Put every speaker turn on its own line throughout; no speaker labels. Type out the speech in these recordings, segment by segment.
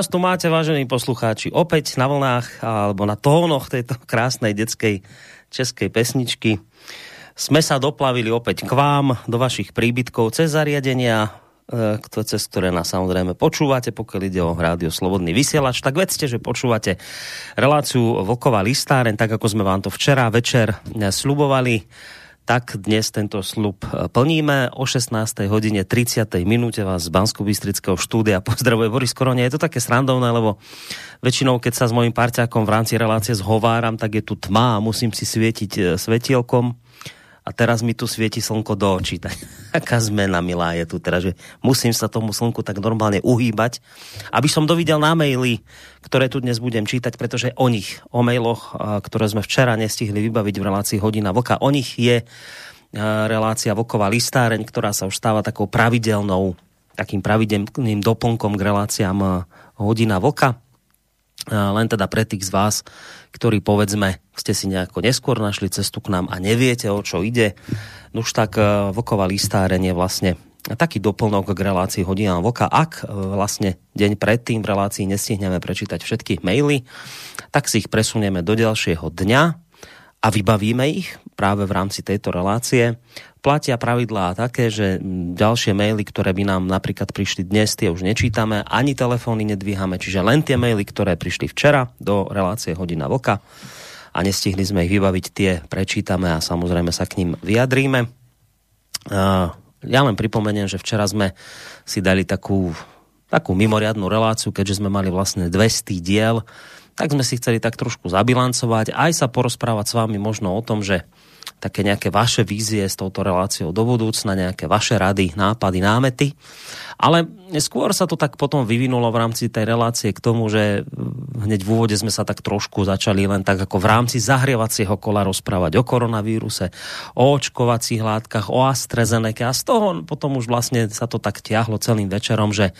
nás tu máte, vážení poslucháči, opäť na vlnách alebo na tónoch tejto krásnej detskej českej pesničky. Sme sa doplavili opäť k vám, do vašich príbytkov cez zariadenia, e, cez ktoré nás samozrejme počúvate, pokiaľ ide o rádio Slobodný vysielač, tak vedzte, že počúvate reláciu Vlková listáren, tak ako sme vám to včera večer slubovali tak dnes tento slub e, plníme. O 16. hodine 30. minúte vás z bansko štúdia pozdravuje Boris Korone. Je to také srandovné, lebo väčšinou, keď sa s mojim parťákom v rámci relácie zhováram, tak je tu tma a musím si svietiť e, svetielkom a teraz mi tu svieti slnko do očí. Taká zmena milá je tu teraz, že musím sa tomu slnku tak normálne uhýbať, aby som dovidel na maily, ktoré tu dnes budem čítať, pretože o nich, o mailoch, ktoré sme včera nestihli vybaviť v relácii Hodina Vlka, o nich je relácia Vlková listáreň, ktorá sa už stáva takou pravidelnou, takým pravidelným doplnkom k reláciám Hodina Vlka len teda pre tých z vás, ktorí povedzme, ste si nejako neskôr našli cestu k nám a neviete, o čo ide. No už tak e, Vlková listáren je vlastne taký doplnok k relácii hodina voka. Ak e, vlastne deň predtým v relácii nestihneme prečítať všetky maily, tak si ich presunieme do ďalšieho dňa a vybavíme ich práve v rámci tejto relácie platia pravidlá také, že ďalšie maily, ktoré by nám napríklad prišli dnes, tie už nečítame, ani telefóny nedvíhame, čiže len tie maily, ktoré prišli včera do relácie Hodina Voka a nestihli sme ich vybaviť, tie prečítame a samozrejme sa k ním vyjadríme. Ja len pripomeniem, že včera sme si dali takú, takú mimoriadnú reláciu, keďže sme mali vlastne 200 diel, tak sme si chceli tak trošku zabilancovať, aj sa porozprávať s vami možno o tom, že také nejaké vaše vízie s touto reláciou do budúcna, nejaké vaše rady, nápady, námety. Ale skôr sa to tak potom vyvinulo v rámci tej relácie k tomu, že hneď v úvode sme sa tak trošku začali len tak ako v rámci zahrievacieho kola rozprávať o koronavíruse, o očkovacích látkach, o AstraZeneca a z toho potom už vlastne sa to tak tiahlo celým večerom, že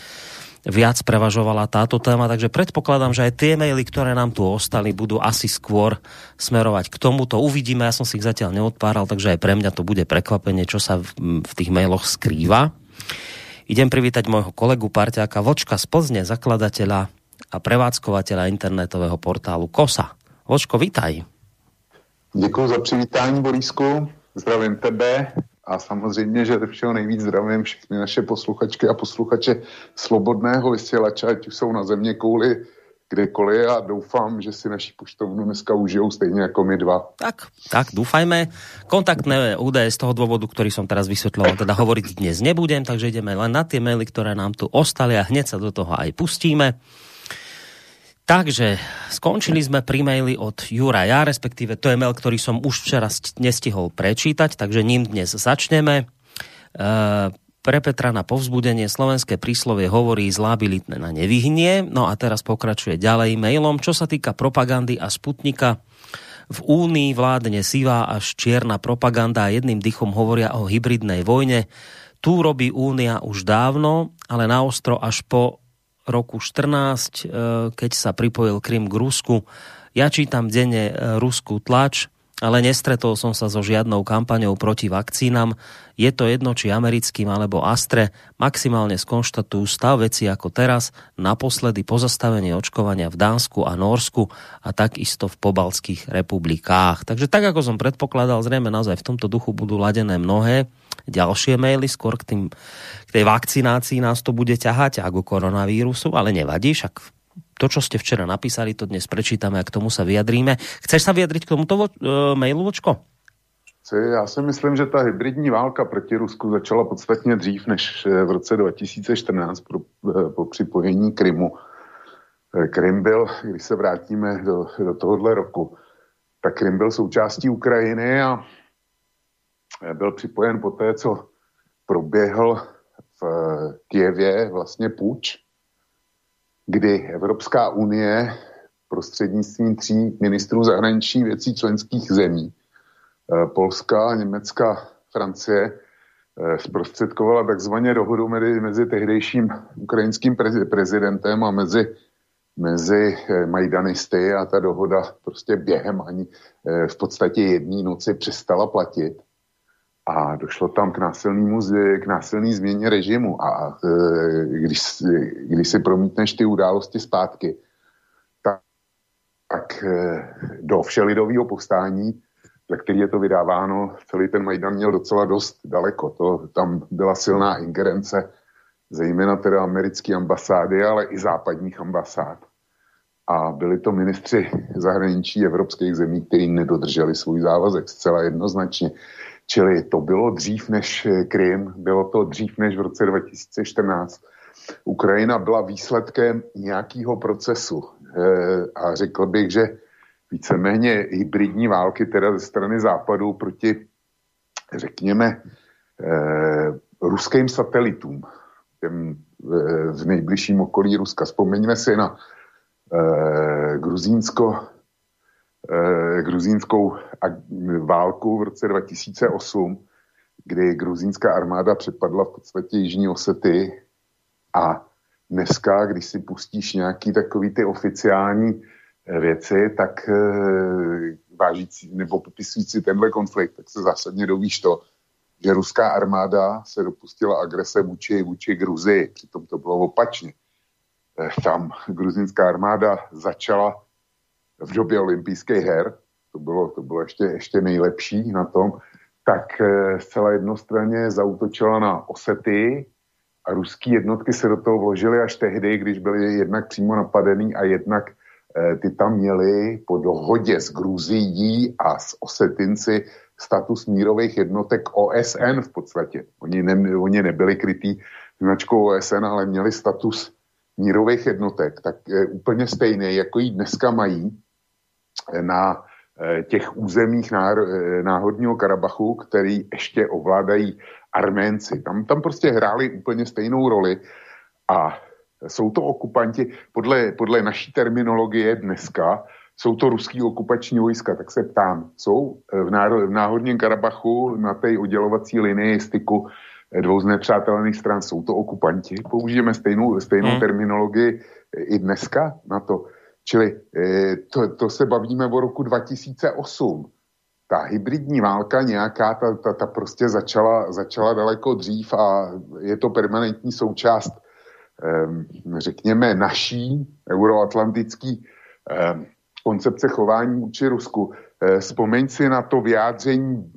viac prevažovala táto téma, takže predpokladám, že aj tie maily, ktoré nám tu ostali, budú asi skôr smerovať k tomuto. Uvidíme, ja som si ich zatiaľ neodpáral, takže aj pre mňa to bude prekvapenie, čo sa v, v tých mailoch skrýva. Idem privítať môjho kolegu parťáka Vočka z Plzne, zakladateľa a prevádzkovateľa internetového portálu KOSA. Vočko, vítaj.
Děkuji za přivítání, Borisku. Zdravím tebe, a samozřejmě, že všeho nejvíc zdravím všechny naše posluchačky a posluchače slobodného vysílače, ať už jsou na země kouli kdekoliv a doufám, že si naši poštovnu dneska užijou stejně jako my dva.
Tak, tak, dúfajme. Kontaktné údaje z toho dôvodu, ktorý som teraz vysvetľoval, teda hovoriť dnes nebudem, takže ideme len na tie maily, ktoré nám tu ostali a hneď sa do toho aj pustíme. Takže skončili sme pri maili od Juraja, respektíve to je mail, ktorý som už včera nestihol prečítať, takže ním dnes začneme. E, pre Petra na povzbudenie slovenské príslovie hovorí zlábilitné na nevyhnie. No a teraz pokračuje ďalej mailom. Čo sa týka propagandy a Sputnika, v Únii vládne sivá až čierna propaganda a jedným dychom hovoria o hybridnej vojne. Tu robí Únia už dávno, ale naostro až po roku 14, e, keď sa pripojil Krym k Rusku. Ja čítam denne e, ruskú tlač, ale nestretol som sa so žiadnou kampaňou proti vakcínam. Je to jedno, či americkým alebo Astre. Maximálne skonštatujú stav veci ako teraz, naposledy pozastavenie očkovania v Dánsku a Norsku a takisto v pobalských republikách. Takže tak, ako som predpokladal, zrejme naozaj v tomto duchu budú ladené mnohé ďalšie maily, skôr k, tým, k tej vakcinácii nás to bude ťahať ako koronavírusu, ale nevadí, však to, čo ste včera napísali, to dnes prečítame a k tomu sa vyjadríme. Chceš sa vyjadriť k tomuto vo, e, mailu, Vočko?
Já si myslím, že ta hybridní válka proti Rusku začala podstatně dřív než e, v roce 2014 po, e, po připojení Krymu. E, Krym byl, když se vrátíme do, do tohohle roku, tak Krym byl součástí Ukrajiny a byl připojen po té, co proběhl v Kijevě vlastně půjč, kdy Evropská unie prostřednictvím tří ministrů zahraničních věcí členských zemí. Eh, Polska, Německa, Francie eh, zprostředkovala takzvaně dohodu mezi, mezi tehdejším ukrajinským prezidentem a mezi, mezi eh, Majdanisty a ta dohoda prostě během ani v podstatě jedné noci přestala platit a došlo tam k násilnému, k násilný změně režimu a když, když si promítneš ty události zpátky, tak do všelidového povstání za který je to vydáváno, celý ten Majdan měl docela dost daleko. To, tam byla silná ingerence, zejména teda americké ambasády, ale i západních ambasád. A byli to ministři zahraničí evropských zemí, kteří nedodrželi svůj závazek zcela jednoznačně. Čili to bylo dřív než Krym, bylo to dřív než v roce 2014. Ukrajina byla výsledkem nějakého procesu. E, a řekl bych, že víceméně hybridní války teda ze strany západu proti, řekněme, eh, ruským satelitům těm, eh, v nejbližším okolí Ruska. Vzpomeňme si na eh, Gruzínsko, eh, gruzínskou válku v roce 2008, kdy gruzínská armáda přepadla v podstatě Jižní Osety a dneska, když si pustíš nějaký takový ty oficiální věci, tak e, vážící nebo popisující tenhle konflikt, tak se zásadně dovíš to, že ruská armáda se dopustila agrese vůči, vůči Gruzii, přitom to bylo opačně. Tam gruzinská armáda začala v době olympijských her, to bylo, to bylo ještě, ještě nejlepší na tom, tak e, zcela jednostranně zautočila na Osety a ruský jednotky se do toho vložily až tehdy, když byly jednak přímo napadený a jednak Eh, ty tam měli po dohodě s Gruzií a s Osetinci status mírových jednotek OSN v podstatě. Oni, ne, oni nebyli krytý značkou OSN, ale měli status mírových jednotek, tak je úplně stejný, jako ji dneska mají eh, na eh, těch územích náhodního Karabachu, který ještě ovládají Arménci. Tam, tam prostě hráli úplně stejnou roli a jsou to okupanti, podle, podle naší terminologie dneska, jsou to ruský okupační vojska, tak se ptám, jsou v, náro, v náhodním Karabachu na té oddělovací linii styku dvou z nepřátelných stran, jsou to okupanti? Použijeme stejnou, stejnou hmm. terminologii i dneska na to. Čili eh, to, to se bavíme o roku 2008. Ta hybridní válka nějaká, ta, ta, ta prostě začala, začala daleko dřív a je to permanentní součást řekněme, naší euroatlantický koncepce chování vůči Rusku. Ehm, vzpomeň si na to vyjádření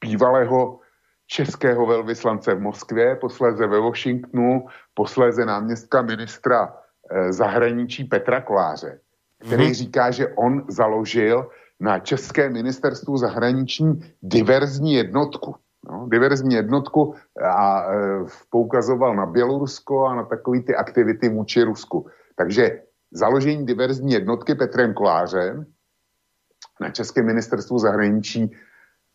bývalého českého velvyslance v Moskvě, posléze ve Washingtonu, posléze náměstka ministra zahraničí Petra Koláře, který mm-hmm. říká, že on založil na České ministerstvu zahraniční diverzní jednotku no, diverzní jednotku a e, poukazoval na Bělorusko a na takové ty aktivity vůči Rusku. Takže založení diverzní jednotky Petrem Kolářem na Českém ministerstvu zahraničí,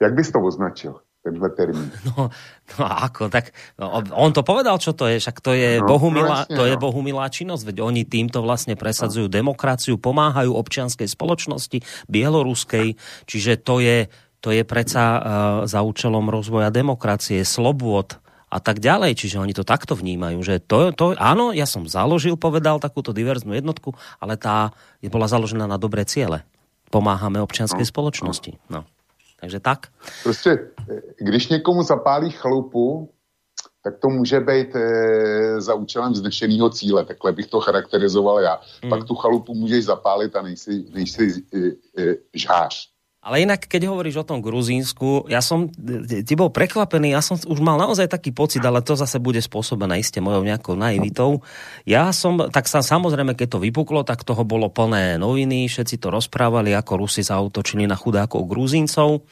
jak bys to označil? Tenhle termín.
No, no ako, tak no, on to povedal, čo to je, však to je, no, bohumilá, no, to je no. bohumilá činnosť, veď oni týmto vlastne presadzujú no. demokraciu, pomáhajú občianskej spoločnosti, bieloruskej, čiže to je, to je predsa uh, za účelom rozvoja demokracie, slobôd a tak ďalej. Čiže oni to takto vnímajú, že to, to áno, ja som založil, povedal takúto diverznú jednotku, ale tá je bola založená na dobré ciele. Pomáhame občianskej no, spoločnosti. No. Takže tak.
Prostě, když někomu zapálí chalupu, tak to může být e, za účelem vznešeného cíle, takhle bych to charakterizoval já. Mm. Pak tu chalupu můžeš zapálit a nejsi, nejsi e, e, žář.
Ale inak, keď hovoríš o tom Gruzínsku, ja som, ti bol prekvapený, ja som už mal naozaj taký pocit, ale to zase bude spôsobené iste mojou nejakou naivitou. Ja som, tak sa samozrejme, keď to vypuklo, tak toho bolo plné noviny, všetci to rozprávali, ako Rusi zautočili na chudákov Gruzíncov.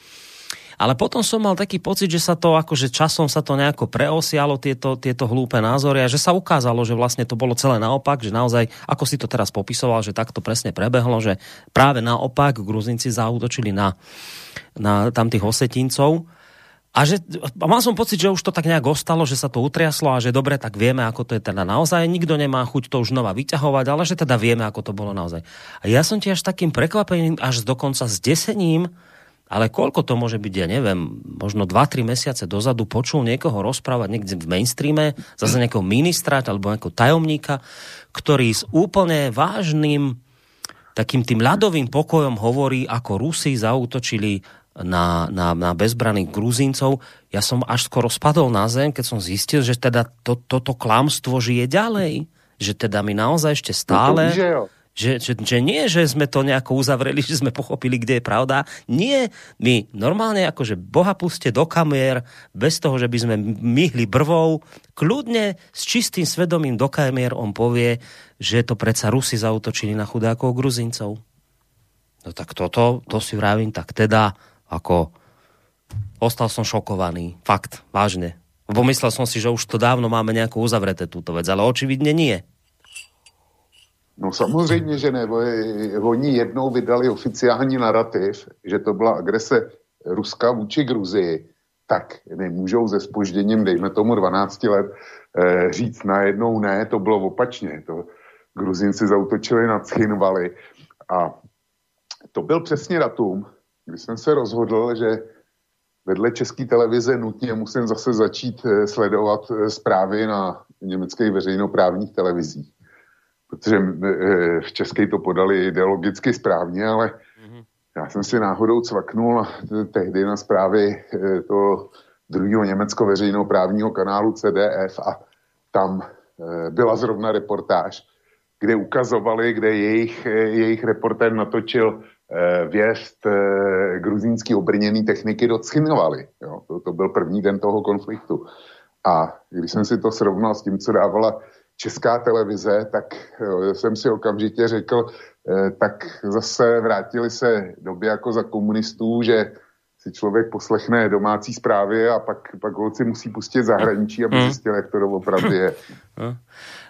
Ale potom som mal taký pocit, že sa to akože časom sa to nejako preosialo, tieto, tieto hlúpe názory a že sa ukázalo, že vlastne to bolo celé naopak, že naozaj, ako si to teraz popisoval, že takto presne prebehlo, že práve naopak Gruzinci zautočili na, na tam tých osetincov a že a mal som pocit, že už to tak nejak ostalo, že sa to utriaslo a že dobre, tak vieme, ako to je teda naozaj. Nikto nemá chuť to už znova vyťahovať, ale že teda vieme, ako to bolo naozaj. A ja som tiež takým prekvapením, až dokonca s desením, ale koľko to môže byť, ja neviem, možno 2-3 mesiace dozadu počul niekoho rozprávať niekde v mainstreame, zase nejakého ministra alebo nejakého tajomníka, ktorý s úplne vážnym takým tým ľadovým pokojom hovorí, ako Rusi zautočili na, na, na bezbraných Gruzíncov. Ja som až skoro spadol na zem, keď som zistil, že teda to, toto klamstvo žije ďalej. Že teda my naozaj ešte stále... No že, že, že nie, že sme to nejako uzavreli, že sme pochopili, kde je pravda. Nie, my normálne akože Boha puste do kamier, bez toho, že by sme myhli brvou, kľudne s čistým svedomím do kamier on povie, že to predsa Rusi zautočili na chudákov Gruzincov. No tak toto, to si vravím, tak teda ako ostal som šokovaný. Fakt, vážne. Lebo myslel som si, že už to dávno máme nejako uzavreté túto vec, ale očividne nie.
No samozřejmě, že ne. Oni jednou vydali oficiální narrativ, že to byla agrese Ruska vůči Gruzii, tak nemůžou se spožděním, dejme tomu 12 let, eh, říct najednou ne, to bylo opačně. To Gruzinci zautočili na Chinvali a to byl přesně datum, kdy jsem se rozhodl, že vedle české televize nutně musím zase začít eh, sledovat eh, zprávy na německých veřejnoprávních televizích. Protože eh, v české to podali ideologicky správně, ale mm-hmm. já jsem si náhodou cvaknul tehdy na zprávy to druhého německo veřejnoprávního kanálu CDF a tam byla zrovna reportáž, kde ukazovali, kde jejich, jejich reportér natočil Eh, eh, gruzínský obrněný techniky. Jo? To, to byl první den toho konfliktu. A když jsem si to srovnal s tím, co dávala česká televize, tak jo, jsem si okamžitě řekl, eh, tak zase vrátili se doby jako za komunistů, že si člověk poslechne domácí zprávy a pak, pak holci musí pustit zahraničí, aby mm. zjistil, jak to doopravdy je.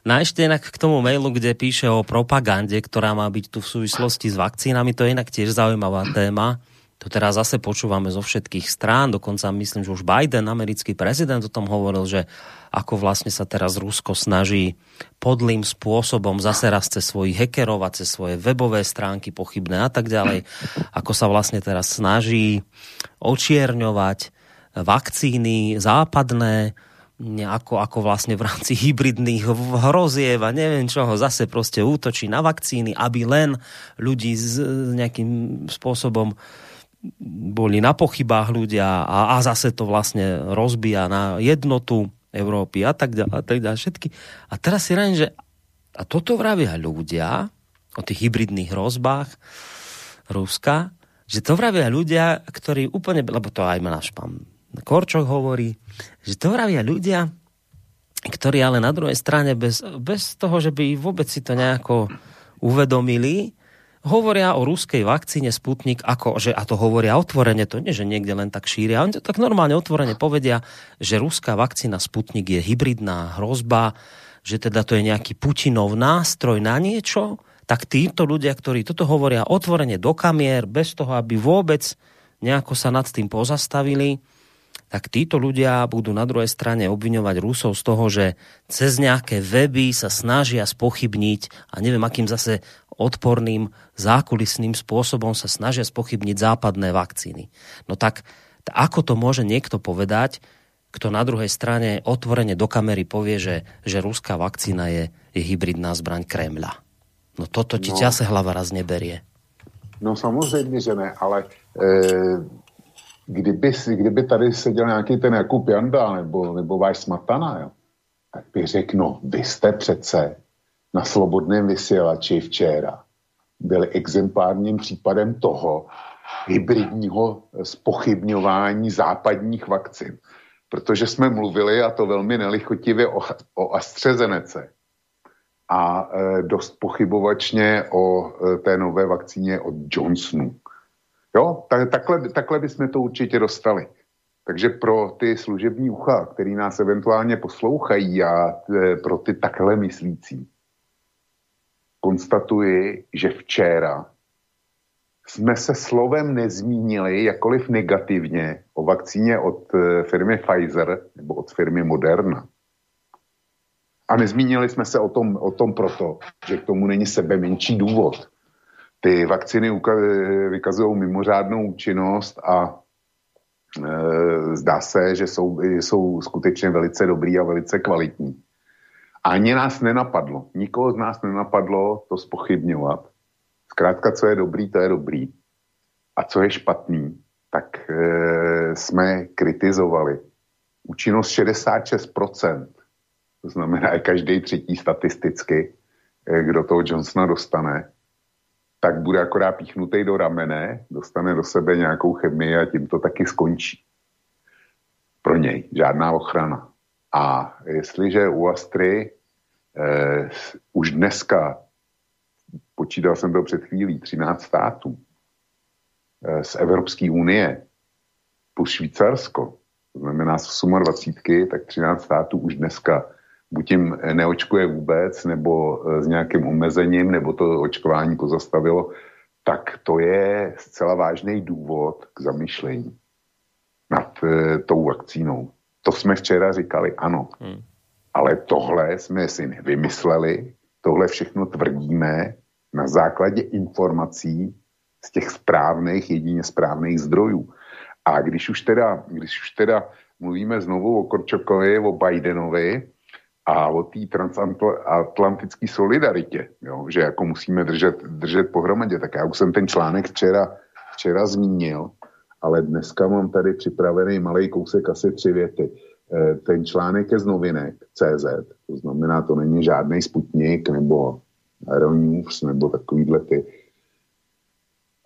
No
a ešte inak k tomu mailu, kde píše o propagande, ktorá má byť tu v súvislosti s vakcínami, to je inak tiež zaujímavá téma. To teraz zase počúvame zo všetkých strán, dokonca myslím, že už Biden, americký prezident, o tom hovoril, že ako vlastne sa teraz Rusko snaží podlým spôsobom zase raz cez svojich hackerov a cez svoje webové stránky pochybné a tak ďalej, ako sa vlastne teraz snaží očierňovať vakcíny západné, ako, ako vlastne v rámci hybridných hroziev a neviem čoho, zase proste útočí na vakcíny, aby len ľudí s nejakým spôsobom boli na pochybách ľudia a, a zase to vlastne rozbíja na jednotu Európy a tak ďalej, a tak ďalej, všetky. A teraz si rádim, že a toto vravia ľudia o tých hybridných hrozbách Ruska, že to vravia ľudia, ktorí úplne, lebo to aj náš pán Korčok hovorí, že to vravia ľudia, ktorí ale na druhej strane bez, bez toho, že by vôbec si to nejako uvedomili, hovoria o ruskej vakcíne Sputnik ako, že, a to hovoria otvorene, to nie, že niekde len tak šíria, oni tak normálne otvorene povedia, že ruská vakcína Sputnik je hybridná hrozba, že teda to je nejaký Putinov nástroj na niečo, tak títo ľudia, ktorí toto hovoria otvorene do kamier, bez toho, aby vôbec nejako sa nad tým pozastavili, tak títo ľudia budú na druhej strane obviňovať Rusov z toho, že cez nejaké weby sa snažia spochybniť a neviem akým zase odporným zákulisným spôsobom sa snažia spochybniť západné vakcíny. No tak ako to môže niekto povedať, kto na druhej strane otvorene do kamery povie, že, že ruská vakcína je, je hybridná zbraň Kremľa. No toto ti no, ťase hlava raz neberie.
No samozřejmě, že ne, ale e, kdyby, kdyby tady seděl nějaký ten Jakub Janda nebo, nebo váš Smatana, jo, tak bych řekl, no, vy jste přece na slobodném vysílači včera byli exemplárním případem toho hybridního spochybňování západních vakcin. Protože jsme mluvili, a to velmi nelichotivě, o, o AstraZeneca a e, dost pochybovačně o e, té nové vakcíně od Johnsonu. Jo, tak, takhle, takhle bychom to určitě dostali. Takže pro ty služební ucha, který nás eventuálně poslouchají a e, pro ty takhle myslící, konstatuji, že včera jsme se slovem nezmínili jakoliv negativně o vakcíně od eh, firmy Pfizer nebo od firmy Moderna. A nezmínili jsme se o tom, o tom proto, že k tomu není sebe menší důvod. Ty vakciny vykazují mimořádnou účinnost a e, zdá se, že jsou, jsou skutečně velice dobrý a velice kvalitní. Ani nás nenapadlo, nikoho z nás nenapadlo to spochybňovat. Zkrátka, co je dobrý, to je dobrý. A co je špatný, tak e, jsme kritizovali. Účinnost 66%, to znamená každý třetí statisticky, e, kdo toho Johnsona dostane, tak bude akorát píchnutý do ramene, dostane do sebe nějakou chemii a tím to taky skončí. Pro něj žádná ochrana. A jestliže u Astry eh, už dneska, počítal jsem to před chvílí, 13 států eh, z Evropské unie plus Švýcarsko, to znamená z 28, tak 13 států už dneska buď jim neočkuje vůbec, nebo eh, s nějakým omezením, nebo to očkování pozastavilo, tak to je zcela vážný důvod k zamýšlení nad e, tou vakcínou. To jsme včera říkali, ano. Hmm. Ale tohle jsme si nevymysleli, tohle všechno tvrdíme na základě informací z těch správných, jedině správných zdrojů. A když už teda, když už teda mluvíme znovu o Korčokovi, o Bidenovi a o té transatlantické solidaritě, jo, že jako musíme držet, držet pohromadě, tak já už jsem ten článek včera, včera zmínil, ale dneska mám tady připravený malý kousek, asi tři věty. E, ten článek je z novinek CZ, to znamená, to není žádný Sputnik nebo Aeronews nebo takovýhle ty.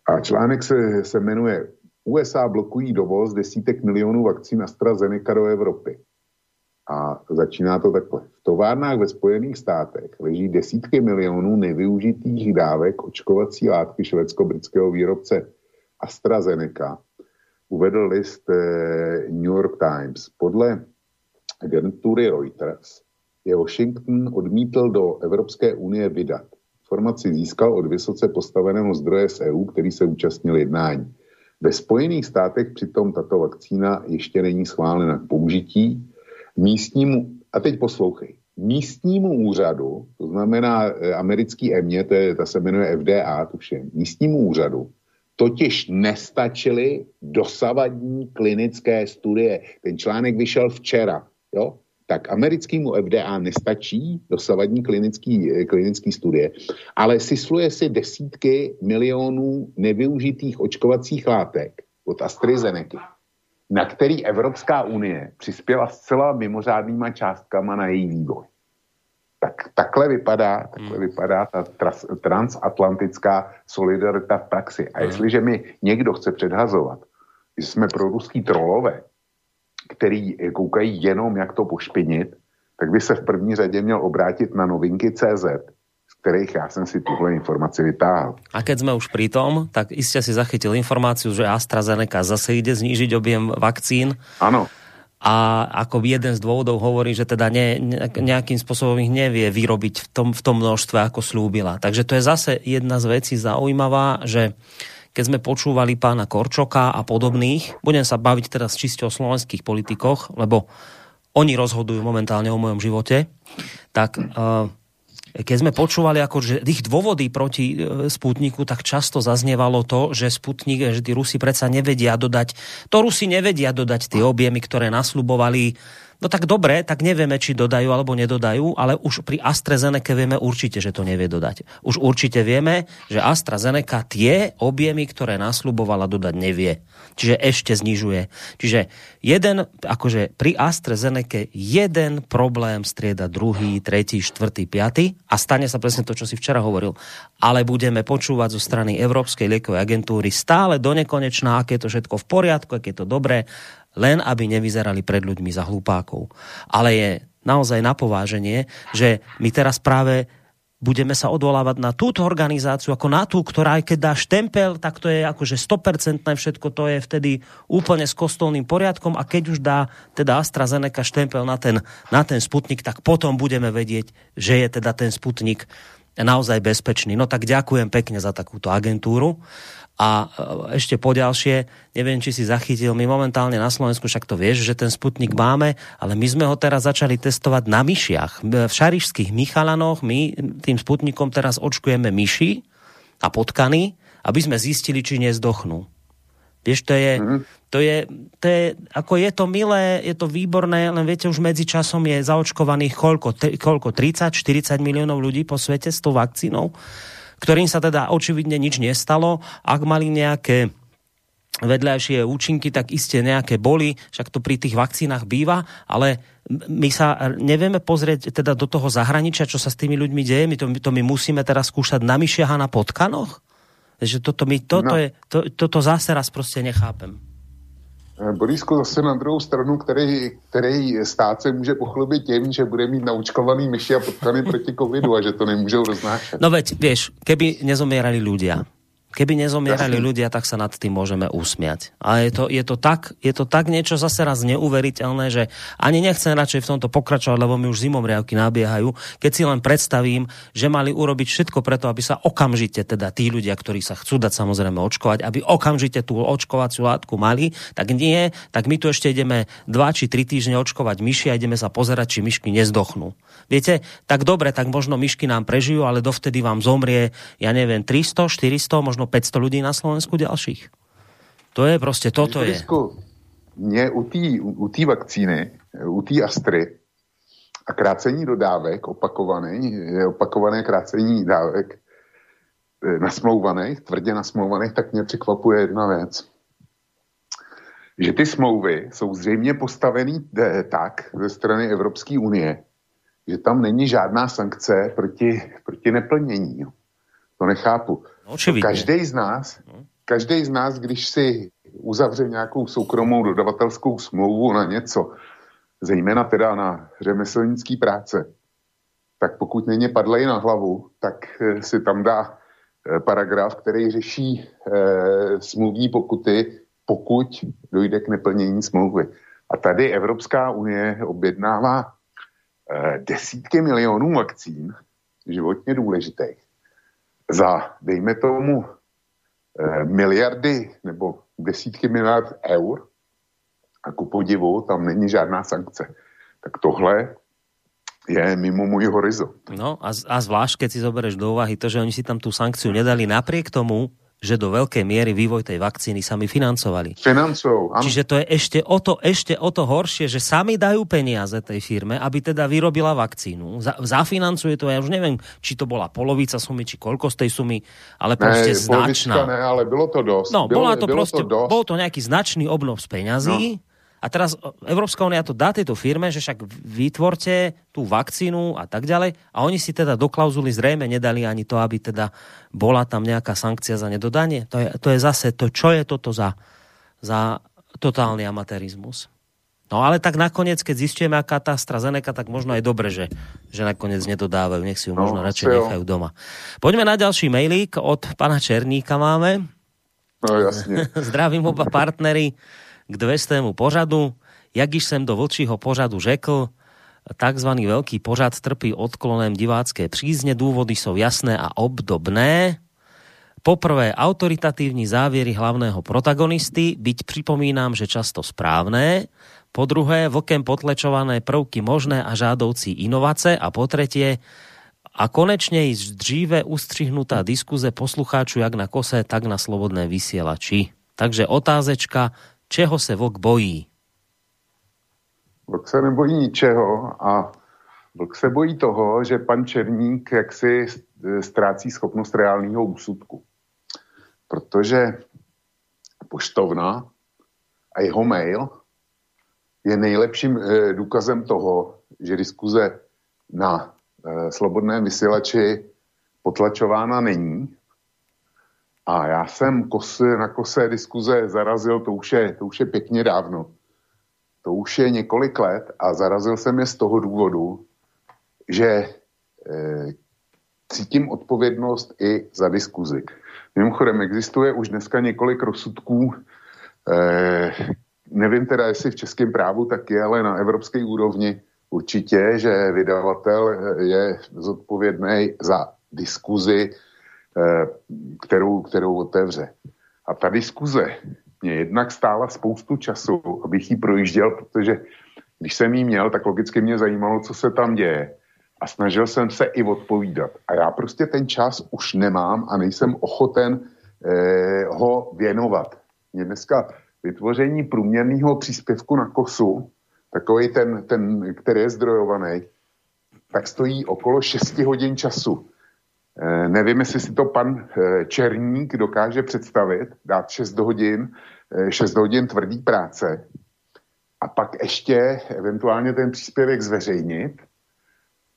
A článek se, se jmenuje USA blokují dovoz desítek milionů vakcín AstraZeneca do Evropy. A začíná to takhle. Továrnách ve Spojených státech leží desítky milionů nevyužitých dávek očkovací látky švédsko-britského výrobce AstraZeneca, uvedl list eh, New York Times. Podle agentury Reuters je Washington odmítl do Evropské unie vydat. Informaci získal od vysoce postaveného zdroje z EU, který se účastnil jednání. Ve Spojených státech přitom tato vakcína ještě není schválena k použití. Místnímu, a teď poslouchej, místnímu úřadu, to znamená eh, americký EMě, to je, ta se jmenuje FDA, tuším, místnímu úřadu, totiž nestačily dosavadní klinické studie. Ten článek vyšel včera, jo? tak americkému FDA nestačí dosavadní klinický, eh, klinický studie, ale sysluje si desítky milionů nevyužitých očkovacích látek od AstraZeneca, na který Evropská unie přispěla zcela mimořádnýma částkama na její vývoj. Tak, takhle vypadá, takhle hmm. vypadá ta tras, transatlantická solidarita v praxi. A hmm. jestliže mi někdo chce předhazovat, že jsme pro ruský trolové, který koukají jenom, jak to pošpinit, tak by se v první řadě měl obrátit na novinky CZ, z kterých já jsem si tuhle informaci vytáhl.
A keď jsme už pri tom, tak jistě si zachytil informaci, že AstraZeneca zase ide znížiť objem vakcín.
Ano.
A ako jeden z dôvodov hovorí, že teda ne, nejakým spôsobom ich nevie vyrobiť v tom, v tom množstve, ako slúbila. Takže to je zase jedna z vecí zaujímavá, že keď sme počúvali pána Korčoka a podobných, budem sa baviť teraz čiste o slovenských politikoch, lebo oni rozhodujú momentálne o mojom živote, tak uh, keď sme počúvali ako, že ich dôvody proti e, Sputniku, tak často zaznievalo to, že Sputnik, že tí Rusi predsa nevedia dodať, to Rusi nevedia dodať tie objemy, ktoré nasľubovali No tak dobre, tak nevieme, či dodajú alebo nedodajú, ale už pri AstraZeneca vieme určite, že to nevie dodať. Už určite vieme, že AstraZeneca tie objemy, ktoré nasľubovala dodať, nevie. Čiže ešte znižuje. Čiže jeden, akože pri AstraZeneca jeden problém strieda druhý, tretí, štvrtý, piatý a stane sa presne to, čo si včera hovoril. Ale budeme počúvať zo strany Európskej liekovej agentúry stále do nekonečná, aké je to všetko v poriadku, aké je to dobré len aby nevyzerali pred ľuďmi za hlupákov. Ale je naozaj na pováženie, že my teraz práve budeme sa odvolávať na túto organizáciu, ako na tú, ktorá aj keď dá štempel, tak to je akože 100% všetko, to je vtedy úplne s kostolným poriadkom a keď už dá teda AstraZeneca štempel na ten, na ten Sputnik, tak potom budeme vedieť, že je teda ten Sputnik naozaj bezpečný. No tak ďakujem pekne za takúto agentúru A e, ešte poďalšie, neviem, či si zachytil, my momentálne na Slovensku, však to vieš, že ten Sputnik máme, ale my sme ho teraz začali testovať na myšiach. V šarišských Michalanoch my tým Sputnikom teraz očkujeme myši a potkany, aby sme zistili, či nezdochnú. Vieš, to je, mm-hmm. to je, to je, ako je to milé, je to výborné, len viete, už medzi časom je zaočkovaných koľko, koľko 30, 40 miliónov ľudí po svete s tou vakcínou ktorým sa teda očividne nič nestalo. Ak mali nejaké vedľajšie účinky, tak iste nejaké boli, však to pri tých vakcínach býva, ale my sa nevieme pozrieť teda do toho zahraničia, čo sa s tými ľuďmi deje, my to, to my musíme teraz skúšať na myšiach a na potkanoch? Že toto, my, toto, no. je, to, toto zase raz prostě nechápem.
Borisku, zase na druhou stranu, který, který stát se může pochlubit tím, že bude mít naučkovaný myši a potkany proti covidu a že to nemůžou roznášet.
No veď, vieš, keby nezomierali ľudia, Keby nezomierali ľudia, tak sa nad tým môžeme usmiať. Ale je to, je, to tak, je to tak niečo zase raz neuveriteľné, že ani nechcem radšej v tomto pokračovať, lebo mi už zimom riavky nabiehajú, keď si len predstavím, že mali urobiť všetko preto, aby sa okamžite teda tí ľudia, ktorí sa chcú dať samozrejme očkovať, aby okamžite tú očkovaciu látku mali, tak nie, tak my tu ešte ideme 2 či 3 týždne očkovať myši a ideme sa pozerať, či myšky nezdochnú. Viete, tak dobre, tak možno myšky nám prežijú, ale dovtedy vám zomrie, ja neviem, 300, 400, možno 500 ľudí na Slovensku ďalších. To je prostě, toto je.
Mně u té u tý vakcíny, u té Astry a krácení dodávek, opakované, opakované krácení dávek, e, nasmlouvaných, tvrdě nasmlouvaných, tak mě překvapuje jedna věc. Že ty smlouvy jsou zřejmě postavený e, tak ze strany Evropské unie, že tam není žádná sankce proti, proti neplnění. To nechápu. Očividně. Každý z nás, každý z nás, když si uzavře nějakou soukromou dodavatelskou smlouvu na něco, zejména teda na řemeslnický práce, tak pokud není padlej na hlavu, tak eh, si tam dá eh, paragraf, který řeší e, smluvní pokuty, pokud dojde k neplnění smlouvy. A tady Evropská unie objednává e, desítky milionů vakcín, životně důležitých za, dejme tomu, eh, miliardy nebo desítky miliard eur a ku podivu tam není žádná sankce. Tak tohle je mimo můj horizont.
No a, a zvlášť, keď si zoberieš do úvahy to, že oni si tam tú sankciu nedali napriek tomu, že do veľkej miery vývoj tej vakcíny sami financovali.
Financujú,
Čiže to je ešte o to, ešte o to horšie, že sami dajú peniaze tej firme, aby teda vyrobila vakcínu. Za, zafinancuje to, ja už neviem, či to bola polovica sumy, či koľko z tej sumy, ale proste ne, značná.
Ne, ale bylo to dosť.
No, bylo, bola to bylo proste, to dosť. bol to nejaký značný obnov z peňazí, no a teraz Európska únia to dá tejto firme, že však vytvorte tú vakcínu a tak ďalej. A oni si teda do klauzuly zrejme nedali ani to, aby teda bola tam nejaká sankcia za nedodanie. To je, to je zase to, čo je toto za, za totálny amatérizmus. No ale tak nakoniec, keď zistíme, aká tá AstraZeneca, tak možno aj dobre, že, že nakoniec nedodávajú. Nech si ju no, možno radšej nechajú doma. Poďme na ďalší mailík. Od pana Černíka máme.
No jasne.
Zdravím oba partnery k 200. pořadu. Jak již jsem do vlčího pořadu řekl, takzvaný veľký pořad trpí odklonem divácké přízně. Důvody jsou jasné a obdobné. Poprvé, autoritatívní závěry hlavného protagonisty, byť připomínám, že často správné. Po druhé, vlkem potlečované prvky možné a žádoucí inovace. A po tretie, a konečne i dříve ustřihnutá diskuze poslucháču jak na kose, tak na slobodné vysielači. Takže otázečka, Čeho se vlk bojí?
Vlk se nebojí ničeho a vlk se bojí toho, že pan Černík jaksi ztrácí schopnost reálného úsudku. Protože poštovna a jeho mail je nejlepším eh, důkazem toho, že diskuze na eh, slobodném vysílači potlačována není a já jsem kos, na kose diskuze zarazil, to už, je, to už je pěkně dávno. To už je několik let a zarazil jsem je z toho důvodu, že e, cítím odpovědnost i za diskuzi. Mimochodem, existuje už dneska několik rozsudků, e, nevím teda, jestli v českém právu tak je, ale na evropské úrovni určitě, že vydavatel je zodpovědný za diskuzi Eh, kterou, kterou otevře. A ta diskuze mě jednak stála spoustu času, abych ji projížděl, protože když jsem jí měl, tak logicky mě zajímalo, co se tam děje. A snažil jsem se i odpovídat. A já prostě ten čas už nemám a nejsem ochoten eh, ho věnovat. Mě dneska vytvoření průměrného příspěvku na kosu, takový ten, ten, který je zdrojovaný, tak stojí okolo 6 hodin času. E, nevím, jestli si to pan e, Černík dokáže představit, dát 6 hodin, e, 6 hodin tvrdý práce a pak ještě eventuálně ten příspěvek zveřejnit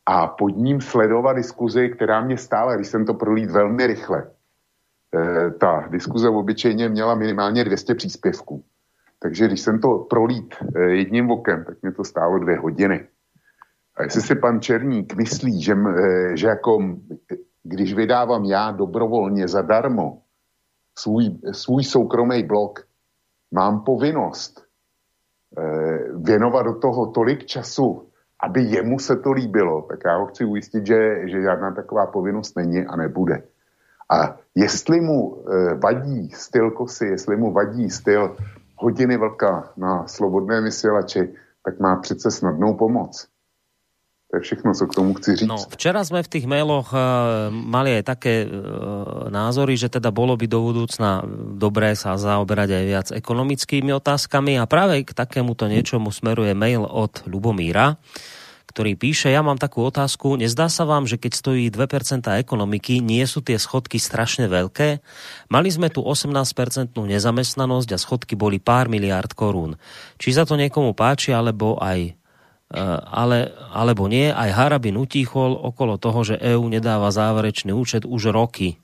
a pod ním sledovat diskuzi, která mě stála, když jsem to prolít velmi rychle. Ta diskuze obyčejně měla minimálně 200 příspěvků. Takže když jsem to prolít jedním okem, tak mě to stálo dvě hodiny. A jestli si pan Černík myslí, že, že jako když vydávám já dobrovolně zadarmo svůj, svůj soukromý blog, mám povinnost věnovat do toho tolik času, aby jemu se to líbilo, tak já ho chci ujistit, že, že žádná taková povinnost není a nebude. A jestli mu e, vadí styl kosy, jestli mu vadí styl hodiny vlka na slobodné vysílači, tak má přece snadnou pomoc. To všechno, co k tomu chci říct. No,
včera sme v tých mailoch uh, mali aj také uh, názory, že teda bolo by do budúcna dobré sa zaoberať aj viac ekonomickými otázkami a práve k takémuto niečomu smeruje mail od Lubomíra, ktorý píše, ja mám takú otázku, nezdá sa vám, že keď stojí 2% ekonomiky, nie sú tie schodky strašne veľké? Mali sme tu 18% nezamestnanosť a schodky boli pár miliard korún. Či sa to niekomu páči, alebo aj ale, alebo nie, aj Harabin utichol okolo toho, že EÚ nedáva záverečný účet už roky.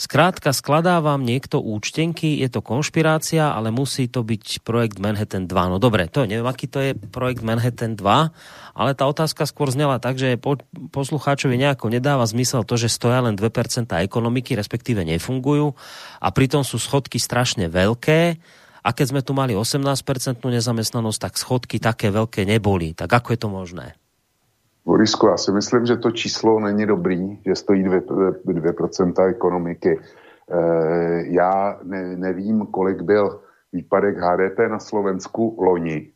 Skrátka, skladá vám niekto účtenky, je to konšpirácia, ale musí to byť projekt Manhattan 2. No dobre, to neviem, aký to je projekt Manhattan 2, ale tá otázka skôr znela tak, že po, poslucháčovi nejako nedáva zmysel to, že stoja len 2% ekonomiky, respektíve nefungujú a pritom sú schodky strašne veľké a keď sme tu mali 18% nezamestnanosť, tak schodky také veľké neboli. Tak ako je to možné?
Borisku, já si myslím, že to číslo není dobrý, že stojí 2%, 2% ekonomiky. E, já ne, nevím, kolik byl výpadek HDP na Slovensku loni.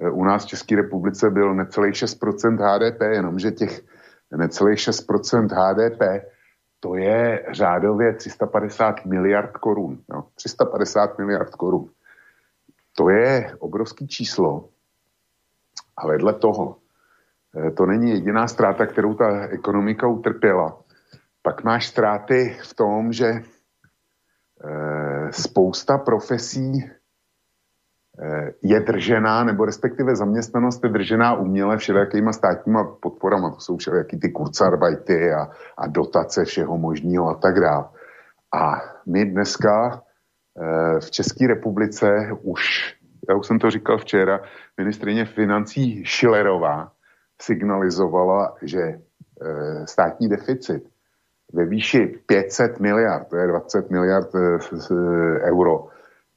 E, u nás v České republice byl necelých 6% HDP, jenomže těch necelých 6% HDP to je řádově 350 miliard korun. Jo? 350 miliard korun. To je obrovský číslo. A vedle toho, eh, to není jediná ztráta, kterou ta ekonomika utrpěla. Pak máš ztráty v tom, že eh, spousta profesí je držená, nebo respektive zaměstnanost je držená uměle všelijakýma státníma podporama. To jsou všelijaký ty kurzarbajty a, a dotace všeho možného a tak dále. A my dneska e, v České republice už, já už jsem to říkal včera, ministrině financí Šilerová signalizovala, že e, státní deficit ve výši 500 miliard, to je 20 miliard euro,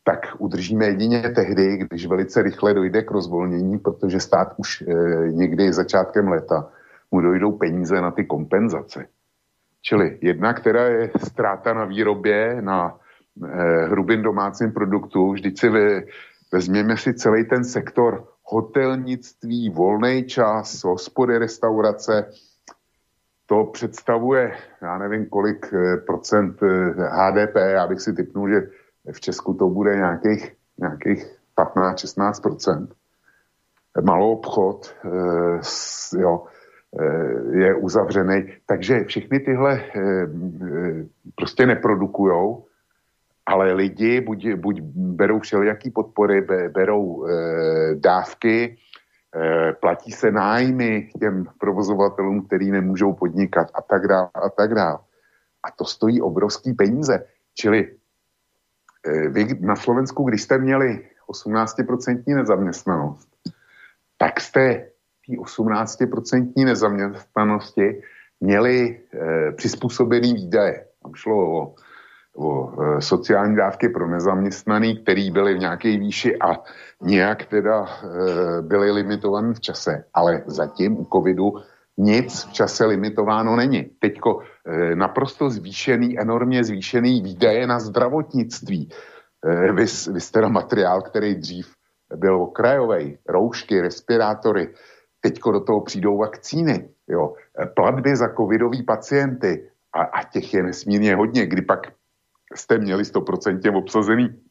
tak udržíme jedině tehdy, když velice rychle dojde k rozvolnění, protože stát už e, někdy začátkem léta mu dojdou peníze na ty kompenzace. Čili jedna, která je ztráta na výrobě, na e, hrubým domácím produktu, vždyť si ve, vezměme si celý ten sektor hotelnictví, volný čas, hospody, restaurace, to představuje, já nevím kolik e, procent HDP, já bych si typnul, že v Česku to bude nějakých, nějakých 15-16%. Malou obchod e, jo, e, je uzavřený, takže všechny tyhle e, prostě neprodukujou, ale lidi buď, buď berou všelijaký podpory, berou dávky, platí se nájmy těm provozovatelům, který nemůžou podnikat a tak dále a tak dále. A to stojí obrovský peníze. Čili vy na Slovensku, když jste měli 18% nezaměstnanost, tak jste té 18% nezaměstnanosti měli e, přizpůsobený výdaje. Tam šlo o, o e, sociální dávky pro nezaměstnaný, který byly v nějaké výši a nějak teda e, byly limitované v čase. Ale zatím u covidu nic v čase limitováno není. Teďko e, naprosto zvýšený, enormně zvýšený výdaje na zdravotnictví. E, vys, vys teda materiál, který dřív byl okrajový, roušky, respirátory, teďko do toho přijdou vakcíny, jo, e, platby za covidový pacienty a, a těch je nesmírně hodně, kdy pak jste měli 100% obsazený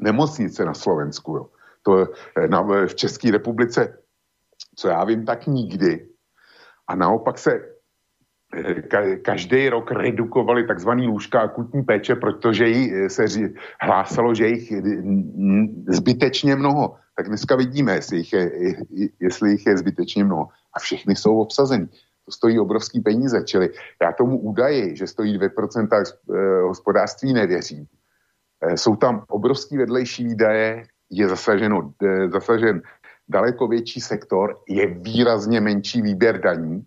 nemocnice na Slovensku, jo. To na, v České republice, co já vím, tak nikdy a naopak se eh, každý rok redukovali takzvaný lůžka akutní péče, protože jí eh, se hlásalo, že jich zbytečně mnoho. Tak dneska vidíme, jestli jich je, jestli jich je zbytečně mnoho. A všechny jsou obsazeny. To stojí obrovský peníze, čili já tomu údaji, že stojí 2% eh, hospodářství nevěřím. Jsou tam obrovský vedlejší výdaje, je zasaženo, zasažen daleko větší sektor, je výrazně menší výběr daní,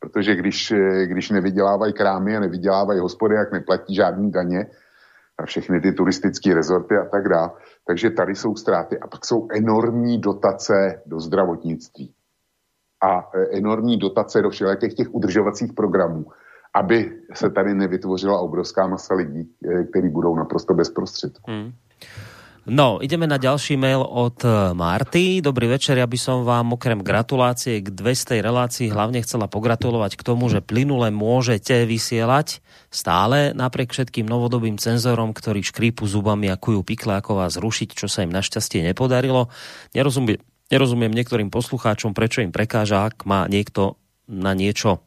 protože když, když nevydělávají krámy a nevydělávají hospody, jak neplatí žádný daně a všechny ty turistické rezorty a tak dále. Takže tady jsou ztráty a pak jsou enormní dotace do zdravotnictví a enormní dotace do všelijakých těch udržovacích programů, aby se tady nevytvořila obrovská masa lidí, eh, kteří budou naprosto bez prostředků. Hmm.
No, ideme na ďalší mail od eh, Marty. Dobrý večer, ja by som vám okrem gratulácie k 200 relácii hlavne chcela pogratulovať k tomu, že plynule môžete vysielať stále napriek všetkým novodobým cenzorom, ktorí škrípu zubami a kujú pikle, ako vás zrušiť, čo sa im našťastie nepodarilo. Nerozumiem, nerozumiem niektorým poslucháčom, prečo im prekáža, ak má niekto na niečo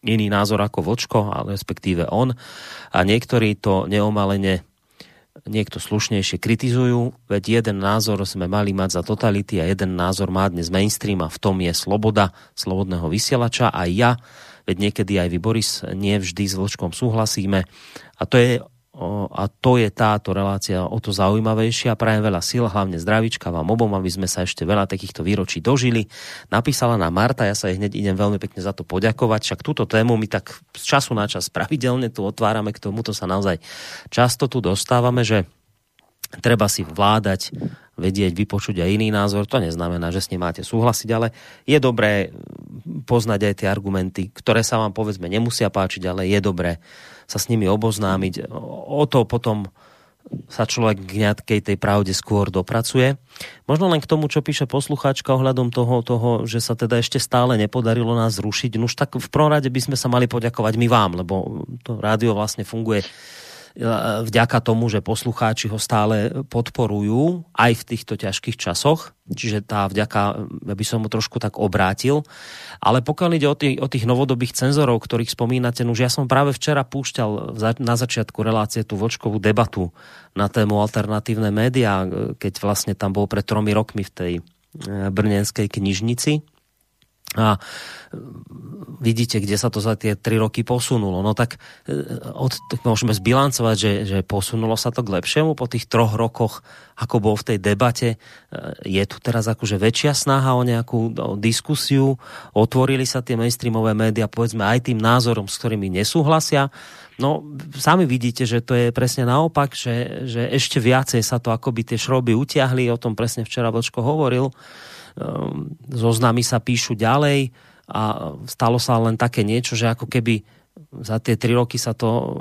iný názor ako Vočko, ale respektíve on. A niektorí to neomalene niekto slušnejšie kritizujú, veď jeden názor sme mali mať za totality a jeden názor má dnes mainstream a v tom je sloboda slobodného vysielača a ja, veď niekedy aj vy Boris, nie vždy s Vlčkom súhlasíme. A to je a to je táto relácia o to zaujímavejšia. Prajem veľa síl, hlavne zdravička vám obom, aby sme sa ešte veľa takýchto výročí dožili. Napísala na Marta, ja sa jej hneď idem veľmi pekne za to poďakovať. Však túto tému my tak z času na čas pravidelne tu otvárame, k tomuto sa naozaj často tu dostávame, že treba si vládať, vedieť, vypočuť aj iný názor. To neznamená, že s ním máte súhlasiť, ale je dobré poznať aj tie argumenty, ktoré sa vám povedzme nemusia páčiť, ale je dobré sa s nimi oboznámiť. O to potom sa človek k nejakej tej pravde skôr dopracuje. Možno len k tomu, čo píše poslucháčka ohľadom toho, toho, že sa teda ešte stále nepodarilo nás zrušiť. No už tak v prvom rade by sme sa mali poďakovať my vám, lebo to rádio vlastne funguje vďaka tomu, že poslucháči ho stále podporujú aj v týchto ťažkých časoch. Čiže tá vďaka, ja by som mu trošku tak obrátil. Ale pokiaľ ide o tých, o tých novodobých cenzorov, ktorých spomínate, no už ja som práve včera púšťal na začiatku relácie tú vočkovú debatu na tému alternatívne médiá, keď vlastne tam bol pred tromi rokmi v tej eh, brnenskej knižnici a vidíte, kde sa to za tie tri roky posunulo. No tak, e, od, tak môžeme zbilancovať, že, že posunulo sa to k lepšiemu po tých troch rokoch, ako bol v tej debate. E, je tu teraz akože väčšia snaha o nejakú o diskusiu, otvorili sa tie mainstreamové médiá, povedzme aj tým názorom, s ktorými nesúhlasia. No, sami vidíte, že to je presne naopak, že, že ešte viacej sa to akoby tie šroby utiahli, o tom presne včera Vlčko hovoril zoznamy sa píšu ďalej a stalo sa len také niečo, že ako keby za tie tri roky sa to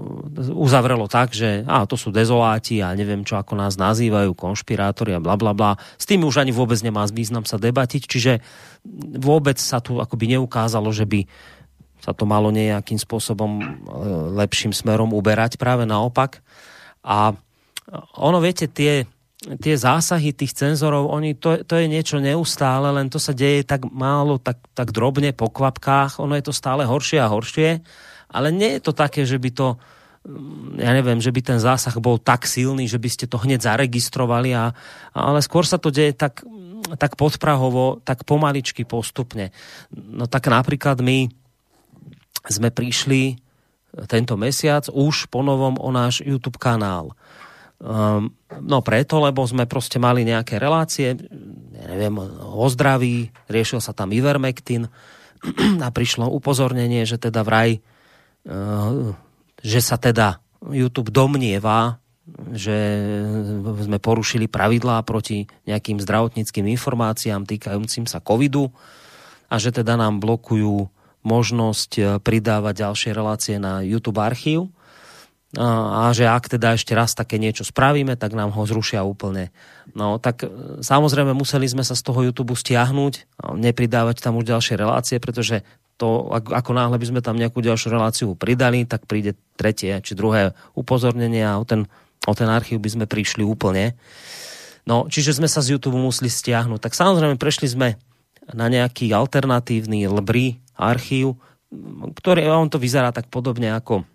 uzavrelo tak, že á, to sú dezoláti a neviem čo, ako nás nazývajú, konšpirátori a bla bla bla. S tým už ani vôbec nemá význam sa debatiť, čiže vôbec sa tu akoby neukázalo, že by sa to malo nejakým spôsobom e, lepším smerom uberať, práve naopak. A ono, viete, tie tie zásahy tých cenzorov, oni, to, to je niečo neustále, len to sa deje tak málo, tak, tak drobne po kvapkách, ono je to stále horšie a horšie, ale nie je to také, že by to mm, ja neviem, že by ten zásah bol tak silný, že by ste to hneď zaregistrovali, a, ale skôr sa to deje tak, tak podprahovo, tak pomaličky postupne. No tak napríklad my sme prišli tento mesiac už po novom o náš YouTube kanál. Um, no preto, lebo sme proste mali nejaké relácie, neviem, o zdraví, riešil sa tam Ivermectin a prišlo upozornenie, že teda vraj, uh, že sa teda YouTube domnieva, že sme porušili pravidlá proti nejakým zdravotníckým informáciám týkajúcim sa covidu a že teda nám blokujú možnosť pridávať ďalšie relácie na YouTube archív a že ak teda ešte raz také niečo spravíme, tak nám ho zrušia úplne. No tak e, samozrejme museli sme sa z toho YouTube stiahnuť, nepridávať tam už ďalšie relácie, pretože to, ako náhle by sme tam nejakú ďalšiu reláciu pridali, tak príde tretie či druhé upozornenie a o ten, o ten archív by sme prišli úplne. No, čiže sme sa z YouTube museli stiahnuť. Tak samozrejme prešli sme na nejaký alternatívny LBRI archív, ktorý, on to vyzerá tak podobne ako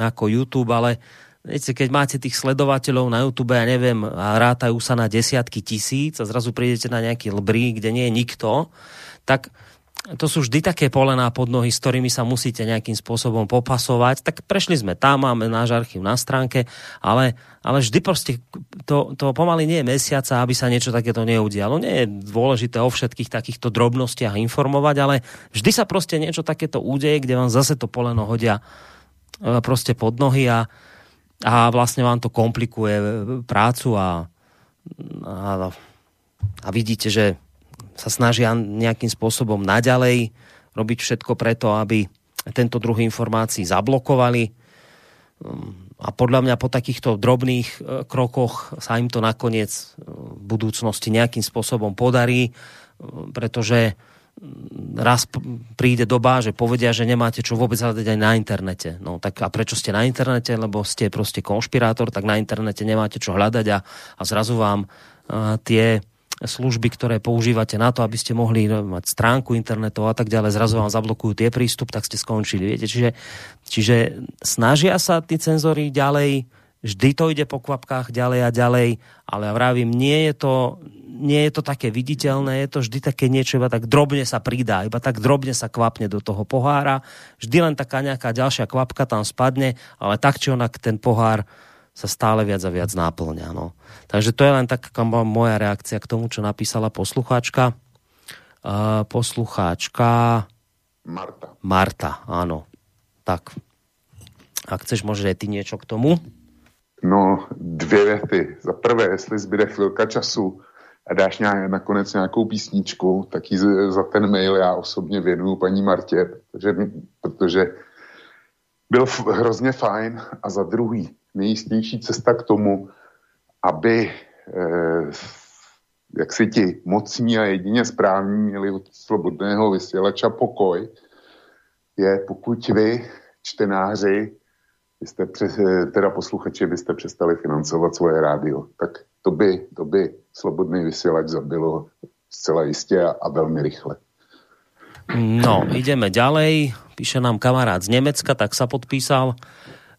ako YouTube, ale viete, keď máte tých sledovateľov na YouTube, ja neviem, a rátajú sa na desiatky tisíc a zrazu prídete na nejaký lbrí, kde nie je nikto, tak to sú vždy také polená pod nohy, s ktorými sa musíte nejakým spôsobom popasovať. Tak prešli sme tam, máme náš archív na stránke, ale, ale vždy proste to, to pomaly nie je mesiaca, aby sa niečo takéto neudialo. Nie je dôležité o všetkých takýchto drobnostiach informovať, ale vždy sa proste niečo takéto udeje, kde vám zase to poleno hodia proste pod nohy a, a vlastne vám to komplikuje prácu a, a, a vidíte, že sa snažia nejakým spôsobom naďalej robiť všetko preto, aby tento druh informácií zablokovali. A podľa mňa po takýchto drobných e, krokoch sa im to nakoniec v budúcnosti nejakým spôsobom podarí, pretože raz príde doba, že povedia, že nemáte čo vôbec hľadať aj na internete. No tak a prečo ste na internete? Lebo ste proste konšpirátor, tak na internete nemáte čo hľadať a, a zrazu vám uh, tie služby, ktoré používate na to, aby ste mohli mať stránku internetu a tak ďalej, zrazu vám zablokujú tie prístup, tak ste skončili. Viete? Čiže, čiže snažia sa tí cenzory ďalej, vždy to ide po kvapkách ďalej a ďalej, ale ja vravím, nie je to, nie je to také viditeľné, je to vždy také niečo, iba tak drobne sa pridá, iba tak drobne sa kvapne do toho pohára, vždy len taká nejaká ďalšia kvapka tam spadne, ale tak či onak ten pohár sa stále viac a viac náplňa. No. Takže to je len taká moja reakcia k tomu, čo napísala poslucháčka. Uh, poslucháčka...
Marta.
Marta, áno. Tak. Ak chceš, aj ty niečo k tomu?
No, dvě věty. Za prvé, jestli zbyde chvilka času, a dáš nějak, nakonec nějakou písničku, tak ji za ten mail já osobně věnuju paní Martě, protože, protože byl hrozně fajn a za druhý nejistější cesta k tomu, aby eh, jak si ti mocní a jedině správní měli od slobodného vysílača pokoj, je pokud vy, čtenáři, byste přes, teda posluchači, byste přestali financovat svoje rádio. Tak to by, to by slobodný vysielač zabilo zcela jistě a, a velmi rychle.
No, ideme ďalej. Píše nám kamarát z Nemecka, tak sa podpísal.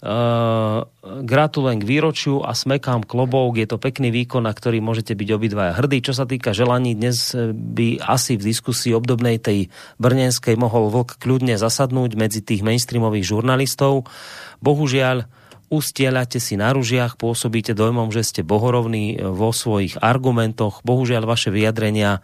Uh, gratulujem k výročiu a smekám klobouk. Je to pekný výkon, na ktorý môžete byť obidvaja hrdí. Čo sa týka želaní, dnes by asi v diskusii obdobnej tej brnenskej mohol vlk kľudne zasadnúť medzi tých mainstreamových žurnalistov. Bohužiaľ, ustieľate si na ružiach, pôsobíte dojmom, že ste bohorovní vo svojich argumentoch. Bohužiaľ, vaše vyjadrenia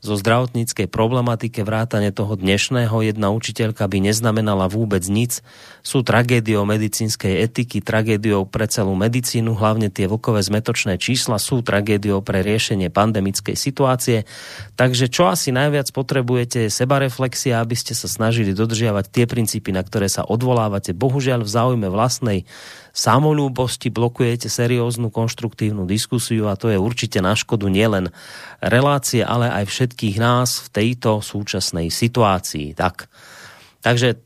zo zdravotníckej problematike vrátane toho dnešného jedna učiteľka by neznamenala vôbec nic. Sú tragédiou medicínskej etiky, tragédiou pre celú medicínu, hlavne tie vlkové zmetočné čísla sú tragédiou pre riešenie pandemickej situácie. Takže čo asi najviac potrebujete je sebareflexia, aby ste sa snažili dodržiavať tie princípy, na ktoré sa odvolávate. Bohužiaľ v záujme vlastnej samolúbosti blokujete serióznu konštruktívnu diskusiu a to je určite na škodu nielen relácie, ale aj všetkých nás v tejto súčasnej situácii. Tak. Takže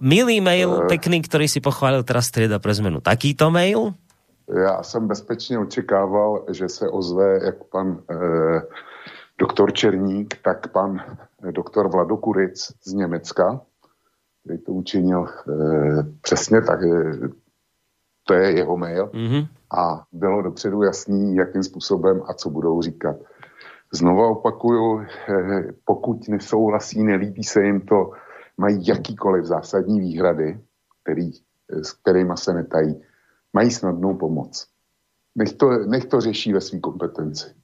milý mail, pekný, ktorý si pochválil teraz strieda pre zmenu. Takýto mail?
Já jsem bezpečně očekával, že se ozve jak pan eh, doktor Černík, tak pan eh, doktor Vlado Kuric z Německa, který to učinil eh, přesně tak, eh, to je jeho mail, mm-hmm. a bylo dopředu jasný, jakým způsobem a co budou říkat. Znova opakuju, eh, pokud nesouhlasí, nelíbí se jim to, mají jakýkoliv zásadní výhrady, který, eh, s kterými se netají, mají snadnou pomoc. Nech to, nech to řeší ve své kompetenci.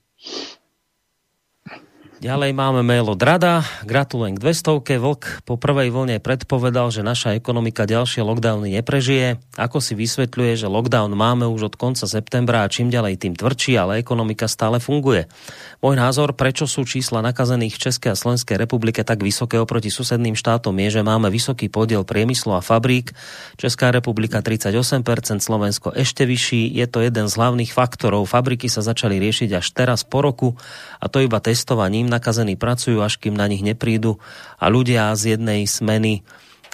Ďalej máme mail od Rada. Gratulujem k 200. Vlk po prvej vlne predpovedal, že naša ekonomika ďalšie lockdowny neprežije. Ako si vysvetľuje, že lockdown máme už od konca septembra a čím ďalej tým tvrdší, ale ekonomika stále funguje. Môj názor, prečo sú čísla nakazených v Českej a Slovenskej republike tak vysoké oproti susedným štátom je, že máme vysoký podiel priemyslu a fabrík. Česká republika 38%, Slovensko ešte vyšší. Je to jeden z hlavných faktorov. Fabriky sa začali riešiť až teraz po roku a to iba testovaním nakazení pracujú, až kým na nich neprídu a ľudia z jednej smeny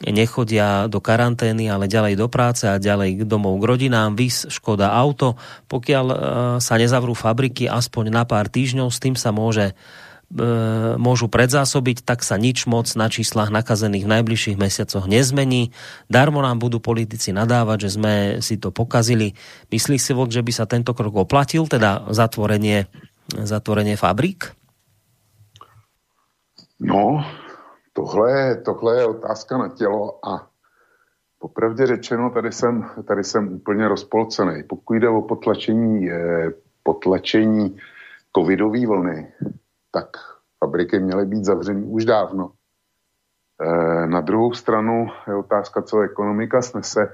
nechodia do karantény, ale ďalej do práce a ďalej domov k rodinám, vys, škoda auto. Pokiaľ e, sa nezavrú fabriky aspoň na pár týždňov, s tým sa môže e, môžu predzásobiť, tak sa nič moc na číslach nakazených v najbližších mesiacoch nezmení. Darmo nám budú politici nadávať, že sme si to pokazili. Myslí si vlk, že by sa tento krok oplatil, teda zatvorenie, zatvorenie fabrík?
No, tohle, tohle je otázka na tělo a popravdě řečeno, tady jsem, tady jsem úplně rozpolcený. Pokud jde o potlačení, eh, potlačení covidové vlny, tak fabriky měly být zavřený už dávno. Eh, na druhou stranu je otázka, co ekonomika snese.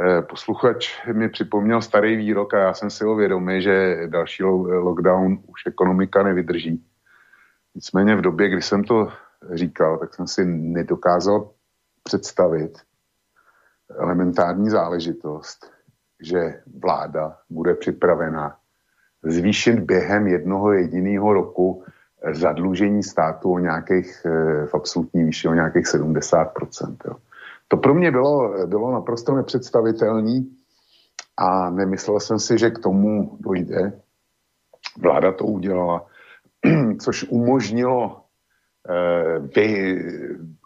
Eh, posluchač mi připomněl starý výrok a já jsem si ho vědomý, že další lockdown už ekonomika nevydrží. Nicméně v době, kdy jsem to říkal, tak jsem si nedokázal představit elementární záležitost, že vláda bude připravena zvýšit během jednoho jediného roku zadlužení státu o nějakých, eh, v absolutní výši o nějakých 70%. Jo. To pro mě bylo, bylo naprosto nepředstavitelné a nemyslel jsem si, že k tomu dojde. Vláda to udělala což umožnilo eh, vy,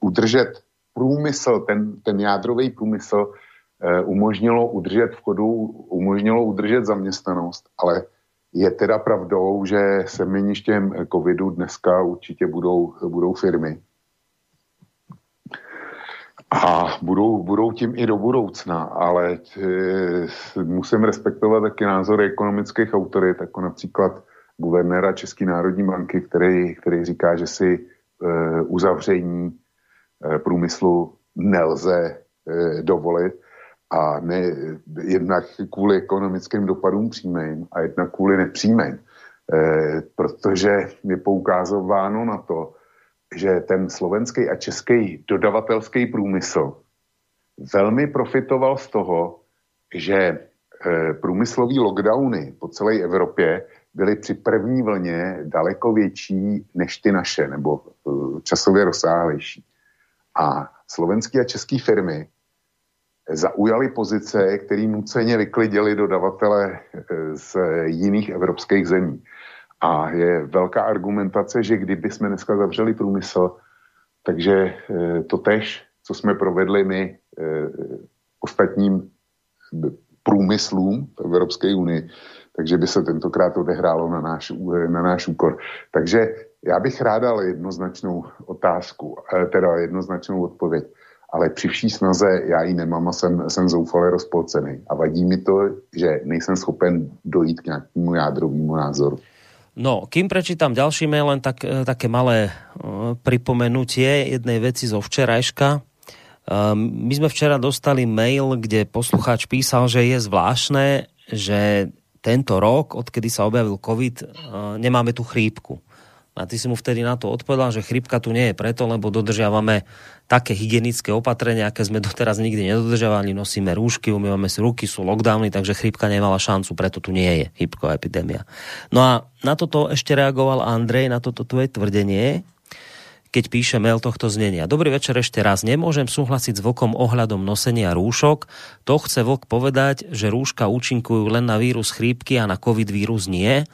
udržet průmysl, ten, ten jádrový průmysl, eh, umožnilo udržet v chodu, umožnilo udržet zaměstnanost, ale je teda pravdou, že semeništěm covidu dneska určitě budou, budou firmy. A budou, budou tím i do budoucna, ale e, musím respektovat taky názory ekonomických autorit, jako například guvernéra České národní banky, který, který říká, že si e, uzavření e, průmyslu nelze e, dovolit a ne, jednak kvůli ekonomickým dopadům přímým a jednak kvůli nepřímým. E, protože je poukázováno na to, že ten slovenský a český dodavatelský průmysl velmi profitoval z toho, že e, průmyslový lockdowny po celé Evropě byly při první vlně daleko větší než ty naše, nebo uh, časově rozsáhlejší. A slovenské a české firmy zaujaly pozice, které nuceně vyklidili dodavatele eh, z jiných evropských zemí. A je velká argumentace, že kdyby jsme dneska zavřeli průmysl, takže eh, to tež, co jsme provedli my eh, ostatním průmyslům v Evropské unii, takže by se tentokrát odehrálo na náš, na náš úkor. Takže já bych rád dal jednoznačnou otázku, eh, teda jednoznačnou odpověď, ale při vší snaze já ji nemám a jsem, jsem zoufale rozpolcený. A vadí mi to, že nejsem schopen dojít k nějakému jádrovému názoru.
No, kým prečítam ďalší mail, len tak, eh, také malé uh, pripomenutie jednej veci zo včerajška. Uh, my sme včera dostali mail, kde poslucháč písal, že je zvláštne, že tento rok, odkedy sa objavil COVID, eh, nemáme tu chrípku. A ty si mu vtedy na to odpovedal, že chrípka tu nie je preto, lebo dodržiavame také hygienické opatrenia, aké sme doteraz nikdy nedodržiavali. Nosíme rúšky, umývame si ruky, sú lockdowny, takže chrípka nemala šancu, preto tu nie je chrípková epidémia. No a na toto ešte reagoval Andrej, na toto tvoje tvrdenie, keď píše mail tohto znenia. Dobrý večer ešte raz. Nemôžem súhlasiť s vlkom ohľadom nosenia rúšok. To chce vlk povedať, že rúška účinkujú len na vírus chrípky a na covid vírus nie.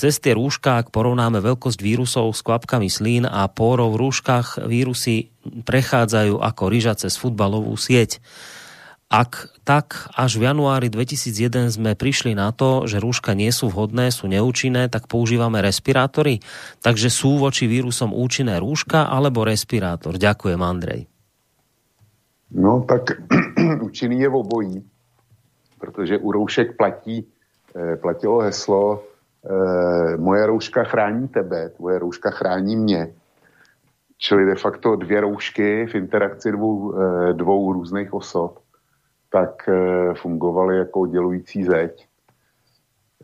Cez tie rúška, ak porovnáme veľkosť vírusov s kvapkami slín a pórov v rúškach, vírusy prechádzajú ako ryža cez futbalovú sieť. Ak tak až v januári 2001 sme prišli na to, že rúška nie sú vhodné, sú neúčinné, tak používame respirátory. Takže sú voči vírusom účinné rúška alebo respirátor. Ďakujem, Andrej.
No tak účinný je v obojí, protože u roušek platí, eh, platilo heslo e, moje rouška chrání tebe, tvoje rouška chrání mě. Čili de facto dvě roušky v interakci dvou, e, dvou různých osob, tak e, fungovaly jako oddělující zeď.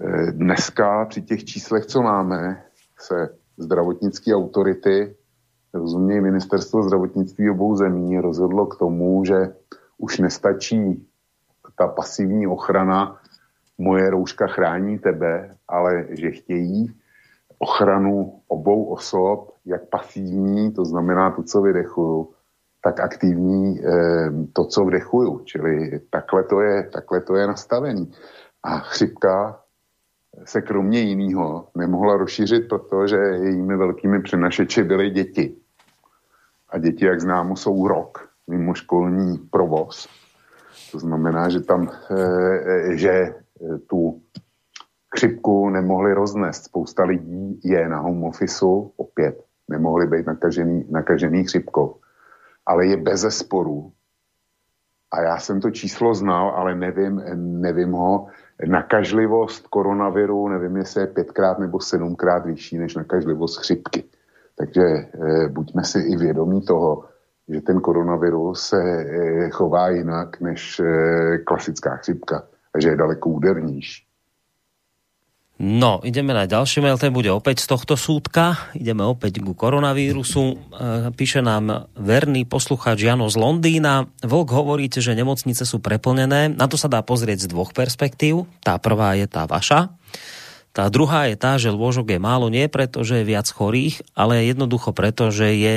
E, dneska při těch číslech, co máme, se zdravotnické autority, rozumějí ministerstvo zdravotnictví obou zemí, rozhodlo k tomu, že už nestačí ta pasivní ochrana moje rouška chrání tebe, ale že chtějí ochranu obou osob, jak pasivní, to znamená to, co vydechuju, tak aktivní eh, to, co vdechuju. Čili takhle to je, takhle to je nastavený. A chřipka se kromě jiného nemohla rozšířit, protože jejími velkými přenašeči byly děti. A děti, jak známo, jsou rok mimo školní provoz. To znamená, že tam, eh, že tu chřipku nemohli roznést. Spousta lidí je na home officeu, opět nemohli být nakažený, nakažený chřipkou. Ale je bez zesporu. A já jsem to číslo znal, ale nevím, nevím ho. Nakažlivost koronaviru, nevím, jestli je pětkrát nebo sedmkrát vyšší než nakažlivost chřipky. Takže eh, buďme si i vědomí toho, že ten koronavirus se eh, chová jinak než eh, klasická chřipka že je daleko údernější.
No, ideme na ďalší mail, ten bude opäť z tohto súdka. Ideme opäť ku koronavírusu. E, píše nám verný poslucháč Jano z Londýna. Volk, hovoríte, že nemocnice sú preplnené. Na to sa dá pozrieť z dvoch perspektív. Tá prvá je tá vaša. Tá druhá je tá, že lôžok je málo nie preto, že je viac chorých, ale jednoducho preto, že je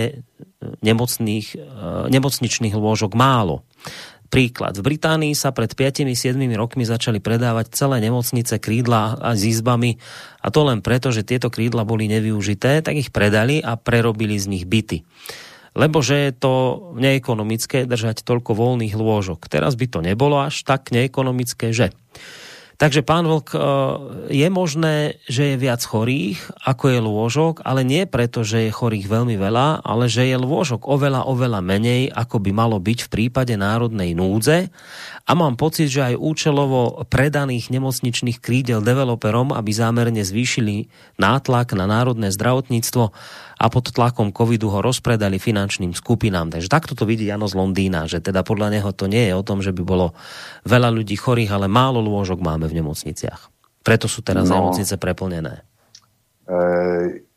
nemocných, e, nemocničných lôžok málo. Príklad. V Británii sa pred 5-7 rokmi začali predávať celé nemocnice krídla s izbami a to len preto, že tieto krídla boli nevyužité, tak ich predali a prerobili z nich byty. Lebo že je to neekonomické držať toľko voľných lôžok. Teraz by to nebolo až tak neekonomické, že... Takže pán Vlk, e, je možné, že je viac chorých, ako je lôžok, ale nie preto, že je chorých veľmi veľa, ale že je lôžok oveľa, oveľa menej, ako by malo byť v prípade národnej núdze. A mám pocit, že aj účelovo predaných nemocničných krídel developerom, aby zámerne zvýšili nátlak na národné zdravotníctvo, a pod tlakom covidu ho rozpredali finančným skupinám. Takže takto to vidí Jano z Londýna, že teda podľa neho to nie je o tom, že by bolo veľa ľudí chorých, ale málo lôžok máme v nemocniciach. Preto sú teraz no, nemocnice preplnené.
E,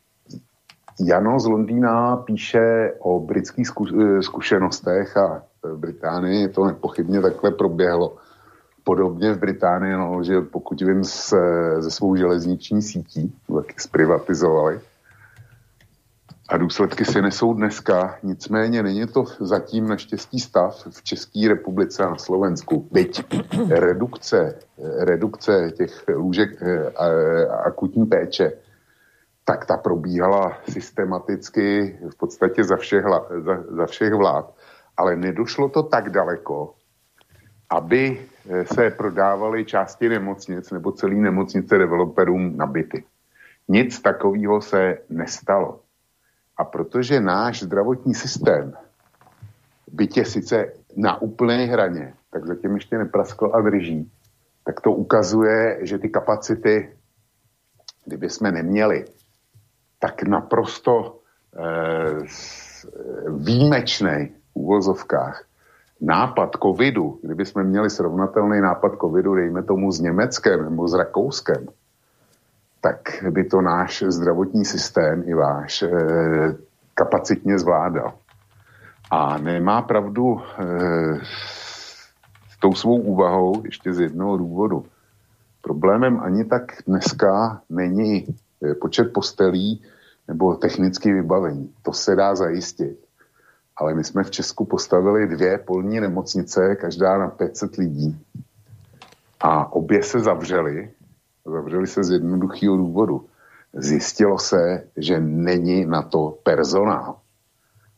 Jano z Londýna píše o britských zku, eh, zkušenostech a v Británii to nepochybně takhle proběhlo. Podobně v Británii, no, že pokud vím, se, ze svou železniční sítí, taky zprivatizovali, a důsledky si nesou dneska. Nicméně není to zatím naštěstí stav v České republice a na Slovensku. Byť redukce, redukce těch lůžek eh, akutní péče, tak ta probíhala systematicky v podstatě za všech, za, za všech vlád. Ale nedošlo to tak daleko, aby eh, se prodávaly části nemocnic nebo celý nemocnice developerům nabity. Nic takového se nestalo. A protože náš zdravotní systém, je sice na úplné hraně, tak zatím ještě nepraskl a drží, tak to ukazuje, že ty kapacity, kdyby jsme neměli, tak naprosto eh, výjimečný v úvozovkách nápad covidu, kdyby jsme měli srovnatelný nápad covidu, dejme tomu s Německem nebo s Rakouskem, tak by to náš zdravotní systém i váš e, kapacitně zvládal. A nemá pravdu e, s tou svou úvahou ještě z jednoho důvodu. Problémem ani tak dneska není e, počet postelí nebo technické vybavení. To se dá zajistit. Ale my jsme v Česku postavili dvě polní nemocnice, každá na 500 lidí. A obě se zavřely Zavřeli se z jednoduchého důvodu. Zjistilo se, že není na to personál.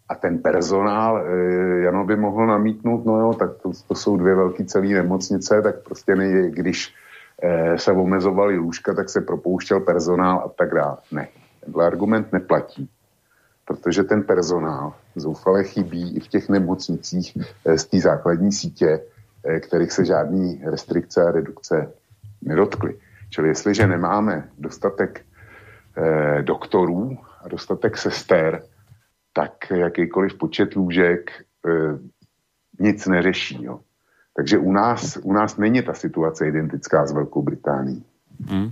A ten personál, e, Jano by mohl namítnout, no jo, tak to, to jsou dvě velké celé nemocnice, tak prostě nej, když e, se omezovaly lůžka, tak se propouštěl personál a tak dále. Ne, tenhle argument neplatí, protože ten personál zoufale chybí i v těch nemocnicích e, z té základní sítě, kterých se žádný restrikce a redukce nedotkly. Čili jestliže nemáme dostatek eh, doktorů a dostatek sester, tak jakýkoliv počet lůžek eh, nic neřeší. Jo. Takže u nás, u nás není ta situace identická s Velkou Británií. Mm.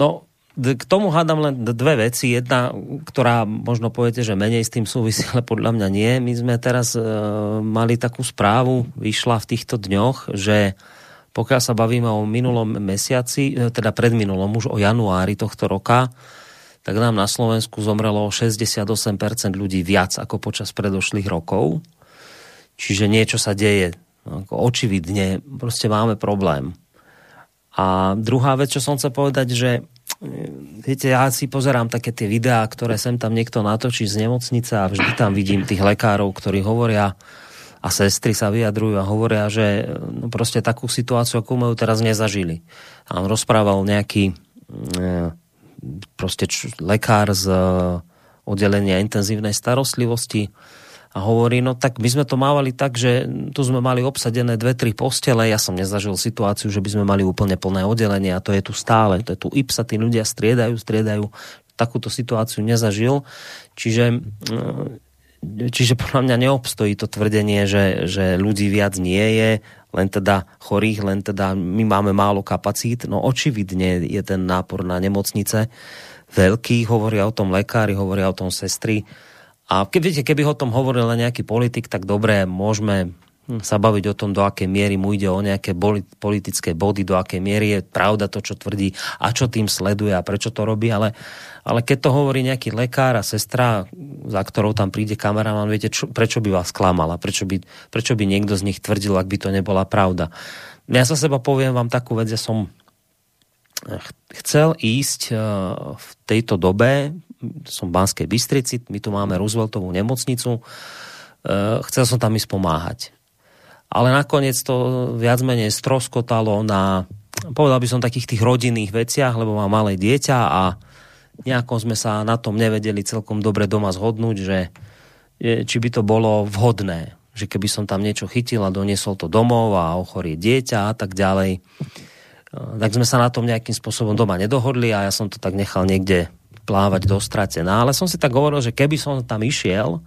No, k tomu hádam len dve veci. Jedna, ktorá možno poviete, že menej s tým súvisí, ale podľa mňa nie. My sme teraz e, mali takú správu, vyšla v týchto dňoch, že pokiaľ sa bavíme o minulom mesiaci, e, teda predminulom, už o januári tohto roka, tak nám na Slovensku zomrelo 68% ľudí viac ako počas predošlých rokov. Čiže niečo sa deje. Očividne proste máme problém. A druhá vec, čo som chcel povedať, že viete, ja si pozerám také tie videá, ktoré sem tam niekto natočí z nemocnice a vždy tam vidím tých lekárov, ktorí hovoria a sestry sa vyjadrujú a hovoria, že no proste takú situáciu, ako majú teraz nezažili. A on rozprával nejaký e, proste lekár z e, oddelenia intenzívnej starostlivosti, a hovorí, no tak my sme to mávali tak, že tu sme mali obsadené dve, tri postele, ja som nezažil situáciu, že by sme mali úplne plné oddelenie a to je tu stále, to je tu IPSA, tí ľudia striedajú, striedajú, takúto situáciu nezažil, čiže e, čiže podľa mňa neobstojí to tvrdenie, že, že ľudí viac nie je, len teda chorých, len teda my máme málo kapacít, no očividne je ten nápor na nemocnice veľký, hovoria o tom lekári, hovoria o tom sestry, a keď, keby o tom hovoril nejaký politik, tak dobre, môžeme sa baviť o tom, do akej miery mu ide o nejaké politické body, do akej miery je pravda to, čo tvrdí a čo tým sleduje a prečo to robí, ale, ale keď to hovorí nejaký lekár a sestra, za ktorou tam príde kameraman, viete, čo, prečo by vás klamala, prečo by, prečo by niekto z nich tvrdil, ak by to nebola pravda. Ja sa seba poviem vám takú vec, ja som chcel ísť eh, v tejto dobe som v Banskej Bystrici, my tu máme Rooseveltovú nemocnicu, e, chcel som tam ísť pomáhať. Ale nakoniec to viac menej stroskotalo na, povedal by som, takých tých rodinných veciach, lebo mám malé dieťa a nejako sme sa na tom nevedeli celkom dobre doma zhodnúť, že či by to bolo vhodné, že keby som tam niečo chytil a doniesol to domov a ochorie dieťa a tak ďalej, e, tak sme sa na tom nejakým spôsobom doma nedohodli a ja som to tak nechal niekde plávať do stratená. Ale som si tak hovoril, že keby som tam išiel,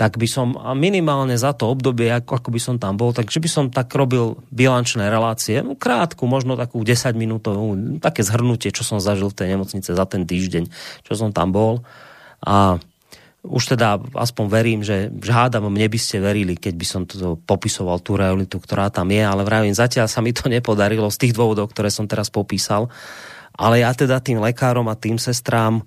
tak by som minimálne za to obdobie, ako, ako by som tam bol, takže by som tak robil bilančné relácie, no, krátku, možno takú 10 minútovú, také zhrnutie, čo som zažil v tej nemocnice za ten týždeň, čo som tam bol. A už teda aspoň verím, že žádam, mne by ste verili, keď by som to popisoval tú realitu, ktorá tam je, ale vravím, zatiaľ sa mi to nepodarilo z tých dôvodov, ktoré som teraz popísal. Ale ja teda tým lekárom a tým sestrám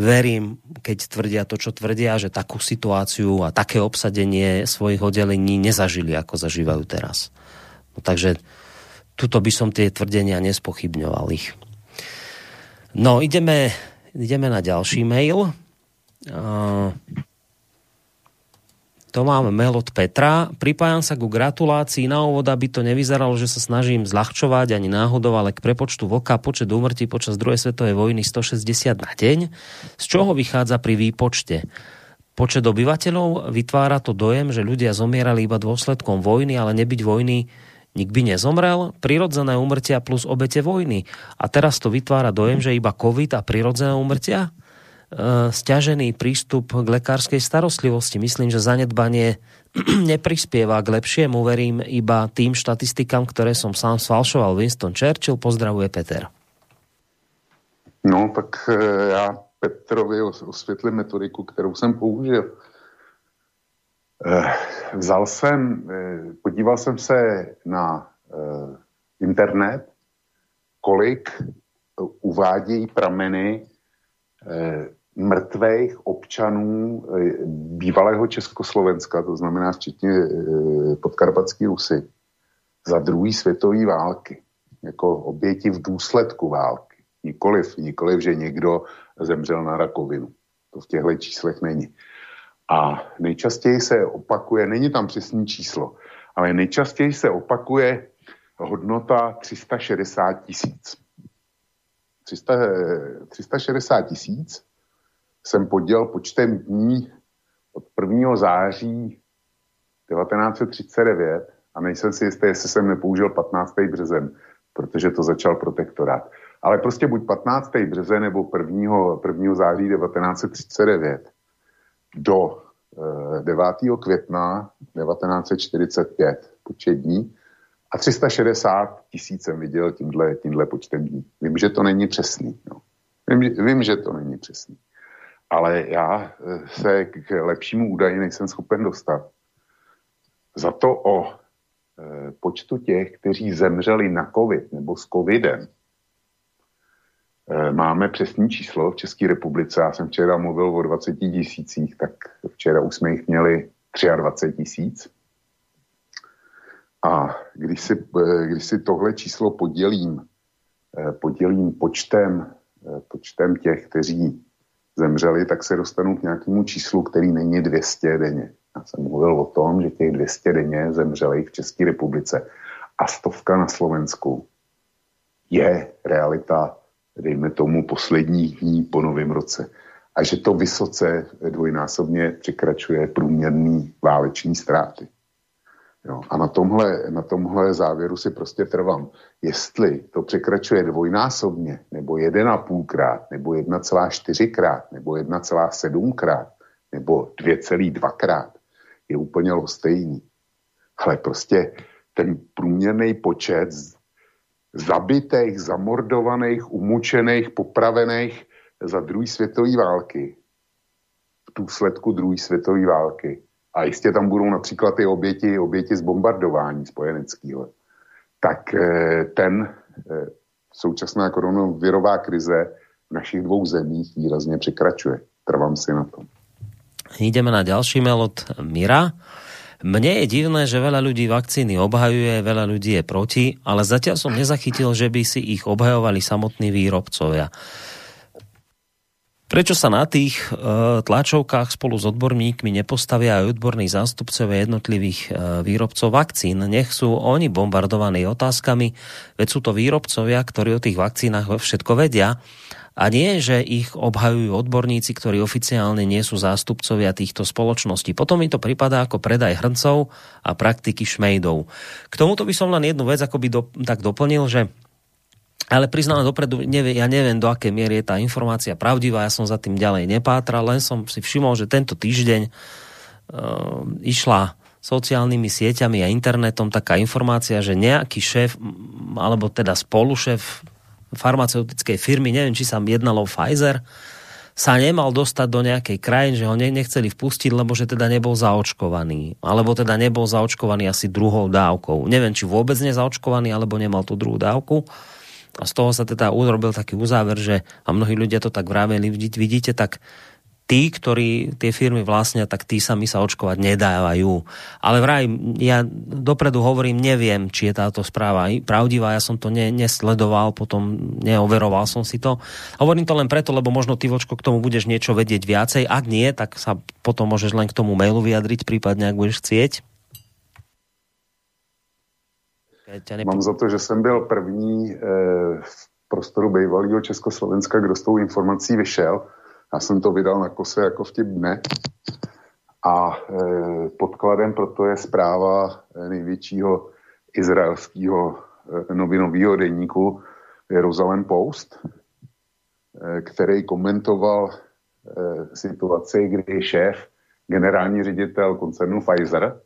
verím, keď tvrdia to, čo tvrdia, že takú situáciu a také obsadenie svojich oddelení nezažili, ako zažívajú teraz. No, takže tuto by som tie tvrdenia nespochybňoval ich. No, ideme, ideme na ďalší mail. Uh, to máme mail od Petra. Pripájam sa ku gratulácii na úvod, aby to nevyzeralo, že sa snažím zľahčovať ani náhodou, ale k prepočtu voka počet úmrtí počas druhej svetovej vojny 160 na deň, z čoho vychádza pri výpočte. Počet obyvateľov vytvára to dojem, že ľudia zomierali iba dôsledkom vojny, ale nebyť vojny nik nezomrel, prirodzené úmrtia plus obete vojny. A teraz to vytvára dojem, že iba COVID a prirodzené úmrtia? E, stiažený prístup k lekárskej starostlivosti. Myslím, že zanedbanie neprispieva k lepšiemu, verím iba tým štatistikám, ktoré som sám sfalšoval. Winston Churchill, pozdravuje Peter.
No, tak e, já Petrovi osvětlím metodiku, kterou jsem použil. E, vzal jsem, podíval jsem se na internet, kolik uvádějí prameny mrtvých občanů eh, bývalého Československa, to znamená včetně eh, podkarpatský Rusy, za druhý světové války, jako oběti v důsledku války. Nikoliv, nikoliv, že někdo zemřel na rakovinu. To v těchto číslech není. A nejčastěji se opakuje, není tam přesný číslo, ale nejčastěji se opakuje hodnota 360 tisíc. 360 eh, tisíc jsem podělal počtem dní od 1. září 1939 a nejsem si jistý, jestli jsem nepoužil 15. březen, protože to začal protektorát. Ale prostě buď 15. březe nebo 1. 1. září 1939 do 9. Eh, května 1945 počet dní a 360 tisíc jsem viděl tímhle, tímhle počtem dní. Vím, že to není přesný. No. Vím, vím, že to není přesný. Ale já eh, se k lepšímu údaji nejsem schopen dostat. Za to o e, počtu těch, kteří zemřeli na covid nebo s covidem, e, máme přesný číslo v České republice. Já jsem včera mluvil o 20 tisících, tak včera už jsme jich měli 23 tisíc. A když si, když si tohle číslo podělím, podělím počtem, počtem těch, kteří zemřeli, tak se dostanu k nějakému číslu, který není 200 denně. Já jsem mluvil o tom, že těch 200 denně zemřeli v České republice a stovka na Slovensku je realita, dejme tomu, posledních dní po novém roce. A že to vysoce dvojnásobně překračuje průměrný váleční ztráty. Jo, a na tomhle, na tomhle závěru si prostě trvám. Jestli to překračuje dvojnásobně, nebo 1,5 krát, nebo 1,4 krát, nebo 1,7 krát, nebo 2,2 krát, je úplně lhostejný. Ale prostě ten průměrný počet zabitých, zamordovaných, umučených, popravených za druhé světové války, v důsledku druhé světové války, a jistě tam budou například i oběti, oběti z bombardování spojeneckého, tak eh, ten eh, současná koronavirová krize v našich dvou zemích výrazně překračuje. Trvám si na tom.
Ideme na ďalší mail od Mira. Mne je divné, že veľa ľudí vakcíny obhajuje, veľa ľudí je proti, ale zatiaľ som nezachytil, že by si ich obhajovali samotní výrobcovia. Prečo sa na tých e, tlačovkách spolu s odborníkmi nepostavia aj odborní zástupcovia jednotlivých e, výrobcov vakcín? Nech sú oni bombardovaní otázkami, veď sú to výrobcovia, ktorí o tých vakcínach všetko vedia a nie, že ich obhajujú odborníci, ktorí oficiálne nie sú zástupcovia týchto spoločností. Potom mi to pripadá ako predaj hrncov a praktiky šmejdov. K tomuto by som len jednu vec akoby do, tak doplnil, že ale priznám dopredu, nevie, ja neviem, do akej miery je tá informácia pravdivá, ja som za tým ďalej nepátral, len som si všimol, že tento týždeň uh, išla sociálnymi sieťami a internetom taká informácia, že nejaký šéf, alebo teda spolušéf farmaceutickej firmy, neviem, či sa jednalo Pfizer, sa nemal dostať do nejakej krajiny, že ho nechceli vpustiť, lebo že teda nebol zaočkovaný. Alebo teda nebol zaočkovaný asi druhou dávkou. Neviem, či vôbec nezaočkovaný, alebo nemal tú druhú dávku. A z toho sa teda urobil taký uzáver, že a mnohí ľudia to tak vraveli, vidíte, tak tí, ktorí tie firmy vlastnia, tak tí sami sa očkovať nedávajú. Ale vraj, ja dopredu hovorím, neviem, či je táto správa pravdivá, ja som to ne, nesledoval, potom neoveroval som si to. Hovorím to len preto, lebo možno ty, Vočko, k tomu budeš niečo vedieť viacej. Ak nie, tak sa potom môžeš len k tomu mailu vyjadriť, prípadne ak budeš chcieť.
Mám za to, že jsem byl první e, v prostoru bývalého Československa, kdo s tou informací vyšel. Já jsem to vydal na kose jako vtip dne. A e, podkladem pro to je zpráva eh, největšího izraelského novinového denníku Jerusalem Post, který komentoval situaci, kdy šéf, generální ředitel koncernu Pfizer,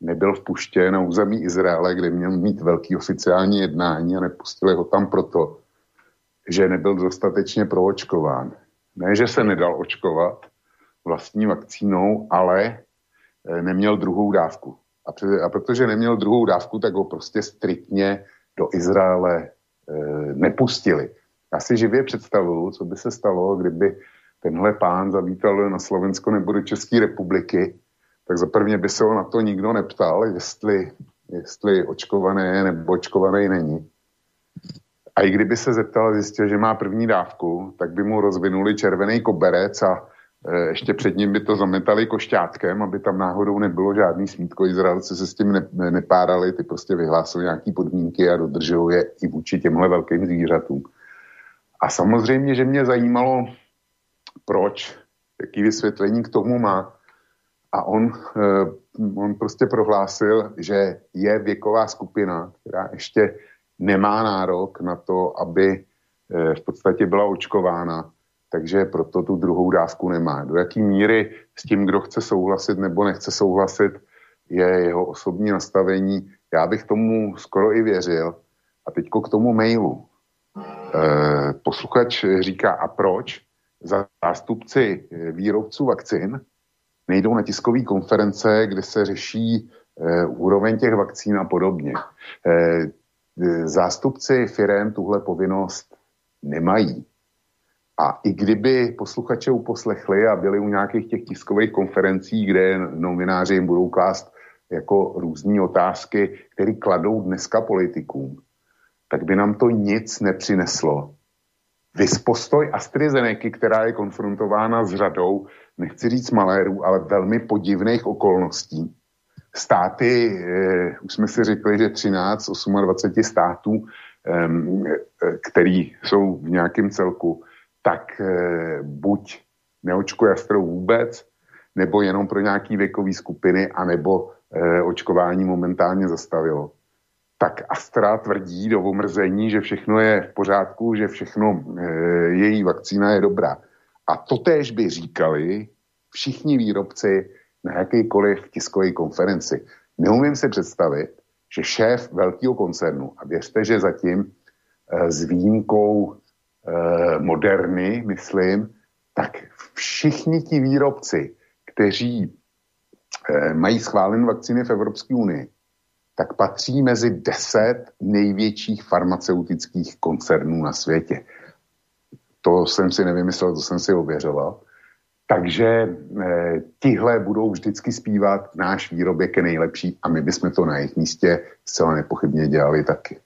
nebyl vpuštěn na území Izraele, kde měl mít velký oficiální jednání a nepustili ho tam proto, že nebyl dostatečně proočkován. Ne, že se nedal očkovat vlastní vakcínou, ale eh, neměl druhou dávku. A, pře- a protože neměl druhou dávku, tak ho prostě striktně do Izraele e, nepustili. Já si živě představuju, co by se stalo, kdyby tenhle pán zavítal na Slovensko nebo do České republiky tak za prvně by se ho na to nikdo neptal, jestli, jestli očkovaný je nebo očkovaný není. A i kdyby se zeptal, zjistil, že má první dávku, tak by mu rozvinuli červený koberec a e, ještě před ním by to zametali košťátkem, aby tam náhodou nebylo žádný smítko. Izraelci se s tím ne, ne, nepárali, ty prostě vyhlásili nějaké podmínky a dodržují je i vůči těmhle velkým zvířatům. A samozřejmě, že mě zajímalo, proč, jaký vysvětlení k tomu má. A on, eh, on prostě prohlásil, že je věková skupina, která ještě nemá nárok na to, aby v podstatě byla očkována, takže proto tu druhou dávku nemá. Do jaký míry s tím, kdo chce souhlasit nebo nechce souhlasit, je jeho osobní nastavení. Já bych tomu skoro i věřil. A teďko k tomu mailu. E, posluchač říká, a proč zástupci výrobců vakcin nejdou na tiskové konference, kde se řeší e, úroveň těch vakcín a podobně. E, zástupci firem tuhle povinnost nemají. A i kdyby posluchače uposlechli a byli u nějakých těch tiskových konferencí, kde novináři jim budou klást jako různé otázky, které kladou dneska politikům, tak by nám to nic nepřineslo. Vys postoj AstraZeneca, která je konfrontována s řadou, nechci říct malérů, ale velmi podivných okolností. Státy, eh, už jsme si řekli, že 13 28 států, eh, který jsou v nějakém celku, tak eh, buď neočkuje Astrou vůbec, nebo jenom pro nějaký věkový skupiny, anebo eh, očkování momentálně zastavilo. Tak Astra tvrdí do omrzení, že všechno je v pořádku, že všechno, eh, její vakcína je dobrá. A to též by říkali všichni výrobci na jakýkoliv tiskové konferenci. Neumím si představit, že šéf velkého koncernu, a věřte, že zatím eh, s výjimkou eh, moderny, myslím, tak všichni ti výrobci, kteří eh, mají schválené vakcíny v Evropské unii, tak patří mezi deset největších farmaceutických koncernů na světě. To jsem si nevymyslel, to jsem si ověřoval. Takže e, tihle budou vždycky zpívat, náš výrobek je nejlepší a my bychom to na jejich místě zcela nepochybně dělali taky.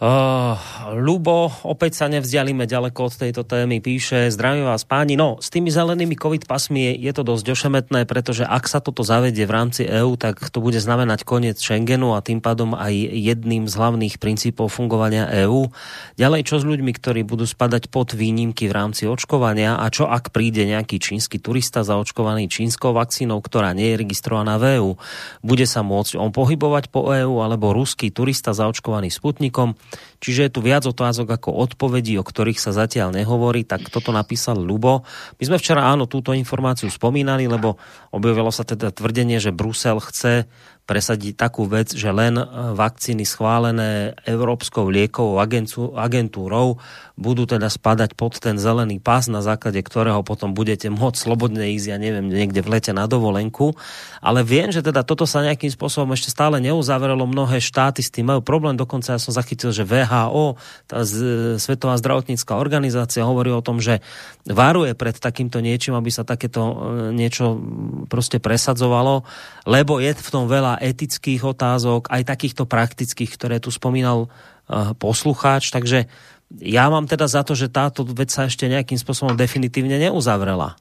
Uh, Lubo, opäť sa nevzdialíme ďaleko od tejto témy, píše, zdravím vás páni, no s tými zelenými covid pasmi je, je to dosť ošemetné, pretože ak sa toto zavedie v rámci EÚ, tak to bude znamenať koniec Schengenu a tým pádom aj jedným z hlavných princípov fungovania EÚ. Ďalej, čo s ľuďmi, ktorí budú spadať pod výnimky v rámci očkovania a čo ak príde nejaký čínsky turista zaočkovaný čínskou vakcínou, ktorá nie je registrovaná v EÚ, bude sa môcť on pohybovať po EÚ alebo ruský turista zaočkovaný Sputnikom Čiže je tu viac otázok ako odpovedí, o ktorých sa zatiaľ nehovorí, tak toto napísal Lubo. My sme včera áno túto informáciu spomínali, lebo objavilo sa teda tvrdenie, že Brusel chce presadiť takú vec, že len e, vakcíny schválené Európskou liekovou agentúrou budú teda spadať pod ten zelený pás, na základe ktorého potom budete môcť slobodne ísť, ja neviem, niekde v lete na dovolenku. Ale viem, že teda toto sa nejakým spôsobom ešte stále neuzavrelo. Mnohé štáty s tým majú problém. Dokonca ja som zachytil, že VHO, tá Svetová zdravotnícká organizácia, hovorí o tom, že varuje pred takýmto niečím, aby sa takéto e, niečo proste presadzovalo, lebo je v tom veľa etických otázok, aj takýchto praktických, ktoré tu spomínal uh, poslucháč. Takže ja mám teda za to, že táto vec sa ešte nejakým spôsobom definitívne neuzavrela.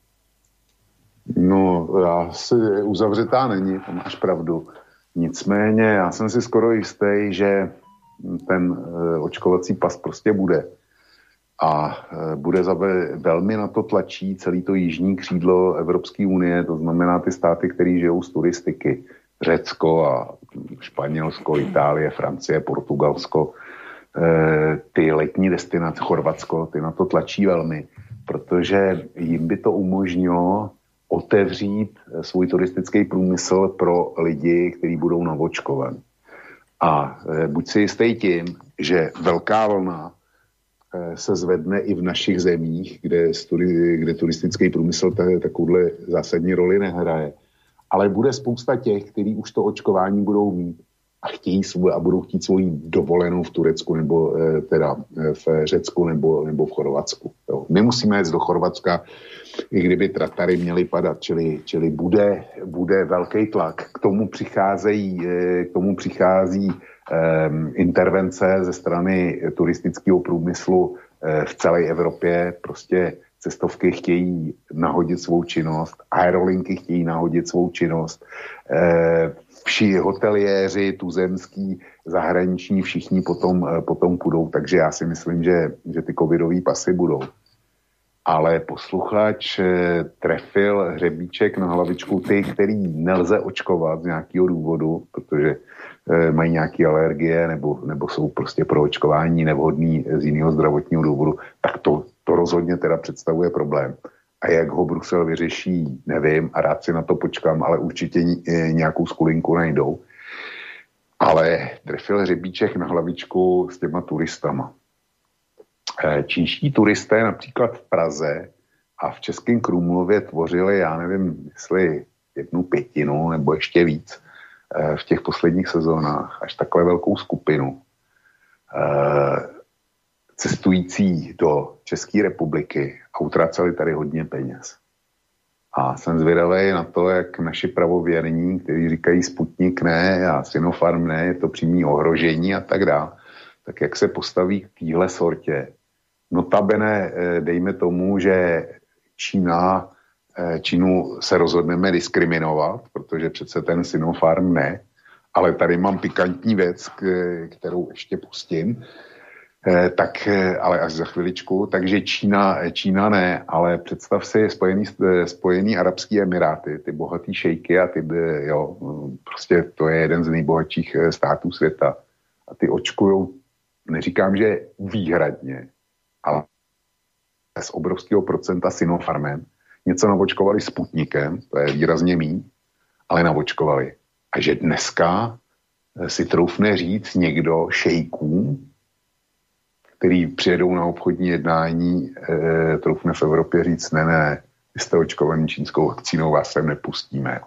No, asi uzavřetá není, to máš pravdu. Nicméně já jsem si skoro jistý, že ten uh, očkovací pas prostě bude. A uh, bude za velmi na to tlačí celý to jižní křídlo Evropské unie, to znamená ty státy, které žijou z turistiky. Řecko a Španělsko, Itálie, Francie, Portugalsko, eh, ty letní destinace, Chorvatsko, ty na to tlačí velmi, protože jim by to umožnilo otevřít svůj turistický průmysl pro lidi, kteří budou navočkovaní. A eh, buď si jistý tím, že velká vlna se zvedne i v našich zemích, kde, kde turistický průmysl takovouhle zásadní roli nehraje ale bude spousta těch, kteří už to očkování budou mít a chtějí svůj, a budou chtít svoji dovolenou v Turecku nebo e, teda e, v Řecku nebo, nebo v Chorvatsku. Jo. Nemusíme jít do Chorvatska, i kdyby tratary měly padat, čili, čili bude, bude velký tlak. K tomu přicházejí, e, k tomu přichází e, intervence ze strany turistického průmyslu v celé Evropě. Prostě cestovky chtějí nahodit svou činnost, aerolinky chtějí nahodit svou činnost, e, vši hoteliéři, tuzemský, zahraniční, všichni potom, e, potom půjdou, takže já si myslím, že, že ty covidové pasy budou. Ale posluchač e, trefil hřebíček na hlavičku ty, který nelze očkovat z nějakého důvodu, protože e, mají nějaké alergie nebo, nebo jsou prostě pro očkování nevhodný z jiného zdravotního důvodu, tak to, to rozhodně teda představuje problém. A jak ho Brusel vyřeší, nevím a rád si na to počkám, ale určitě nějakou skulinku najdou. Ale trefil řebíček na hlavičku s těma turistama. Eh, čínští turisté například v Praze a v Českém Krumlově tvořili, já nevím, jestli jednu pětinu nebo ještě víc eh, v těch posledních sezónách, až takhle velkou skupinu eh, cestující do České republiky a utraceli tady hodně peněz. A jsem zvědavý na to, jak naši pravověrní, kteří říkají Sputnik ne a Sinopharm ne, je to přímý ohrožení a tak dále, tak jak se postaví k téhle sortě Notabene eh, dejme tomu, že Čína, eh, Čínu se rozhodneme diskriminovat, protože přece ten Sinopharm ne, ale tady mám pikantní věc, kterou ještě pustím, tak, ale až za chviličku, takže Čína, Čína ne, ale představ si Spojený, Spojený Arabský Emiráty, ty bohatý šejky a ty, jo, prostě to je jeden z nejbohatších států světa a ty očkujou, neříkám, že výhradně, ale z obrovského procenta Sinopharmem. Něco navočkovali Sputnikem, to je výrazně mý, ale navočkovali. A že dneska eh, si troufne říct někdo šejkům, který přijedou na obchodní jednání, e, troufne v Evropě říct, ne, ne, vy jste očkovaný čínskou vakcínou, vás sem nepustíme.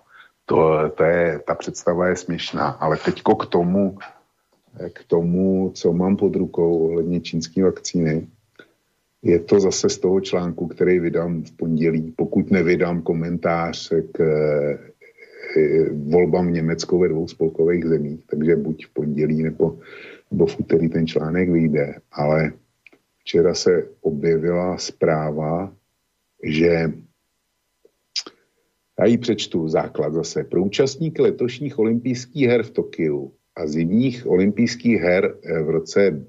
To, to je, ta představa je směšná, ale teďko k tomu, eh, k tomu, co mám pod rukou ohledně čínské vakcíny, je to zase z toho článku, který vydám v pondělí, pokud nevydám komentář k e, volbám v Německu ve dvou spolkových zemích, takže buď v pondělí nebo, nebo v úterý ten článek vyjde. Ale včera se objevila zpráva, že já ji přečtu základ zase. Pro účastníky letošních olympijských her v Tokiu a zimních olympijských her eh, v roce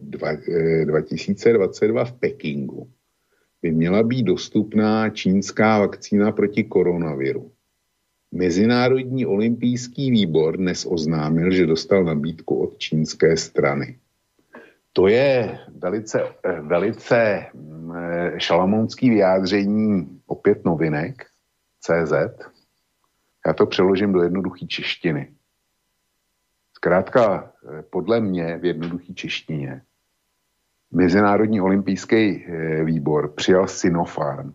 2022 eh, v Pekingu by měla být dostupná čínská vakcína proti koronaviru. Mezinárodní olympijský výbor dnes oznámil, že dostal nabídku od čínské strany. To je velice, eh, velice mm, šalamounský vyjádření opět novinek CZ. Já to přeložím do jednoduché češtiny. Zkrátka, eh, podle mě v jednoduché češtině Mezinárodní olympijský eh, výbor přijal Sinopharm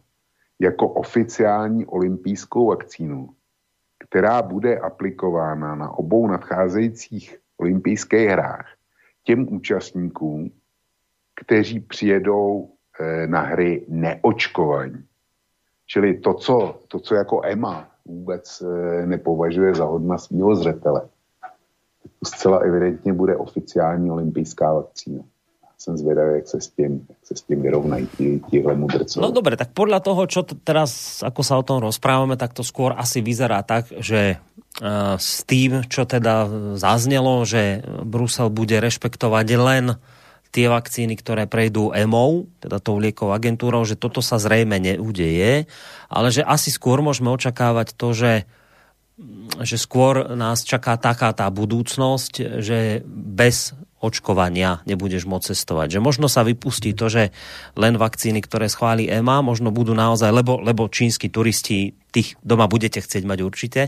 jako oficiální olympijskou vakcínu, která bude aplikována na obou nadcházejících olympijských hrách těm účastníkům, kteří přijedou eh, na hry neočkovaní. Čili to, co, to, co jako EMA vůbec nepovažuje za hodna svého zřetele, zcela evidentně bude oficiální olympijská vakcína. Jsem zvědavý, jak se s tím, jak se s tím vyrovnají tí, tíhle mudrcové.
No dobre, tak podľa toho, čo teraz, ako sa o tom rozprávame, tak to skôr asi vyzerá tak, že uh, s tým, čo teda zaznelo, že Brusel bude rešpektovať len tie vakcíny, ktoré prejdú EMO, teda tou liekovou agentúrou, že toto sa zrejme neudeje, ale že asi skôr môžeme očakávať to, že že skôr nás čaká taká tá budúcnosť, že bez očkovania nebudeš môcť cestovať. Že možno sa vypustí to, že len vakcíny, ktoré schváli EMA, možno budú naozaj, lebo, lebo čínsky turisti tých doma budete chcieť mať určite,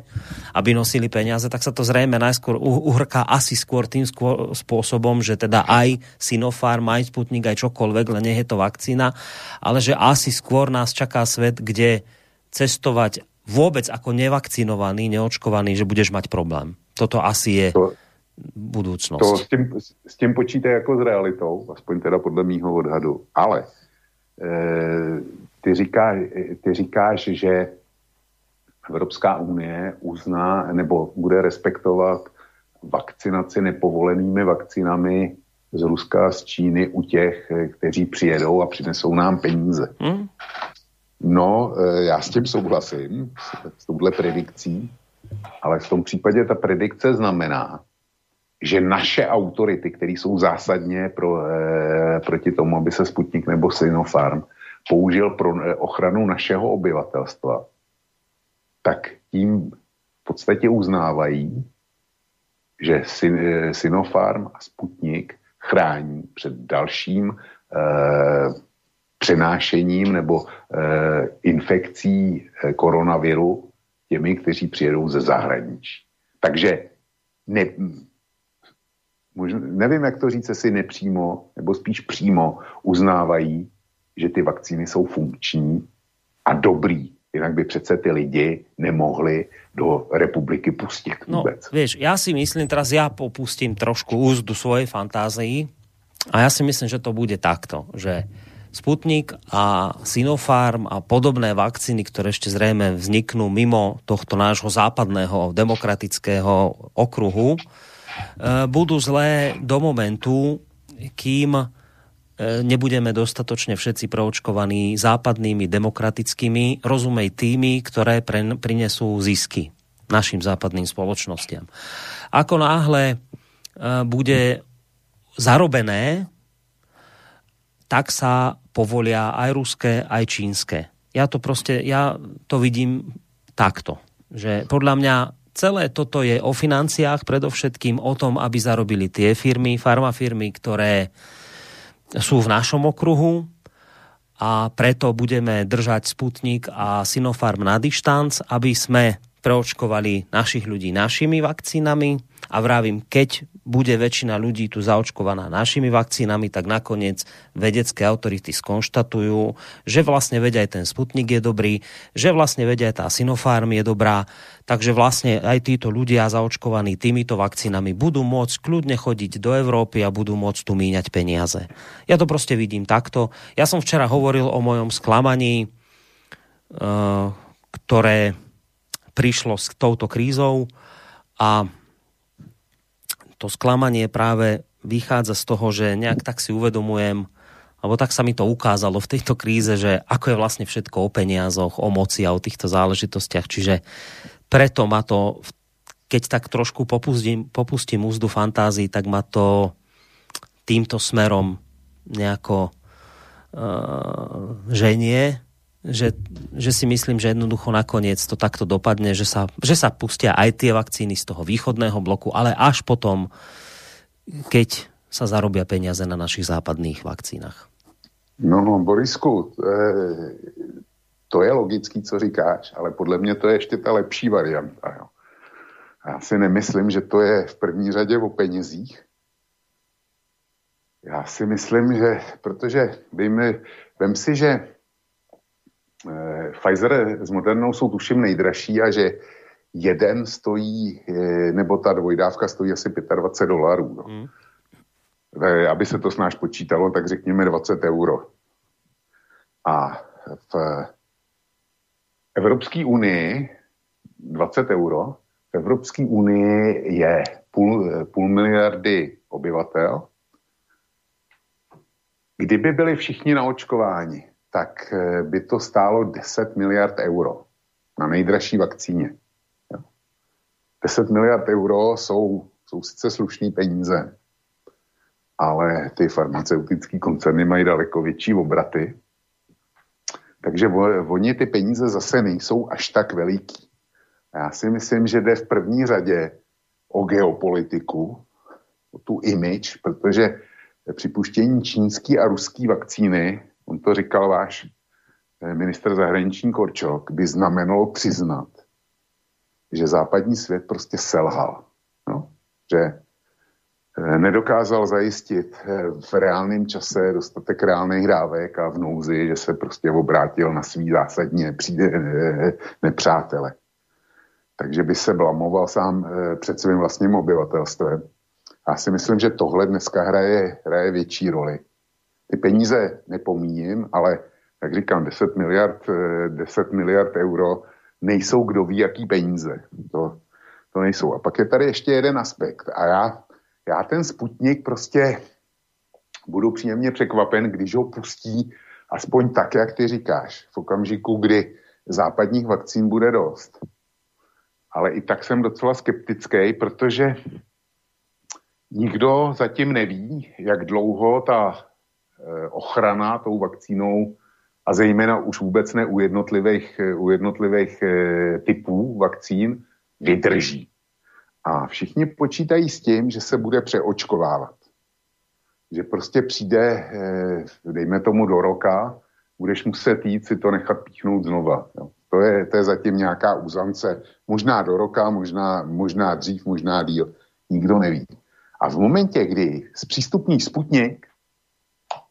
aby nosili peniaze, tak sa to zrejme najskôr uhrká asi skôr tým skôr spôsobom, že teda aj Sinopharm, aj Sputnik, aj čokoľvek, len nie je to vakcína, ale že asi skôr nás čaká svet, kde cestovať vôbec ako nevakcinovaný, neočkovaný, že budeš mať problém. Toto asi je to, budúcnosť.
To s tím, s tím počíte jako s realitou, aspoň teda podle mýho odhadu. Ale e, ty, říkáš, ty říkáš, že Evropská unie uzná nebo bude respektovat vakcinaci nepovolenými vakcinami z Ruska a z Číny u těch, kteří přijedou a přinesou nám peníze. Hmm? No, e, já s tím souhlasím, s touhle predikcí, ale v tom případě ta predikce znamená, že naše autority, které jsou zásadně pro, eh, proti tomu, aby se Sputnik nebo Sinopharm použil pro eh, ochranu našeho obyvatelstva, tak tím v podstatě uznávají, že Sinopharm a Sputnik chrání před dalším eh, přenášením nebo eh, infekcí eh, koronaviru těmi, kteří přijedou ze zahraničí. Takže ne, možná, nevím, jak to říct, jestli nepřímo, nebo spíš přímo uznávají, že ty vakcíny jsou funkční a dobrý. Jinak by přece ty lidi nemohli do republiky pustit
no, vůbec. No, vieš, ja si myslím, teraz ja popustím trošku úzdu svojej fantázii a ja si myslím, že to bude takto, že Sputnik a Sinopharm a podobné vakcíny, ktoré ešte zrejme vzniknú mimo tohto nášho západného demokratického okruhu, budú zlé do momentu, kým e, nebudeme dostatočne všetci proočkovaní západnými demokratickými, rozumej tými, ktoré prinesú zisky našim západným spoločnostiam. Ako náhle e, bude zarobené tak sa povolia aj ruské, aj čínske. Ja to proste, ja to vidím takto, že podľa mňa celé toto je o financiách, predovšetkým o tom, aby zarobili tie firmy, farmafirmy, ktoré sú v našom okruhu. A preto budeme držať Sputnik a Sinopharm na dištanc, aby sme preočkovali našich ľudí našimi vakcínami a vravím, keď bude väčšina ľudí tu zaočkovaná našimi vakcínami, tak nakoniec vedecké autority skonštatujú, že vlastne vedia aj ten Sputnik je dobrý, že vlastne vedia aj tá Sinopharm je dobrá, takže vlastne aj títo ľudia zaočkovaní týmito vakcínami budú môcť kľudne chodiť do Európy a budú môcť tu míňať peniaze. Ja to proste vidím takto. Ja som včera hovoril o mojom sklamaní, uh, ktoré prišlo s touto krízou a to sklamanie práve vychádza z toho, že nejak tak si uvedomujem, alebo tak sa mi to ukázalo v tejto kríze, že ako je vlastne všetko o peniazoch, o moci a o týchto záležitostiach. Čiže preto ma to, keď tak trošku popustím, popustím úzdu fantázii, tak ma to týmto smerom nejako uh, ženie že, že si myslím, že jednoducho nakoniec to takto dopadne, že sa, že sa pustia aj tie vakcíny z toho východného bloku, ale až potom, keď sa zarobia peniaze na našich západných vakcínách.
No, no Borisku, to je, to je logický, co říkáš, ale podle mě to je ještě ta lepší varianta. Jo. Já si nemyslím, že to je v první řadě o penězích. Já si myslím, že, protože vím, vím si, že Pfizer s Modernou jsou tuším nejdražší a že jeden stojí, eh, nebo ta dvojdávka stojí asi 25 dolarů. No. Hmm. Aby se to snáš počítalo, tak řekněme 20 euro. A v Evropské unii 20 euro, v Evropské unii je půl, půl miliardy obyvatel. Kdyby byli všichni naočkováni, tak eh, by to stálo 10 miliard euro na nejdražší vakcíně. 10 miliard euro jsou, jsou sice slušné peníze, ale ty farmaceutické koncerny mají daleko větší obraty. Takže oni ty peníze zase nejsou až tak veliký. Já si myslím, že jde v první řadě o geopolitiku, o tu image, protože připuštění čínské a ruské vakcíny on to říkal váš eh, minister zahraniční Korčok, by znamenalo přiznat, že západní svět prostě selhal. No? Že eh, nedokázal zajistit eh, v reálném čase dostatek reálných dávek a v nouzi, že se prostě obrátil na svý zásadně nepřátele. Takže by se blamoval sám před svým vlastním obyvatelstvem. Já si myslím, že tohle dneska hraje, hraje větší roli ty peníze nepomíním, ale jak říkám, 10 miliard, 10 eh, miliard euro nejsou kdo ví, jaký peníze. To, to nejsou. A pak je tady ještě jeden aspekt. A já, já ten Sputnik prostě budu příjemně překvapen, když ho pustí aspoň tak, jak ty říkáš, v okamžiku, kdy západních vakcín bude dost. Ale i tak jsem docela skeptický, protože nikdo zatím neví, jak dlouho ta ochrana tou vakcínou a zejména už vůbec ne u jednotlivých, u jednotlivých eh, typů vakcín vydrží. A všichni počítají s tím, že se bude přeočkovávat. Že prostě přijde, eh, dejme tomu do roka, budeš muset jít si to nechat píchnout znova. Jo. To, je, to je zatím nějaká úzance. Možná do roka, možná, možná dřív, možná díl. Nikdo neví. A v momentě, kdy zpřístupní Sputnik,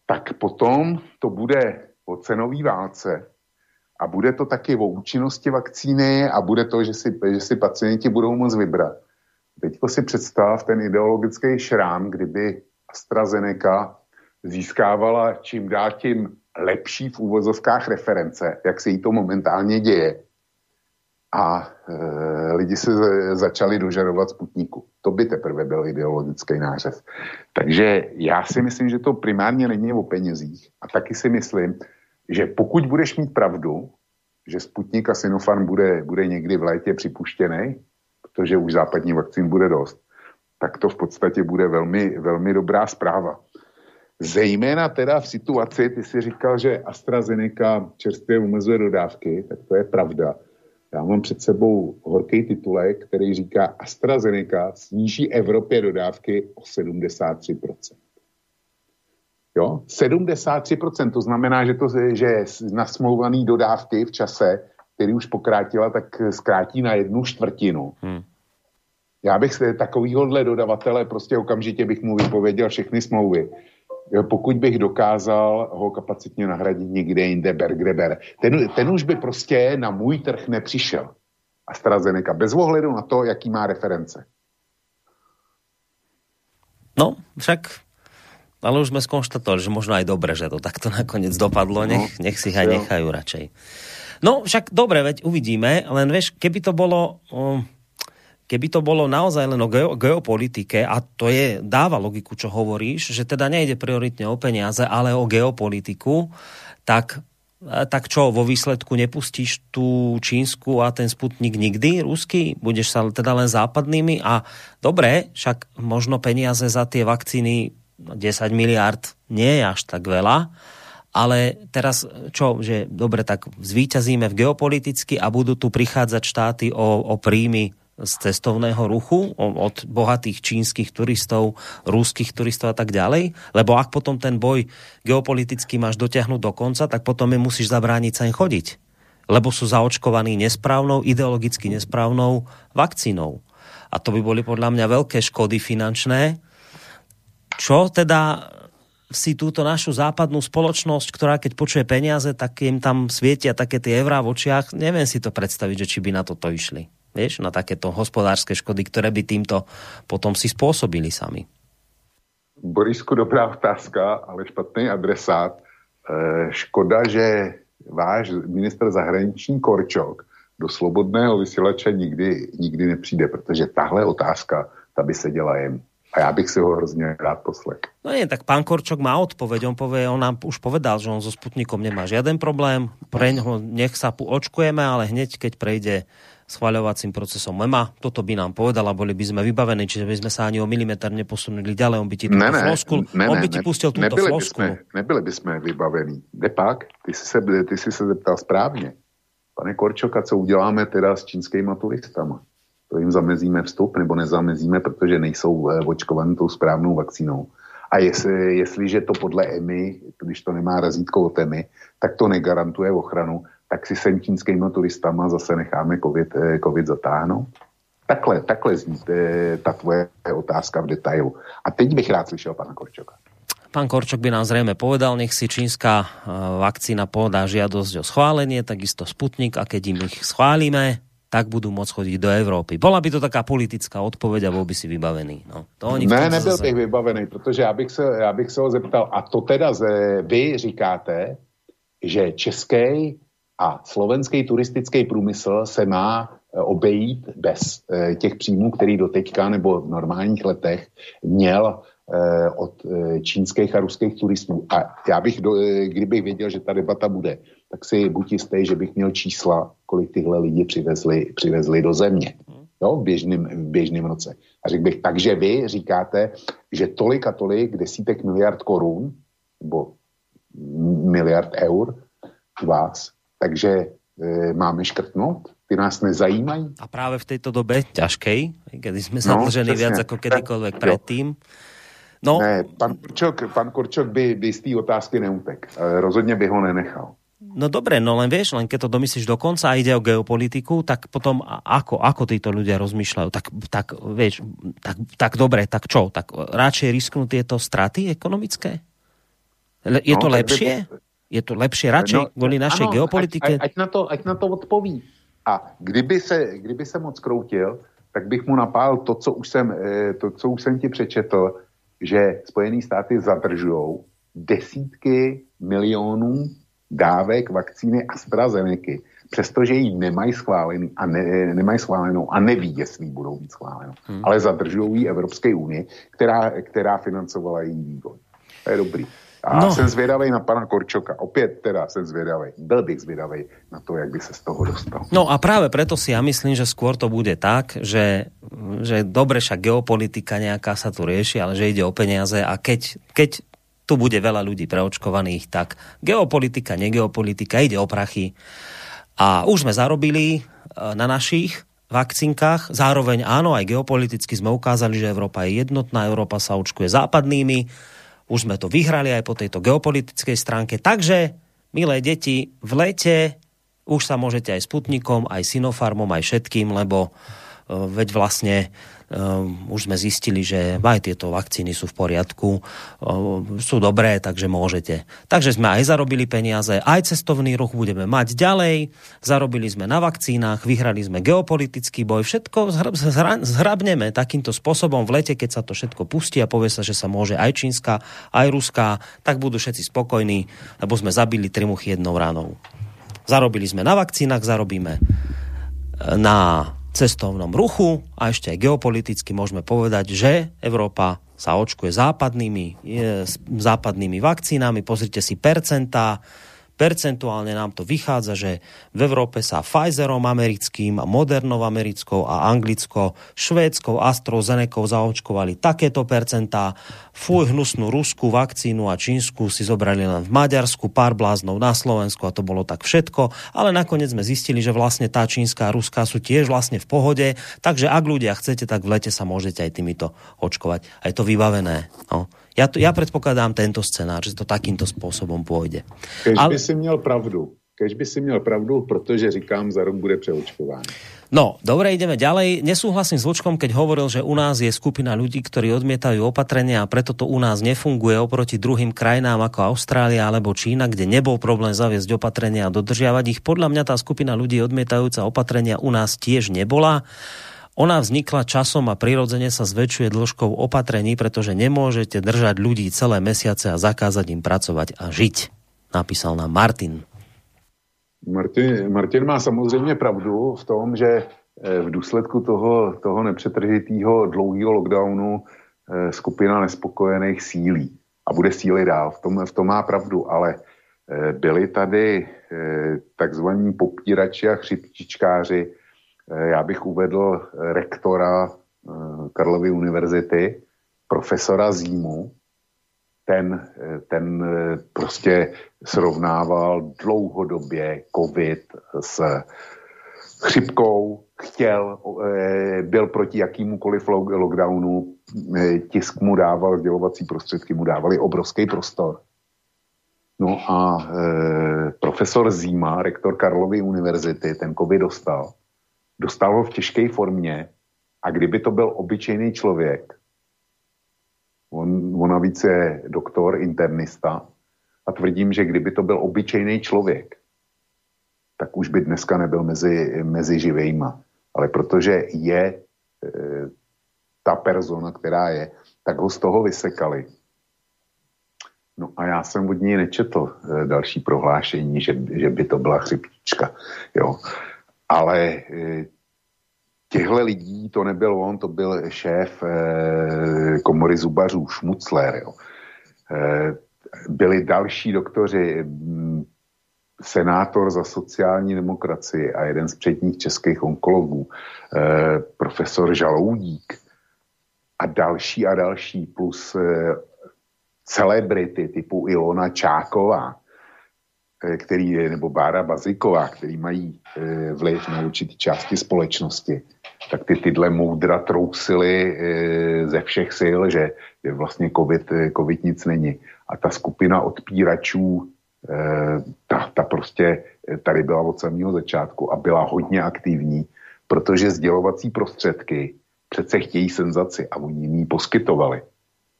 tak potom to bude o cenové válce a bude to taky o účinnosti vakcíny a bude to, že si, že si pacienti budou moct vybrat. Teď si představ ten ideologický šrám, kdyby AstraZeneca získávala čím dál tím lepší v úvozovkách reference, jak se jí to momentálně děje. A e, lidi se začali dožadovat Sputniku. To by teprve byl ideologický nářez. Takže já si myslím, že to primárně není o penězích. A taky si myslím, že pokud budeš mít pravdu, že Sputnik a Sinopharm bude, bude někdy v létě připuštěný, protože už západní vakcín bude dost, tak to v podstatě bude velmi, velmi dobrá zpráva. Zejména teda v situaci, ty si říkal, že AstraZeneca čerstvě umezuje dodávky, tak to je pravda. Já mám před sebou horký titulek, který říká AstraZeneca sníží Evropě dodávky o 73%. Jo? 73%, to znamená, že, to, že nasmouvaný dodávky v čase, který už pokrátila, tak zkrátí na jednu čtvrtinu. Hmm. Já bych se takovýhohle dodavatele prostě okamžitě bych mu vypověděl všechny smlouvy. Pokud bych dokázal ho kapacitně nahradit někde jinde, ber, kde ber. Ten, ten už by prostě na můj trh nepřišel. AstraZeneca, bez ohledu na to, jaký má reference.
No, však ale už sme skonštatovali, že možno aj dobre, že to takto nakoniec dopadlo. Nech, no, nech si aj nechajú radšej. No však dobre, veď uvidíme, len vieš, keby to bolo... Um, keby to bolo naozaj len o geopolitike, a to je, dáva logiku, čo hovoríš, že teda nejde prioritne o peniaze, ale o geopolitiku, tak tak čo, vo výsledku nepustíš tú čínsku a ten Sputnik nikdy, ruský? Budeš sa teda len západnými? A dobre, však možno peniaze za tie vakcíny 10 miliard nie je až tak veľa, ale teraz čo, že dobre, tak zvíťazíme v geopoliticky a budú tu prichádzať štáty o, o príjmy z cestovného ruchu od bohatých čínskych turistov, rúských turistov a tak ďalej? Lebo ak potom ten boj geopoliticky máš dotiahnuť do konca, tak potom je musíš zabrániť sem chodiť. Lebo sú zaočkovaní nesprávnou, ideologicky nesprávnou vakcínou. A to by boli podľa mňa veľké škody finančné, čo teda si túto našu západnú spoločnosť, ktorá keď počuje peniaze, tak im tam svietia také tie eurá v očiach. Neviem si to predstaviť, že či by na toto išli. Vieš, na takéto hospodárske škody, ktoré by týmto potom si spôsobili sami.
Borisku, dobrá otázka, ale špatný adresát. E, škoda, že váš minister zahraniční Korčok do slobodného vysílače nikdy, nikdy nepřijde, protože tahle otázka, ta by se děla jen a ja bych si ho hrozne rád poslek.
No nie, tak pán Korčok má odpoveď. On, povie, on nám už povedal, že on so Sputnikom nemá žiaden problém. Pre ňoho nech sa očkujeme, ale hneď keď prejde schvaľovacím procesom MEMA. Toto by nám povedal a boli by sme vybavení, čiže by sme sa ani o milimeter neposunuli ďalej. On by ti ne, ne, floskul, ne, on by ti pustil túto nebyli floskulu.
By sme, nebyli by sme vybavení. Depak, ty si, se, ty si se zeptal správně. Pane Korčoka, co uděláme teda s čínskými turistama? To jim zamezíme vstup nebo nezamezíme, protože nejsou eh, očkovaní tou správnou vakcínou. A jestli, jestliže to podle EMI, když to nemá razítko od EMI, tak to negarantuje ochranu, tak si sem čínskýma turistama zase necháme COVID, eh, COVID zatáhnout? Takhle, takhle zní eh, ta tvoje otázka v detailu. A teď bych rád slyšel pana Korčoka.
Pán Korčok by nám zrejme povedal, nech si čínska vakcína podá žiadosť o schválenie, takisto Sputnik a keď im ich schválime, tak budú môcť chodiť do Európy. Bola by to taká politická odpoveď a bol by si vybavený. No,
to oni ne, nebyl zase... bych vybavený, protože já bych, se, já bych se ho zeptal, a to teda ze, vy říkáte, že český a slovenský turistický průmysl se má eh, obejít bez eh, těch příjmů, který do teďka nebo v normálních letech měl eh, od čínských a ruských turistů. A já bych, kdybych věděl, že ta debata bude, tak si buď jistý, že bych měl čísla, kolik tyhle lidi přivezli, přivezli do země jo, v, běžným, v běžným roce. A řekl bych, takže vy říkáte, že tolik a tolik desítek miliard korun, nebo miliard eur vás, takže e, máme škrtnout ty nás nezajímají.
A právě v této době těžké, kdy jsme zadlžení no, viac jako kedykoľvek předtím.
No. Ne, pan Korčok, pan Korčok by, by z té otázky neutek. Rozhodně by ho nenechal.
No dobre, no len vieš, len keď to domyslíš do konca a ide o geopolitiku, tak potom ako, ako títo ľudia rozmýšľajú? Tak, tak vieš, tak, tak dobre, tak čo? Tak radšej risknú tieto straty ekonomické? Je no, to lepšie? By... Je to lepšie radšej no, kvůli našej ano, geopolitike?
Ať, ať, na to, ať na to odpoví. A kdyby se, kdyby se moc kroutil, tak bych mu napál to, co už jsem, eh, to, co už jsem ti přečetl, že Spojené státy zadržují desítky milionů dávek vakcíny AstraZeneca, přestože ji nemají schválený a ne, nemají schválenou a neví, jestli budou mít schválenou. Hmm. Ale zadržují ji Evropské unie, která, která financovala její vývoj. To je dobrý. A no. jsem zvědavý na pana Korčoka. Opět teda jsem zvědavý. Byl bych zvědavý na to, jak by se z toho dostal.
No a právě preto si ja myslím, že skôr to bude tak, že, že dobre však geopolitika nejaká sa tu rieši, ale že ide o peniaze a keď, keď tu bude veľa ľudí preočkovaných, tak geopolitika, negeopolitika, ide o prachy. A už sme zarobili e, na našich vakcinkách. Zároveň áno, aj geopoliticky sme ukázali, že Európa je jednotná, Európa sa očkuje západnými už sme to vyhrali aj po tejto geopolitickej stránke. Takže, milé deti, v lete už sa môžete aj Sputnikom, aj Sinopharmom, aj všetkým, lebo uh, veď vlastne um, už sme zistili, že aj tieto vakcíny sú v poriadku, um, sú dobré, takže môžete. Takže sme aj zarobili peniaze, aj cestovný ruch budeme mať ďalej, zarobili sme na vakcínach, vyhrali sme geopolitický boj, všetko zhrabneme takýmto spôsobom v lete, keď sa to všetko pustí a povie sa, že sa môže aj čínska, aj ruská, tak budú všetci spokojní, lebo sme zabili tri muchy jednou ranou. Zarobili sme na vakcínach, zarobíme na cestovnom ruchu a ešte aj geopoliticky môžeme povedať, že Európa sa očkuje západnými, západnými vakcínami. Pozrite si percentá, Percentuálne nám to vychádza, že v Európe sa Pfizerom americkým, Modernou americkou a anglickou, švédskou AstraZeneca zaočkovali takéto percentá. Fuj, hnusnú ruskú vakcínu a čínsku si zobrali len v Maďarsku, pár bláznov na Slovensku a to bolo tak všetko. Ale nakoniec sme zistili, že vlastne tá čínska a ruská sú tiež vlastne v pohode. Takže ak ľudia chcete, tak v lete sa môžete aj týmito očkovať. A je to vybavené. No. Ja, to, ja predpokladám tento scenár, že to takýmto spôsobom pôjde.
Kež Ale... by si měl pravdu. Kež by si měl pravdu, protože říkám, za rok bude přeočkování.
No, dobre, ideme ďalej. Nesúhlasím s Lučkom, keď hovoril, že u nás je skupina ľudí, ktorí odmietajú opatrenia a preto to u nás nefunguje oproti druhým krajinám ako Austrália alebo Čína, kde nebol problém zaviesť opatrenia a dodržiavať ich. Podľa mňa tá skupina ľudí odmietajúca opatrenia u nás tiež nebola. Ona vznikla časom a prirodzene sa zväčšuje dĺžkou opatrení, pretože nemôžete držať ľudí celé mesiace a zakázať im pracovať a žiť. Napísal nám Martin.
Martin, Martin má samozřejmě pravdu v tom, že eh, v důsledku toho, toho nepřetržitého dlouhého lockdownu eh, skupina nespokojených sílí a bude síly dál. V tom, v tom má pravdu, ale eh, byli tady takzvaní popírači a chřipčičkáři, Eh, já bych uvedl eh, rektora eh, Karlovy univerzity, profesora Zímu, ten, ten prostě srovnával dlouhodobě covid s chřipkou, chtěl, byl proti jakýmukoliv lockdownu, tisk mu dával, sdělovací prostředky mu dávali obrovský prostor. No a e, profesor Zíma, rektor Karlovy univerzity, ten covid dostal dostal ho v těžké formě a kdyby to byl obyčejný člověk, on, on navíc je doktor, internista, a tvrdím, že kdyby to byl obyčejný člověk, tak už by dneska nebyl mezi, mezi živejma. Ale protože je e, ta persona, která je, tak ho z toho vysekali. No a já jsem od ní nečetl e, další prohlášení, že, že by to byla chřipčička. Jo. Ale e, těchto lidí to nebyl on, to byl šéf e, komory zubařů Šmucler. Jo. E, byli další doktoři, senátor za sociální demokracii a jeden z předních českých onkologů, profesor Žaloudík a další a další, plus celebrity typu Ilona Čáková, který, nebo Bára Baziková, který mají vliv na určitý části společnosti, tak ty tyhle moudra trousily ze všech sil, že, že vlastně COVID, COVID nic není. A ta skupina odpíračů, ta, ta prostě tady byla od samého začátku a byla hodně aktivní, protože sdělovací prostředky přece chtějí senzaci a oni ji poskytovali.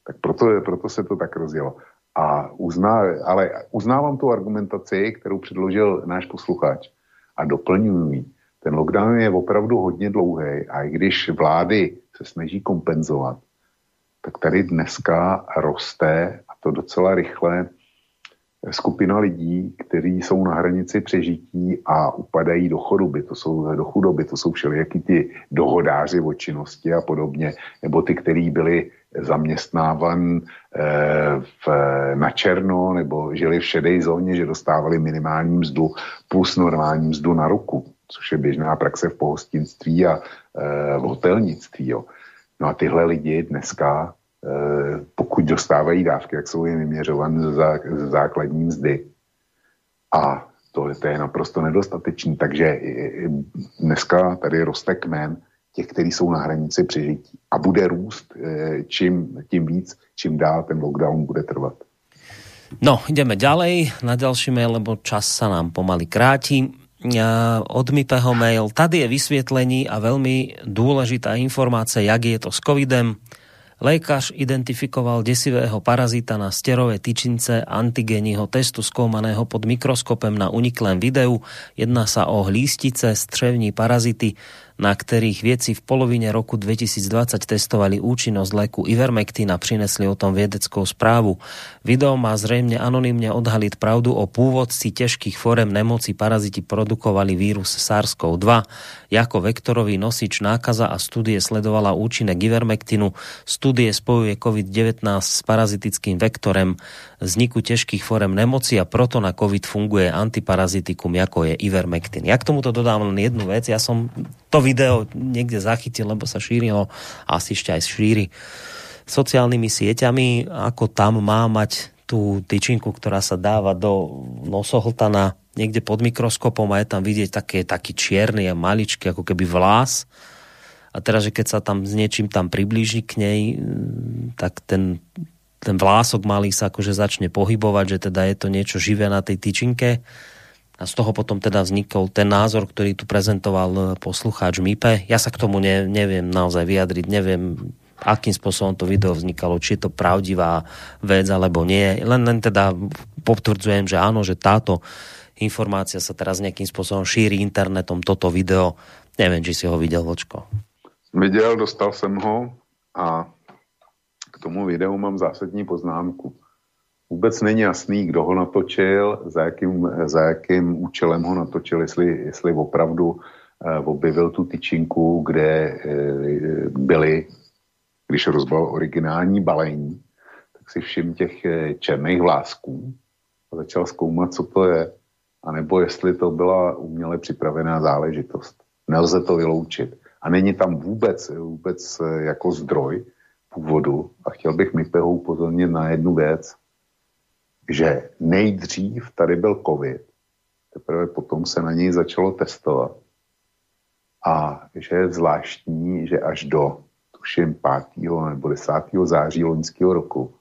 Tak proto, proto se to tak rozjelo. A uzná, ale uznávám tu argumentaci, kterou předložil náš posluchač a doplňuji ji. Ten lockdown je opravdu hodně dlouhý a i když vlády se snaží kompenzovat, tak tady dneska roste, a to docela rychle, skupina lidí, kteří jsou na hranici přežití a upadají do chudoby, to jsou, do chudoby, to jsou všelijaký ty dohodáři o činnosti a podobně, nebo ty, kteří byli zaměstnávan eh, v, na černo nebo žili v šedé zóně, že dostávali minimální mzdu plus normální mzdu na ruku, což je běžná praxe v pohostinství a eh, v hotelnictví. Jo. No a tyhle lidi dneska Eh, pokud dostávají dávky, jak jsou jim vyměřovány ze základní mzdy. A to, to je naprosto nedostatečný. Takže dneska tady roste kmen těch, kteří jsou na hranici přežití. A bude růst eh, čím, tím víc, čím dál ten lockdown bude trvat.
No, ideme ďalej na ďalší mail, lebo čas sa nám pomaly kráti. Od Mipeho mail. Tady je vysvietlení a veľmi dôležitá informácia, jak je to s covidem. Lékař identifikoval desivého parazita na sterové tyčince antigénního testu skoumaného pod mikroskopem na uniklém videu. Jedná sa o hlístice, střevní parazity, na ktorých viedci v polovine roku 2020 testovali účinnosť leku Ivermectin a prinesli o tom vedeckú správu. Video má zrejme anonymne odhaliť pravdu o pôvodci ťažkých forem nemoci paraziti produkovali vírus SARS-CoV-2. Jako vektorový nosič nákaza a studie sledovala účinek Ivermectinu. Studie spojuje COVID-19 s parazitickým vektorem vzniku ťažkých forem nemoci a proto na COVID funguje antiparazitikum, ako je Ivermectin. Ja k tomuto dodám len jednu vec. Ja som to video niekde zachytil, lebo sa šírilo, asi ešte aj šíri sociálnymi sieťami, ako tam má mať tú tyčinku, ktorá sa dáva do nosohltana niekde pod mikroskopom a je tam vidieť také, taký čierny a maličký, ako keby vlás. A teraz, že keď sa tam s niečím tam priblíži k nej, tak ten ten vlások malý sa akože začne pohybovať, že teda je to niečo živé na tej tyčinke. A z toho potom teda vznikol ten názor, ktorý tu prezentoval poslucháč Mipe. Ja sa k tomu ne, neviem naozaj vyjadriť, neviem, akým spôsobom to video vznikalo, či je to pravdivá vec alebo nie. Len, len teda potvrdzujem, že áno, že táto informácia sa teraz nejakým spôsobom šíri internetom, toto video. Neviem, či si ho videl, Vočko.
Viděl, dostal jsem ho a tomu videu mám zásadní poznámku. Vůbec není jasný, kdo ho natočil, za jakým, za jakým účelem ho natočil, jestli, jestli opravdu uh, objevil tu tyčinku, kde uh, byly, když rozbal originální balení, tak si všim těch uh, černých vlásků a začal zkoumat, co to je, anebo jestli to byla uměle připravená záležitost. Nelze to vyloučit. A není tam vůbec, vůbec jako zdroj, původu a chtěl bych Mipeho upozornit na jednu věc, že nejdřív tady byl covid, teprve potom se na něj začalo testovat a že je zvláštní, že až do tuším 5. nebo 10. září loňského roku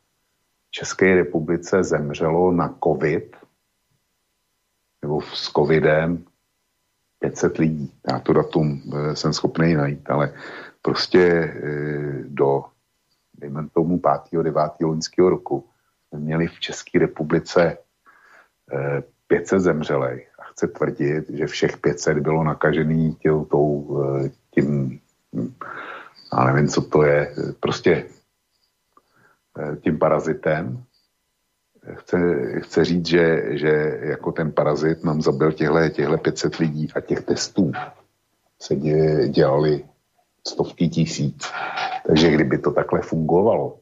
v České republice zemřelo na covid nebo s covidem 500 lidí. Já to datum eh, jsem schopný najít, ale prostě eh, do dejme tomu 5. 9. loňského roku, jsme měli v České republice eh, 500 zemřelej a chce tvrdit, že všech 500 bylo nakažený tím, tou, eh, tím já nevím, co to je, prostě eh, tím parazitem. Chce, chce říct, že, že jako ten parazit nám zabil těhle, těhle 500 lidí a těch testů se dělali stovky tisíc. Takže kdyby to takhle fungovalo,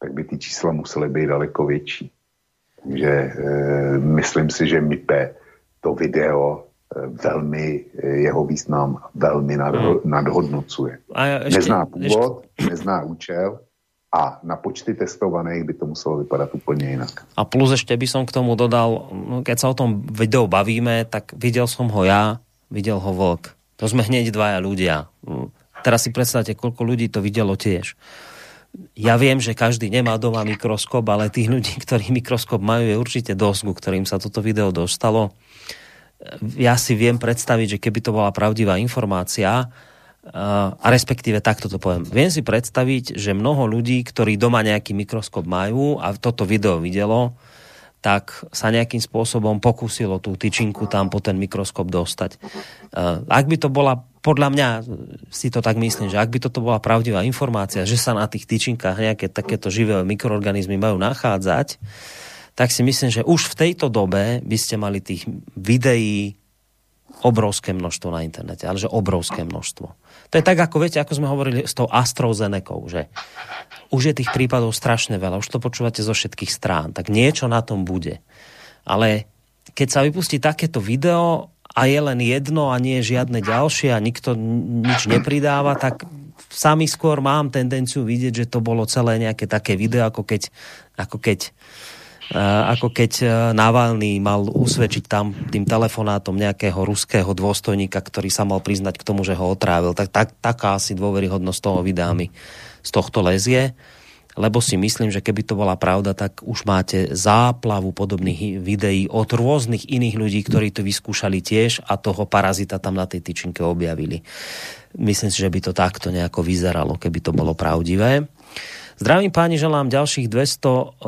tak by ty čísla musely být daleko větší. Takže e, myslím si, že MIPE to video velmi, e, jeho význam velmi nadho, hmm. nadhodnocuje. A ještě, nezná původ, ještě... nezná účel a na počty testovaných by to muselo vypadat úplně jinak.
A plus ešte by som k tomu dodal, no, keď sa o tom videu bavíme, tak videl som ho ja, videl ho Vlk. To sme hneď dvaja ľudia. Teraz si predstavte, koľko ľudí to videlo tiež. Ja viem, že každý nemá doma mikroskop, ale tých ľudí, ktorí mikroskop majú, je určite dosť, ku ktorým sa toto video dostalo. Ja si viem predstaviť, že keby to bola pravdivá informácia, a respektíve takto to poviem. Viem si predstaviť, že mnoho ľudí, ktorí doma nejaký mikroskop majú a toto video videlo, tak sa nejakým spôsobom pokúsilo tú tyčinku tam po ten mikroskop dostať. Ak by to bola, podľa mňa si to tak myslím, že ak by toto bola pravdivá informácia, že sa na tých tyčinkách nejaké takéto živé mikroorganizmy majú nachádzať, tak si myslím, že už v tejto dobe by ste mali tých videí obrovské množstvo na internete, ale že obrovské množstvo. To je tak, ako viete, ako sme hovorili s tou AstraZenekou, že už je tých prípadov strašne veľa, už to počúvate zo všetkých strán, tak niečo na tom bude. Ale keď sa vypustí takéto video a je len jedno a nie je žiadne ďalšie a nikto nič nepridáva, tak sami skôr mám tendenciu vidieť, že to bolo celé nejaké také video, ako keď, ako keď ako keď e, Navalny mal usvedčiť tam tým telefonátom nejakého ruského dôstojníka, ktorý sa mal priznať k tomu, že ho otrávil. Tak, tak taká asi dôveryhodnosť toho videa z tohto lezie lebo si myslím, že keby to bola pravda, tak už máte záplavu podobných videí od rôznych iných ľudí, ktorí to vyskúšali tiež a toho parazita tam na tej tyčinke objavili. Myslím si, že by to takto nejako vyzeralo, keby to bolo pravdivé. Zdravím páni, želám ďalších 200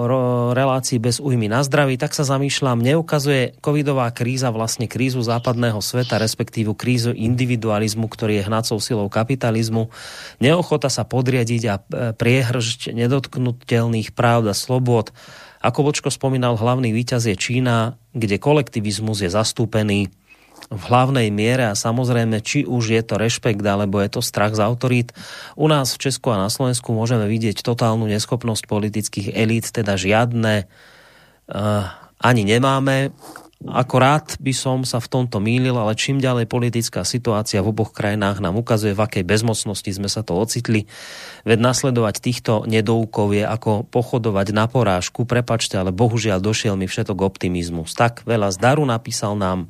relácií bez újmy na zdraví. Tak sa zamýšľam, neukazuje covidová kríza vlastne krízu západného sveta, respektívu krízu individualizmu, ktorý je hnacou silou kapitalizmu. Neochota sa podriadiť a e, priehršť nedotknutelných práv a slobod. Ako Vočko spomínal, hlavný víťaz je Čína, kde kolektivizmus je zastúpený v hlavnej miere a samozrejme, či už je to rešpekt alebo je to strach z autorít. U nás v Česku a na Slovensku môžeme vidieť totálnu neschopnosť politických elít, teda žiadne uh, ani nemáme. Akorát by som sa v tomto mýlil, ale čím ďalej politická situácia v oboch krajinách nám ukazuje, v akej bezmocnosti sme sa to ocitli. Veď nasledovať týchto nedoukov je ako pochodovať na porážku. Prepačte, ale bohužiaľ došiel mi všetok optimizmus. Tak veľa zdaru napísal nám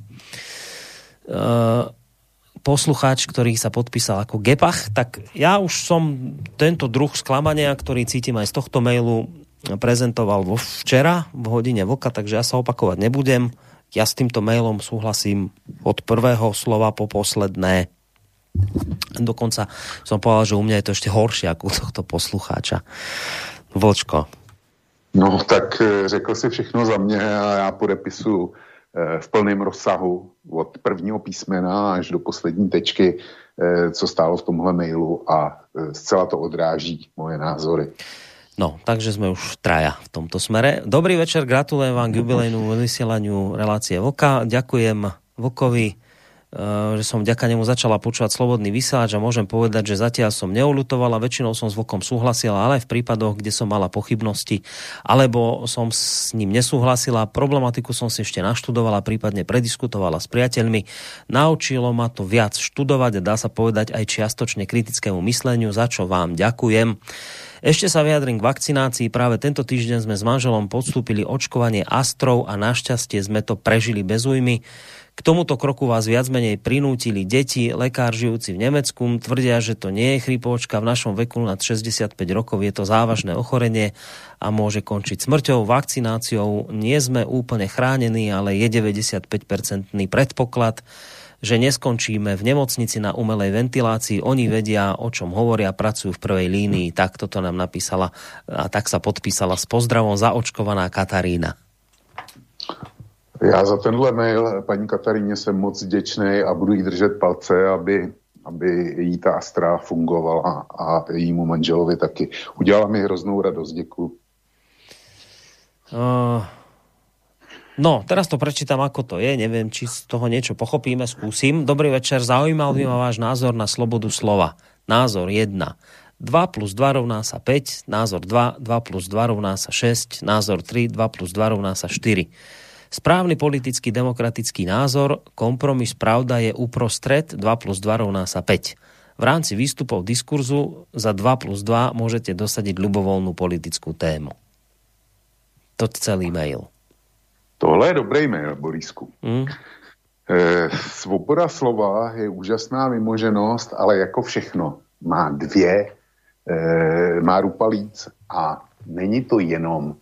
poslucháč, ktorý sa podpísal ako Gepach, tak ja už som tento druh sklamania, ktorý cítim aj z tohto mailu, prezentoval vo včera v hodine vlka, takže ja sa opakovať nebudem. Ja s týmto mailom súhlasím od prvého slova po posledné. Dokonca som povedal, že u mňa je to ešte horšie ako u tohto poslucháča. Vlčko.
No tak eh, řekl si všechno za mě a já podepisuju Eh, v plném rozsahu od prvního písmena až do poslední tečky, eh, co stálo v tomhle mailu a eh, zcela to odráží moje názory.
No, takže sme už traja v tomto smere. Dobrý večer, gratulujem vám k jubilejnú vysielaniu relácie Vlka. Ďakujem Vlkovi Eh, že som vďaka nemu začala počúvať slobodný vysielač a môžem povedať, že zatiaľ som neulutovala, väčšinou som s Vlkom súhlasila, ale aj v prípadoch, kde som mala pochybnosti, alebo som s ním nesúhlasila, problematiku som si ešte naštudovala, prípadne prediskutovala s priateľmi. Naučilo ma to viac študovať a dá sa povedať aj čiastočne kritickému mysleniu, za čo vám ďakujem. Ešte sa vyjadrím k vakcinácii. Práve tento týždeň sme s manželom podstúpili očkovanie Astrov a našťastie sme to prežili bez újmy. K tomuto kroku vás viac menej prinútili deti, lekár žijúci v Nemecku, tvrdia, že to nie je chrypočka, v našom veku nad 65 rokov je to závažné ochorenie a môže končiť smrťou, vakcináciou. Nie sme úplne chránení, ale je 95-percentný predpoklad, že neskončíme v nemocnici na umelej ventilácii. Oni vedia, o čom hovoria, pracujú v prvej línii. Tak toto nám napísala a tak sa podpísala s pozdravom zaočkovaná Katarína.
Já za tenhle mail paní Kataríně jsem moc vděčný a budu jí držet palce, aby, aby jí ta Astra fungovala a jejímu manželovi taky. Udělala mi hroznou radost, děkuji. Uh,
no, teraz to prečítam, ako to je. Neviem, či z toho niečo pochopíme, skúsim. Dobrý večer, zaujímal by ma váš názor na slobodu slova. Názor 1. 2 plus 2 rovná sa 5, názor 2, 2 plus 2 rovná sa 6, názor 3, 2 plus 2 rovná sa 4. Správny politický demokratický názor, kompromis pravda je uprostred, 2 plus 2 rovná sa 5. v rámci výstupov diskurzu za 2 plus 2 môžete dosadiť ľubovoľnú politickú tému. To celý mail.
Tohle je dobrý mail, Borisku. Mm. E, svoboda slova je úžasná vymoženost, ale jako všechno má dvě, e, má rupalíc a není to jenom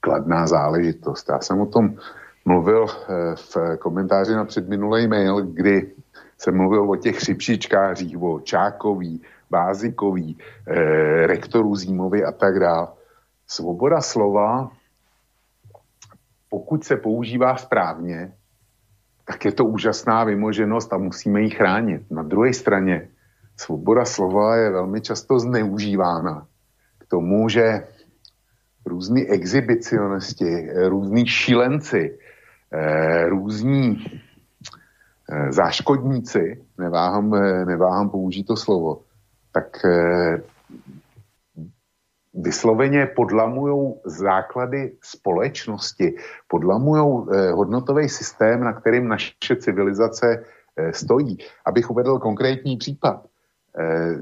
kladná záležitost. Já jsem o tom mluvil e, v komentáři na předminulý mail, kdy jsem mluvil o těch chřipšičkářích, o Čákový, Bázikový, e, rektorů Zímovi a tak dále. Svoboda slova, pokud se používá správně, tak je to úžasná vymoženost a musíme ji chránit. Na druhé straně svoboda slova je velmi často zneužívána k tomu, že různí exhibicionisti, různí šílenci, eh, různí eh, záškodníci, neváhám, eh, neváhám použít to slovo, tak vysloveně podlamují základy společnosti, podlamují eh, hodnotový systém, na kterým naše civilizace eh, stojí. Abych uvedl konkrétní případ. Eh,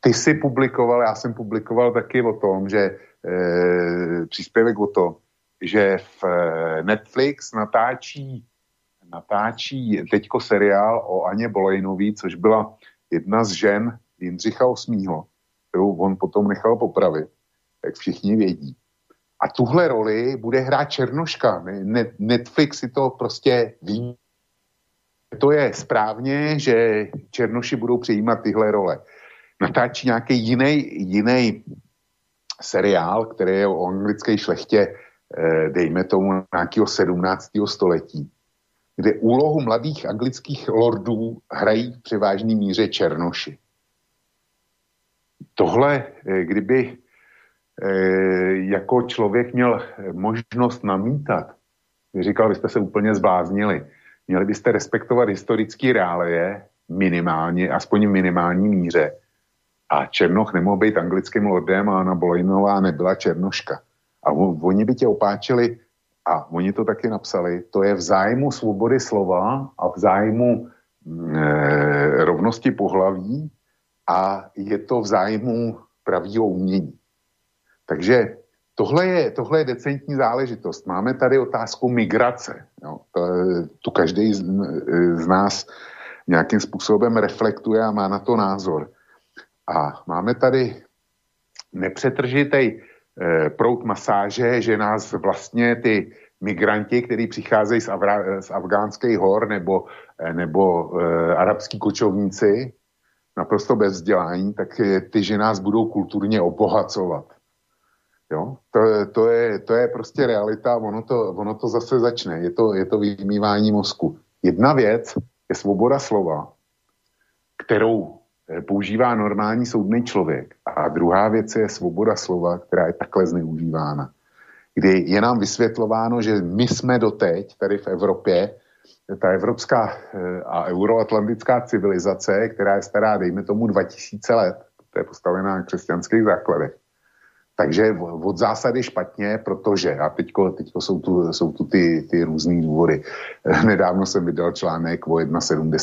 ty si publikoval, já jsem publikoval taky o tom, že eh, příspěvek o tom, že v eh, Netflix natáčí, natáčí teďko seriál o Aně Bolejnový, což byla jedna z žen Jindřicha VIII kterou on potom nechal popravit, jak všichni vědí. A tuhle roli bude hrát Černoška. Netflix si to prostě ví. To je správně, že Černoši budou přijímat tyhle role. Natáčí nějaký jiný, seriál, který je o anglické šlechtě, dejme tomu nějakého 17. století, kde úlohu mladých anglických lordů hrají v převážné míře Černoši tohle, eh, kdyby eh, jako člověk měl možnost namítat, říkal, vy jste se úplně zbláznili. Měli byste respektovat historické reálie minimálně, aspoň v minimální míře. A Černoch nemohl být anglickým lordem a Anna Bolejnová nebyla Černoška. A oni by tě opáčili, a oni to taky napsali, to je v zájmu svobody slova a v zájmu e, rovnosti pohlaví a je to v zájmu pravýho umění. Takže tohle je, tohle je decentní záležitost. Máme tady otázku migrace. Jo. To, tu každý z, z nás nějakým způsobem reflektuje a má na to názor. A máme tady nepřetržitý eh, prout masáže, že nás vlastně ty migranti, kteří přicházejí z, Avra, z afgánských hor nebo, eh, nebo eh, arabský kočovníci, naprosto bez vzdělání, tak ty, že nás budou kulturně obohacovat. Jo? To, to, je, to je prostě realita, ono to, ono to zase začne, je to, je to vymývání mozku. Jedna věc je svoboda slova, kterou eh, používá normální soudný člověk. A druhá věc je svoboda slova, která je takhle zneužívána. Kdy je nám vysvětlováno, že my jsme doteď tady v Evropě ta evropská eh, a euroatlantická civilizace, která je stará, dejme tomu, 2000 let, to je postavená na křesťanských základech. Takže od zásady špatně, protože, a teďko jsou tu, jsou tu ty, ty různé důvody. Nedávno jsem vydal článek o 71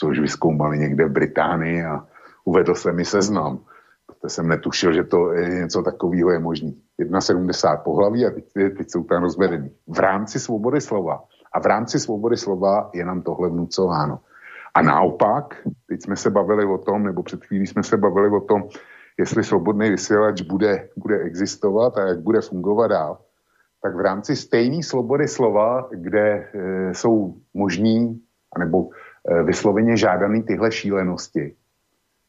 pohlavích, což vyskoumali někde v Británii a uvedl jsem mi seznam. Protože jsem netušil, že to je něco takového je možné. 71 pohlaví a teď, teď jsou tam rozvedený. V rámci svobody slova a v rámci svobody slova je nám tohle vnucováno. A naopak, teď jsme se bavili o tom, nebo před chvílí jsme se bavili o tom, jestli svobodný vysílač bude, bude existovat a jak bude fungovat dál, tak v rámci stejné svobody slova, kde e, jsou možní, anebo vysloveně žádaný tyhle šílenosti,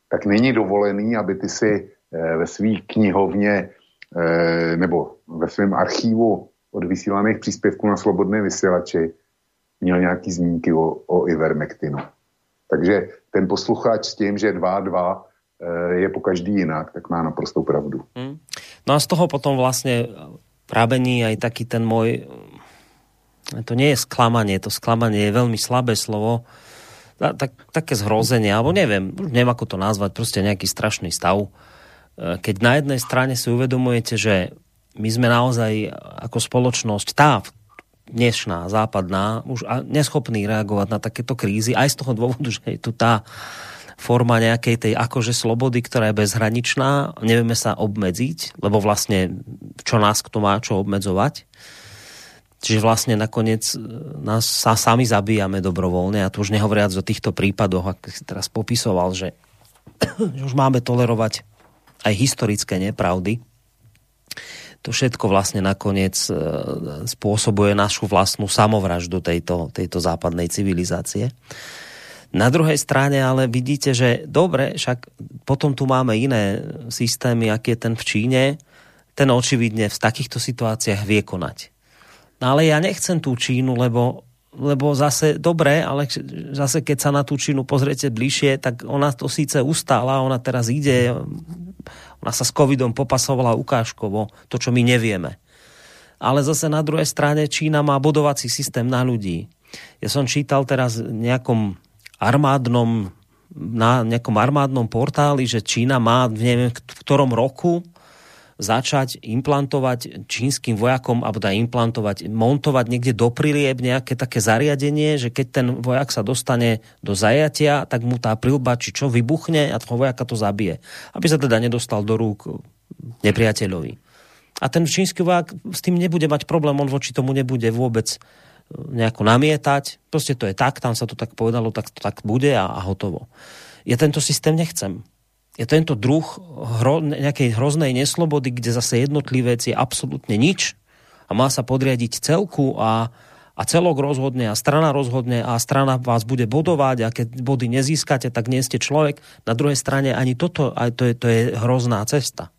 tak není dovolený, aby ty si e, ve své knihovně e, nebo ve svém archívu od vysílaných příspěvků na slobodné vysílači měl nějaký zmínky o, o Ivermectinu. Takže ten posluchač s tím, že 2-2 eh, je po každý jinak, tak má naprostou pravdu. Hmm.
No a z toho potom vlastně prábení aj taký ten môj to nie je sklamanie, to sklamanie je veľmi slabé slovo, tak, také zhrozenie, alebo neviem, neviem ako to nazvať, proste nejaký strašný stav. Eh, keď na jednej strane si uvedomujete, že my sme naozaj ako spoločnosť tá, dnešná, západná, už neschopný reagovať na takéto krízy, aj z toho dôvodu, že je tu tá forma nejakej tej akože slobody, ktorá je bezhraničná, nevieme sa obmedziť, lebo vlastne čo nás kto má čo obmedzovať. Čiže vlastne nakoniec e, nás sa sami zabíjame dobrovoľne a tu už nehovoriac o týchto prípadoch, ak si teraz popisoval, že, že už máme tolerovať aj historické nepravdy, to všetko vlastne nakoniec e, spôsobuje našu vlastnú samovraždu tejto, tejto západnej civilizácie. Na druhej strane ale vidíte, že dobre, však potom tu máme iné systémy, aký je ten v Číne, ten očividne v takýchto situáciách vie konať. Ale ja nechcem tú Čínu, lebo, lebo zase dobre, ale zase keď sa na tú Čínu pozriete bližšie, tak ona to síce ustála, ona teraz ide, ona sa s covidom popasovala ukážkovo, to, čo my nevieme. Ale zase na druhej strane Čína má bodovací systém na ľudí. Ja som čítal teraz nejakom armádnom na nejakom armádnom portáli, že Čína má neviem v ktorom roku začať implantovať čínskym vojakom, alebo teda implantovať, montovať niekde do prilieb nejaké také zariadenie, že keď ten vojak sa dostane do zajatia, tak mu tá prilba či čo vybuchne a toho vojaka to zabije. Aby sa teda nedostal do rúk nepriateľovi. A ten čínsky vojak s tým nebude mať problém, on voči tomu nebude vôbec e, nejako namietať. Proste to je tak, tam sa to tak povedalo, tak to tak bude a, a hotovo. Ja tento systém nechcem je tento druh hro, nejakej hroznej neslobody, kde zase jednotlivec je absolútne nič a má sa podriadiť celku a, a celok rozhodne a strana rozhodne a strana vás bude bodovať a keď body nezískate, tak nie ste človek. Na druhej strane ani toto, aj to je, to je hrozná cesta.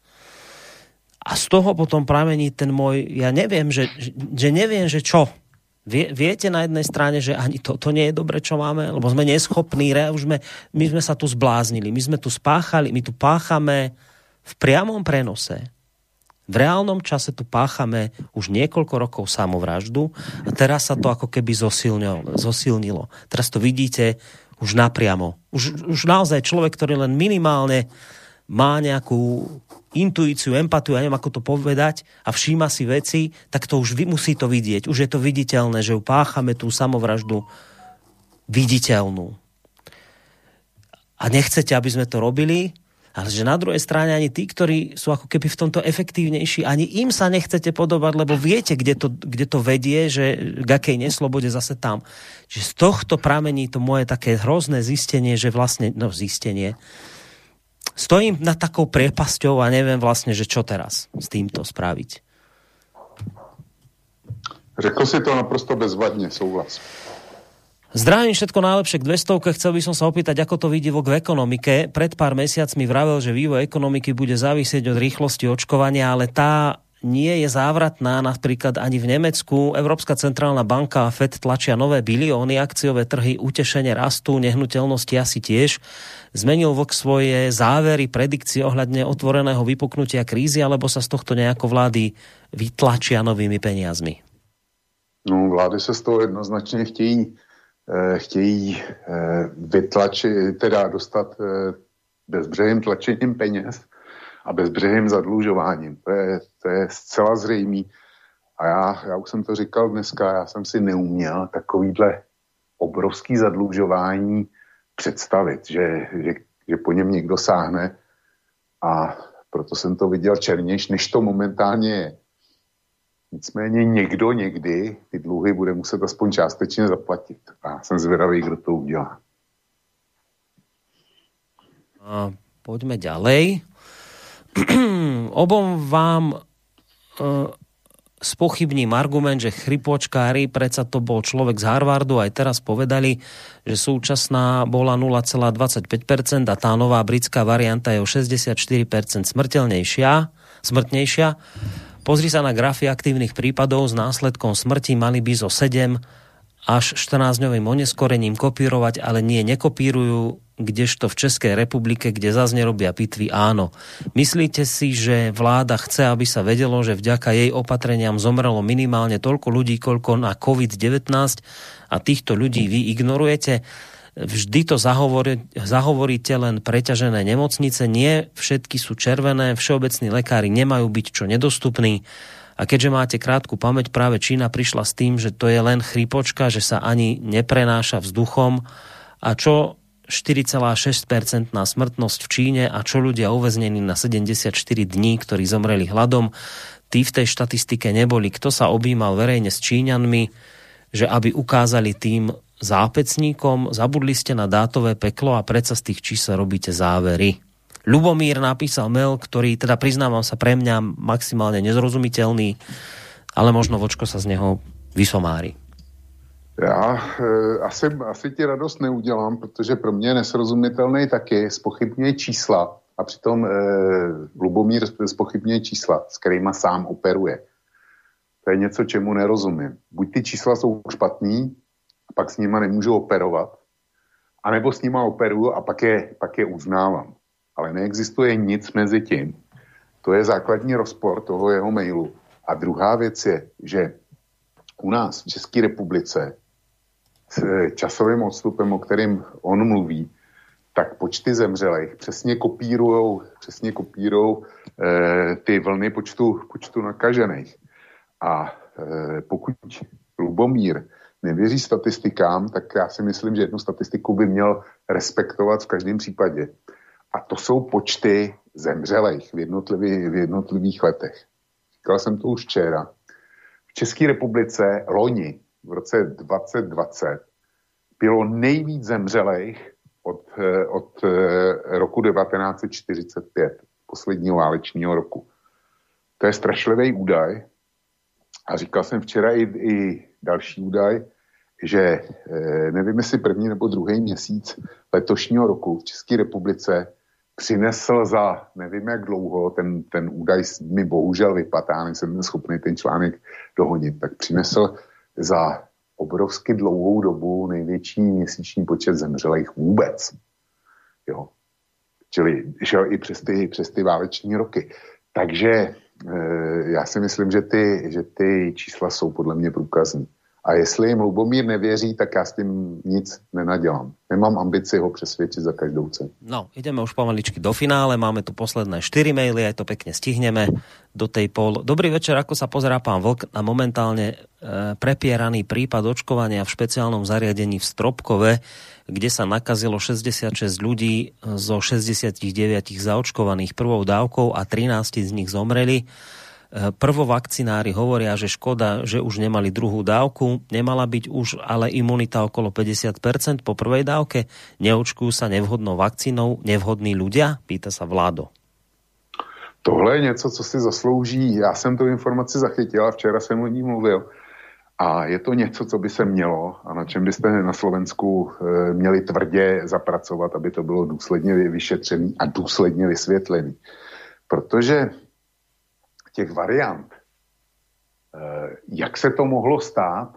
A z toho potom pramení ten môj, ja neviem, že, že neviem, že čo Vie, viete na jednej strane, že ani toto nie je dobre, čo máme, lebo sme neschopní, už sme, my sme sa tu zbláznili, my sme tu spáchali, my tu páchame v priamom prenose. V reálnom čase tu páchame už niekoľko rokov samovraždu a teraz sa to ako keby zosilnilo. Teraz to vidíte už napriamo. Už, už naozaj človek, ktorý len minimálne má nejakú intuíciu, empatiu, ja neviem ako to povedať a všíma si veci, tak to už musí to vidieť. Už je to viditeľné, že upáchame tú samovraždu viditeľnú. A nechcete, aby sme to robili, ale že na druhej strane ani tí, ktorí sú ako keby v tomto efektívnejší, ani im sa nechcete podobať, lebo viete, kde to, kde to vedie, že k akej neslobode zase tam. Čiže z tohto pramení to moje také hrozné zistenie, že vlastne, no zistenie, stojím na takou priepasťou a neviem vlastne, že čo teraz s týmto spraviť.
Řekl si to naprosto bezvadne, souhlas.
Zdravím všetko najlepšie k 200. Chcel by som sa opýtať, ako to vidí v ekonomike. Pred pár mesiacmi vravel, že vývoj ekonomiky bude závisieť od rýchlosti očkovania, ale tá nie je závratná. Napríklad ani v Nemecku Európska centrálna banka a FED tlačia nové bilióny, akciové trhy utešenie rastú, nehnuteľnosti asi tiež. Zmenil vok svoje závery, predikcie ohľadne otvoreného vypuknutia krízy, alebo sa z tohto nejako vlády vytlačia novými peniazmi?
No, vlády se z toho jednoznačně chtějí, eh, chtějí eh, vytlačit, teda dostat eh, bezbřehým tlačením peněz a bezbřehým zadlužováním. To je, to je zcela zřejmý. A já, já už jsem to říkal dneska, já jsem si neuměl takovýhle obrovský zadlužování představit, že, že, že po něm někdo sáhne a proto jsem to viděl černějš, než to momentálně je. Nicméně někdo někdy ty dluhy bude muset aspoň částečně zaplatit. A jsem zvědavý, kdo to udělá.
A poďme ďalej. obom vám uh, spochybním argument, že chrypočkári, predsa to bol človek z Harvardu, aj teraz povedali, že súčasná bola 0,25% a tá nová britská varianta je o 64% smrteľnejšia, smrtnejšia. Pozri sa na grafy aktívnych prípadov s následkom smrti, mali by zo 7 až 14-dňovým oneskorením kopírovať, ale nie nekopírujú, kdežto v Českej republike, kde zase nerobia pitvy, áno. Myslíte si, že vláda chce, aby sa vedelo, že vďaka jej opatreniam zomrelo minimálne toľko ľudí, koľko na COVID-19 a týchto ľudí vy ignorujete? Vždy to zahovorí, zahovoríte len preťažené nemocnice, nie všetky sú červené, všeobecní lekári nemajú byť čo nedostupní A keďže máte krátku pamäť, práve Čína prišla s tým, že to je len chrípočka, že sa ani neprenáša vzduchom a čo 4,6% smrtnosť v Číne a čo ľudia uväznení na 74 dní, ktorí zomreli hladom, tí v tej štatistike neboli. Kto sa objímal verejne s Číňanmi, že aby ukázali tým zápecníkom, zabudli ste na dátové peklo a predsa z tých čísel robíte závery. Lubomír napísal mail, ktorý teda priznávam sa pre mňa maximálne nezrozumiteľný, ale možno vočko sa z neho vysomári.
Já e, asi, asi ti radost neudělám, protože pro mě je nesrozumitelný taky spochybňuje čísla a přitom e, Lubomír spochybňuje čísla, s kterými sám operuje. To je něco, čemu nerozumím. Buď ty čísla jsou špatný, a pak s nima nemůžu operovat, anebo s nima operuju a pak je, pak je uznávám ale neexistuje nic mezi tím. To je základní rozpor toho jeho mailu. A druhá věc je, že u nás v České republice časovým odstupem, o kterým on mluví, tak počty zemřelých přesně kopírujou, přesně kopírujou e, ty vlny počtu, počtu nakažených. A e, pokud Lubomír nevěří statistikám, tak já si myslím, že jednu statistiku by měl respektovat v každém případě. A to jsou počty zemřelých v, jednotlivý, v jednotlivých letech. Říkal jsem to už včera. V České republice loni v roce 2020 bylo nejvíc zemřelých od, eh, od eh, roku 1945, posledního válečního roku. To je strašlivý údaj. A říkal jsem včera i, i další údaj, že eh, nevím, jestli první nebo druhý měsíc letošního roku v České republice přinesl za nevím jak dlouho, ten, ten údaj mi bohužel vypadá, nejsem schopný ten článek dohonit, tak přinesl za obrovsky dlouhou dobu největší měsíční počet zemřelých vůbec. Jo. Čili šel i přes ty, přes ty váleční roky. Takže e, já si myslím, že ty, že ty čísla jsou podle mě průkazní. A jestli jim Lubomír nevěří, tak já s tím nic nenadělám. Nemám ambici ho přesvědčit za každou cenu.
No, ideme už pomaličky do finále, máme tu posledné 4 maily, aj to pekne stihneme do tej pol. Dobrý večer, ako sa pozerá pán Vlk na momentálne e, prepieraný prípad očkovania v špeciálnom zariadení v Stropkove, kde sa nakazilo 66 ľudí zo 69 zaočkovaných prvou dávkou a 13 z nich zomreli. Prvovakcinári hovoria, že škoda, že už nemali druhú dávku, nemala byť už ale imunita okolo 50% po prvej dávke. Neočkujú sa nevhodnou vakcínou nevhodní ľudia? Pýta sa Vládo.
Tohle je něco, co si zaslouží. Já jsem tu informaci zachytil a včera jsem o ní mluvil. A je to něco, co by se mělo a na čem byste na Slovensku e, měli tvrdě zapracovat, aby to bylo důsledně vyšetřené a důsledně vysvětlené. Protože těch variant, eh, jak se to mohlo stát,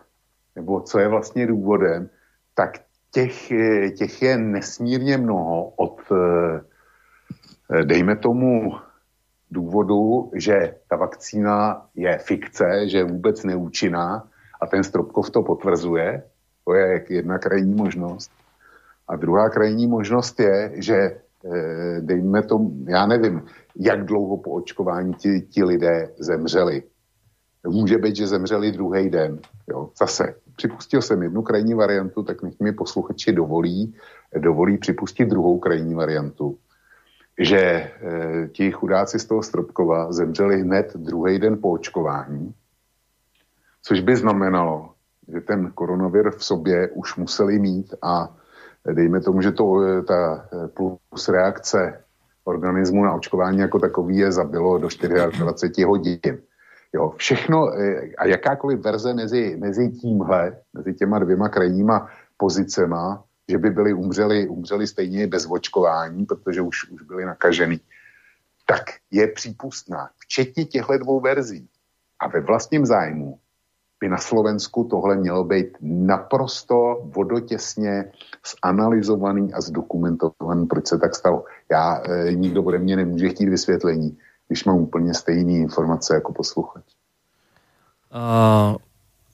nebo co je vlastně důvodem, tak těch, těch je nesmírně mnoho od, eh, dejme tomu, důvodu, že ta vakcína je fikce, že je vůbec neúčinná a ten Stropkov to potvrzuje. To je jedna krajní možnost. A druhá krajní možnost je, že eh, dejme tomu, já nevím, jak dlouho po očkování ti, ti lidé zemřeli. Může být, že zemřeli druhý den. Jo. Zase, připustil jsem jednu krajní variantu, tak nech mi posluchači dovolí, dovolí připustit druhou krajní variantu. Že e, ti chudáci z toho Stropkova zemřeli hned druhý den po očkování, což by znamenalo, že ten koronavir v sobě už museli mít a dejme tomu, že to, eh, ta eh, plus reakce organismu na očkování jako takový je zabilo do 24 hodin. Jo, všechno eh, a jakákoliv verze mezi, mezi tímhle, mezi těma dvěma krajníma pozicema, že by byli umřeli, umřeli stejně bez očkování, protože už, už byli nakažený, tak je přípustná, včetně těchto dvou verzí. A ve vlastním zájmu by na Slovensku tohle mělo být naprosto vodotěsně zanalizovaný a zdokumentovaný, proč se tak stalo. Já, e, nikdo ode mě nemůže chtít vysvětlení, když mám úplně stejné informace jako posluchač.
Uh,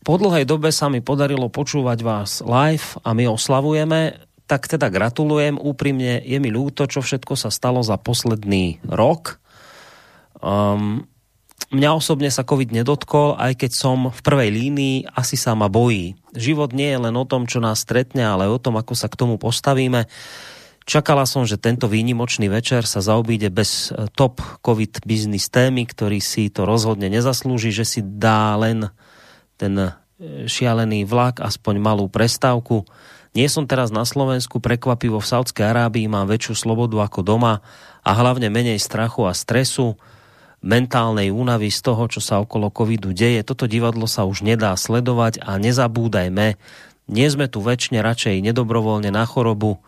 po dlhej dobe sa mi podarilo počúvať vás live a my oslavujeme, tak teda gratulujem úprimne, je mi ľúto, čo všetko sa stalo za posledný rok. Um, Mňa osobne sa COVID nedotkol, aj keď som v prvej línii, asi sa ma bojí. Život nie je len o tom, čo nás stretne, ale o tom, ako sa k tomu postavíme. Čakala som, že tento výnimočný večer sa zaobíde bez e, top COVID business témy, ktorý si to rozhodne nezaslúži, že si dá len ten e, šialený vlak, aspoň malú prestávku. Nie som teraz na Slovensku, prekvapivo v Saudskej Arábii mám väčšiu slobodu ako doma a hlavne menej strachu a stresu mentálnej únavy z toho, čo sa okolo covidu deje. Toto divadlo sa už nedá sledovať a nezabúdajme, nie sme tu väčšine radšej nedobrovoľne na chorobu,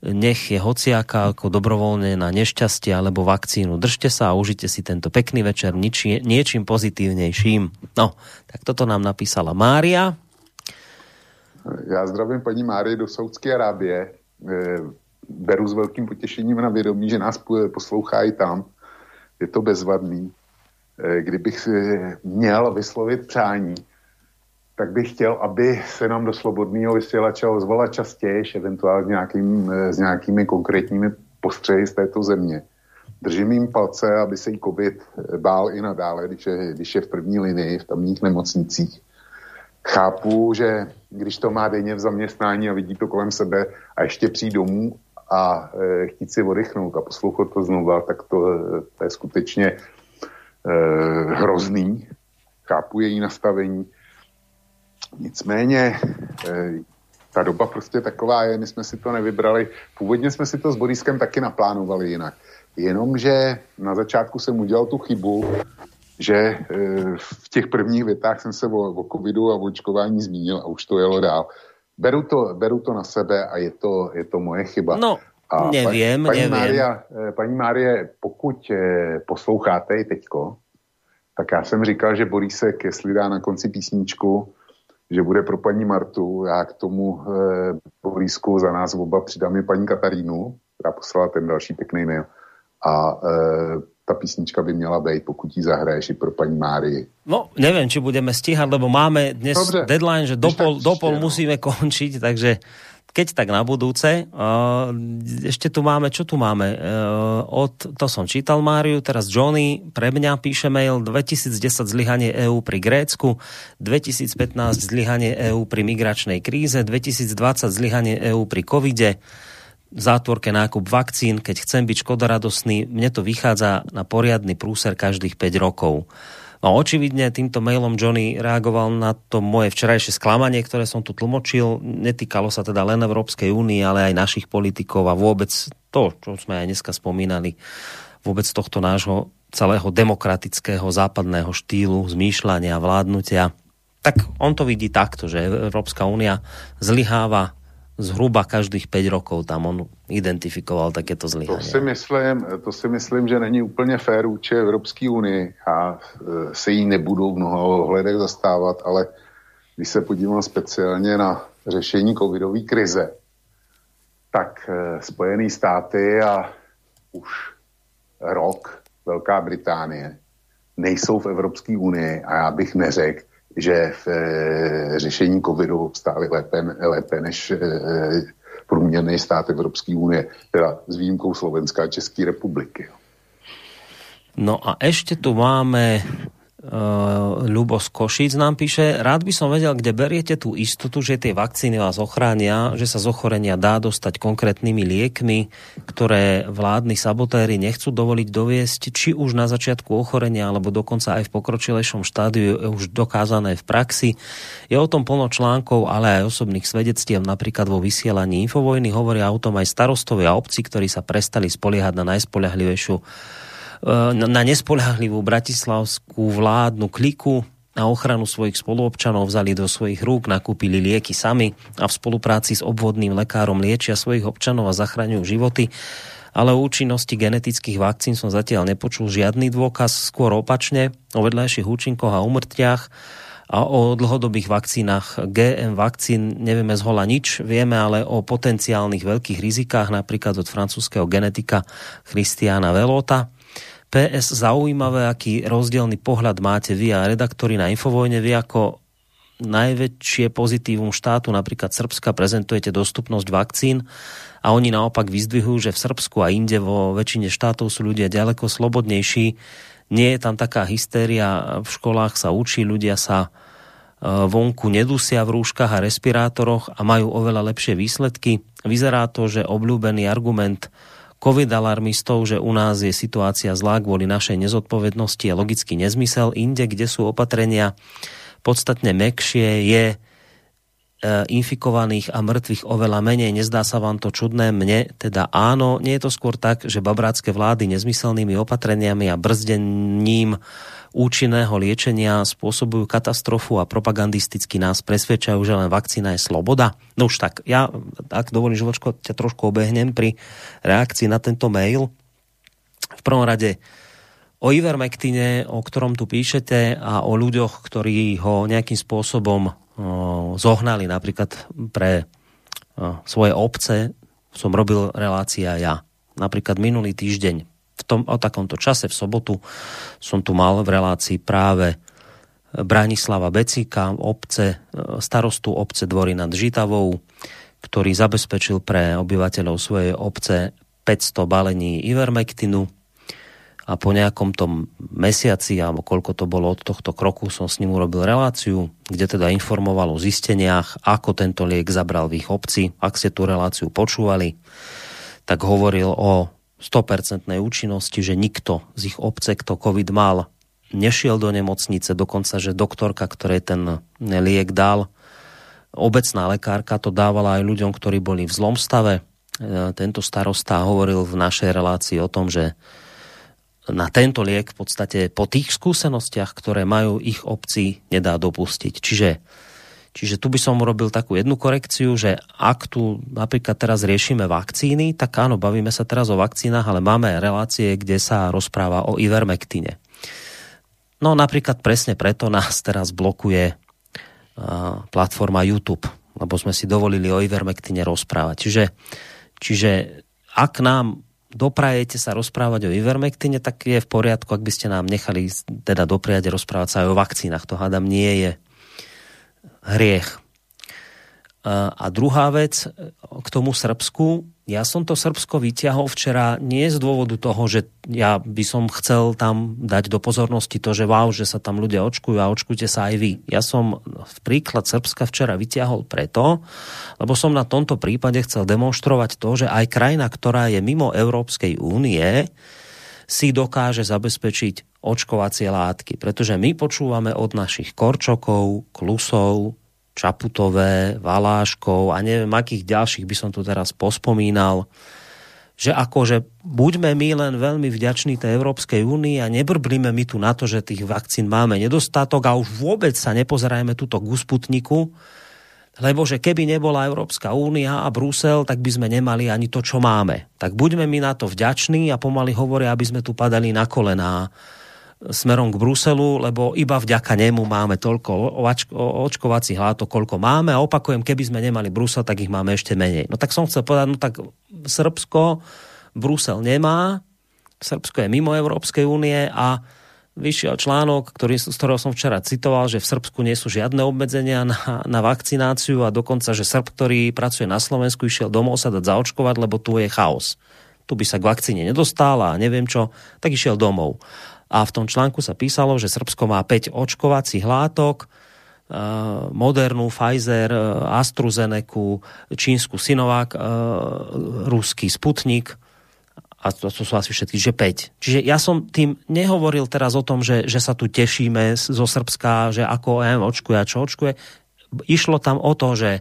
nech je hociaká ako dobrovoľne na nešťastie alebo vakcínu. Držte sa a užite si tento pekný večer niči, niečím pozitívnejším. No, tak toto nám napísala Mária.
Já zdravím paní Márii do Saudské Arábie. E, beru s velkým potěšením na vědomí, že nás poslouchá i tam je to bezvadný. Eh, kdybych měl vyslovit přání, tak bych chtěl, aby se nám do slobodného vysílače ozvala častěji, eventuálně nějakým, eh, s nějakými konkrétními postřehy z této země. Držím jim palce, aby se jí COVID bál i nadále, když je, když je v první linii v tamních nemocnicích. Chápu, že když to má denně v zaměstnání a vidí to kolem sebe a ještě přijít domů a e, chtít si oddychnout a poslouchat to znova, tak to, to je skutečně e, hrozný. Chápu její nastavení. Nicméně e, ta doba prostě taková je, my jsme si to nevybrali. Původně jsme si to s Boriskem taky naplánovali jinak. Jenomže na začátku jsem udělal tu chybu, že e, v těch prvních větách jsem se o, o covidu a o očkování zmínil a už to jelo dál beru to, beru to na sebe a je to, je to moje chyba.
No, a nevím, paní,
paní Mária, eh, paní Márie, pokud eh, posloucháte i teďko, tak já jsem říkal, že Borísek, jestli dá na konci písničku, že bude pro paní Martu, já k tomu e, Borísku za nás oba přidám i paní Katarínu, která poslala ten další pěkný mail. A e, ta písnička by měla být, pokud ji zahraješ i pro paní Márii.
No, neviem, či budeme stíhať, lebo máme dnes Dobre, deadline, že dopol, no. musíme končiť, takže keď tak na budúce. Ešte tu máme, čo tu máme? Uh, od, to som čítal Máriu, teraz Johnny pre mňa píše mail 2010 zlyhanie EÚ pri Grécku, 2015 zlyhanie EÚ pri migračnej kríze, 2020 zlyhanie EÚ pri covide, zátvorke nákup vakcín, keď chcem byť škodoradosný, mne to vychádza na poriadny prúser každých 5 rokov. No očividne týmto mailom Johnny reagoval na to moje včerajšie sklamanie, ktoré som tu tlmočil. Netýkalo sa teda len Európskej únie, ale aj našich politikov a vôbec to, čo sme aj dneska spomínali, vôbec tohto nášho celého demokratického západného štýlu zmýšľania, vládnutia. Tak on to vidí takto, že Európska únia zlyháva zhruba každých 5 rokov tam on identifikoval takéto zlyhanie.
To si myslím, to si myslím že není úplně fér vůči Evropské unii a e, se jí nebudou v mnoha ohledech zastávat, ale když se podívám speciálně na řešení covidové krize, tak e, Spojené státy a už rok Velká Británie nejsou v Evropské unii a já bych neřekl, že v e, řešení covidu stály lépe, lépe než e, průměrný stát Evropské unie, teda s výjimkou Slovenska a České republiky.
No a ešte tu máme Uh, Ľubo z Košic nám píše, rád by som vedel, kde beriete tú istotu, že tie vakcíny vás ochránia, že sa z ochorenia dá dostať konkrétnymi liekmi, ktoré vládni sabotéry nechcú dovoliť doviesť, či už na začiatku ochorenia, alebo dokonca aj v pokročilejšom štádiu je už dokázané v praxi. Je o tom plno článkov, ale aj osobných svedectiev, napríklad vo vysielaní Infovojny hovoria o tom aj starostovia obci, ktorí sa prestali spoliehať na najspoľahlivejšiu Eh, na nespoľahlivú bratislavskú vládnu kliku na ochranu svojich spoluobčanov vzali do svojich rúk, nakúpili lieky sami a v spolupráci s obvodným lekárom liečia svojich občanov a zachraňujú životy. Ale o účinnosti genetických vakcín som zatiaľ nepočul žiadny dôkaz, skôr opačne, o vedľajších účinkoch a umrtiach a o dlhodobých vakcínach GM vakcín nevieme zhola nič, vieme ale o potenciálnych veľkých rizikách, napríklad od francúzského genetika Christiana Velota. PS zaujímavé, aký rozdielný pohľad máte vy a redaktori na Infovojne. Vy ako najväčšie pozitívum štátu, napríklad Srbska, prezentujete dostupnosť vakcín a oni naopak vyzdvihujú, že v Srbsku a inde vo väčšine štátov sú ľudia ďaleko slobodnejší Nie je tam taká hystéria, v školách sa učí, ľudia sa vonku nedusia v rúškach a respirátoroch a majú oveľa lepšie výsledky. Vyzerá to, že obľúbený argument covid-alarmistov, že u nás je situácia zlá kvôli našej nezodpovednosti je logický nezmysel. Inde, kde sú opatrenia podstatne mekšie, je e, infikovaných a mŕtvych oveľa menej. Nezdá sa vám to čudné? Mne teda áno. Nie je to skôr tak, že babrácké vlády nezmyselnými opatreniami a brzdením účinného liečenia spôsobujú katastrofu a propagandisticky nás presvedčajú, že len vakcína je sloboda. No už tak, ja, ak dovolíš, Vočko, ťa trošku obehnem pri reakcii na tento mail. V prvom rade o Ivermektine, o ktorom tu píšete a o ľuďoch, ktorí ho nejakým spôsobom zohnali napríklad pre svoje obce, som robil relácia ja. Napríklad minulý týždeň v tom, o takomto čase v sobotu som tu mal v relácii práve Branislava Becíka, obce, starostu obce Dvory nad Žitavou, ktorý zabezpečil pre obyvateľov svojej obce 500 balení Ivermektinu a po nejakom tom mesiaci, alebo koľko to bolo od tohto kroku, som s ním urobil reláciu, kde teda informoval o zisteniach, ako tento liek zabral v ich obci. Ak ste tú reláciu počúvali, tak hovoril o 100% účinnosti, že nikto z ich obce, kto COVID mal, nešiel do nemocnice, dokonca, že doktorka, ktoré ten liek dal, obecná lekárka to dávala aj ľuďom, ktorí boli v zlom stave. E, tento starosta hovoril v našej relácii o tom, že na tento liek v podstate po tých skúsenostiach, ktoré majú ich obci, nedá dopustiť. Čiže Čiže tu by som urobil takú jednu korekciu, že ak tu napríklad teraz riešime vakcíny, tak áno, bavíme sa teraz o vakcínach, ale máme relácie, kde sa rozpráva o ivermektine. No napríklad presne preto nás teraz blokuje uh, platforma YouTube, lebo sme si dovolili o ivermektine rozprávať. Čiže, čiže ak nám doprajete sa rozprávať o ivermektine, tak je v poriadku, ak by ste nám nechali teda dopriať rozprávať sa aj o vakcínach. To hádam nie je hriech. A druhá vec k tomu Srbsku. Ja som to Srbsko vyťahol včera nie z dôvodu toho, že ja by som chcel tam dať do pozornosti to, že wow, že sa tam ľudia očkujú a očkujte sa aj vy. Ja som v príklad Srbska včera vyťahol preto, lebo som na tomto prípade chcel demonstrovať to, že aj krajina, ktorá je mimo Európskej únie, si dokáže zabezpečiť očkovacie látky. Pretože my počúvame od našich Korčokov, Klusov, Čaputové, Valáškov a neviem, akých ďalších by som tu teraz pospomínal, že akože buďme my len veľmi vďační tej Európskej únii a nebrblíme my tu na to, že tých vakcín máme nedostatok a už vôbec sa nepozerajme túto k Sputniku, lebo že keby nebola Európska únia a Brusel, tak by sme nemali ani to, čo máme. Tak buďme my na to vďační a pomaly hovoria, aby sme tu padali na kolená smerom k Bruselu, lebo iba vďaka nemu máme toľko očkovacích látok, koľko máme a opakujem, keby sme nemali Brusel, tak ich máme ešte menej. No tak som chcel povedať, no tak Srbsko Brusel nemá, Srbsko je mimo Európskej únie a vyšiel článok, ktorý, z ktorého som včera citoval, že v Srbsku nie sú žiadne obmedzenia na, na vakcináciu a dokonca, že Srb, ktorý pracuje na Slovensku, išiel domov sa dať zaočkovať, lebo tu je chaos. Tu by sa k vakcíne nedostal a neviem čo, tak išiel domov a v tom článku sa písalo, že Srbsko má 5 očkovacích látok, e, Modernu, Pfizer, e, AstraZeneca, čínsku Sinovac, e, ruský Sputnik a to, to sú asi všetky, že 5. Čiže ja som tým nehovoril teraz o tom, že, že sa tu tešíme zo Srbska, že ako em, očkuje a čo očkuje. Išlo tam o to, že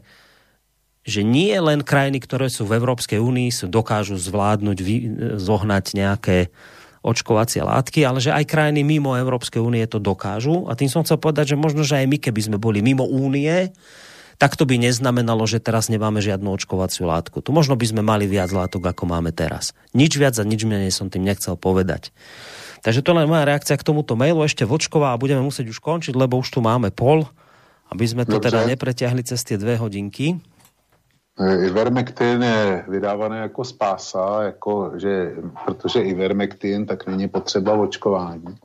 že nie len krajiny, ktoré sú v Európskej únii, dokážu zvládnuť, zohnať nejaké očkovacie látky, ale že aj krajiny mimo Európskej únie to dokážu. A tým som chcel povedať, že možno, že aj my, keby sme boli mimo únie, tak to by neznamenalo, že teraz nemáme žiadnu očkovaciu látku. Tu možno by sme mali viac látok, ako máme teraz. Nič viac a nič menej som tým nechcel povedať. Takže to len moja reakcia k tomuto mailu. Ešte vočková a budeme musieť už končiť, lebo už tu máme pol, aby sme to Dobře. teda nepretiahli cez tie dve hodinky.
Ivermectin je vydávaný jako spása, jako, že, protože Ivermectin tak není potřeba očkování.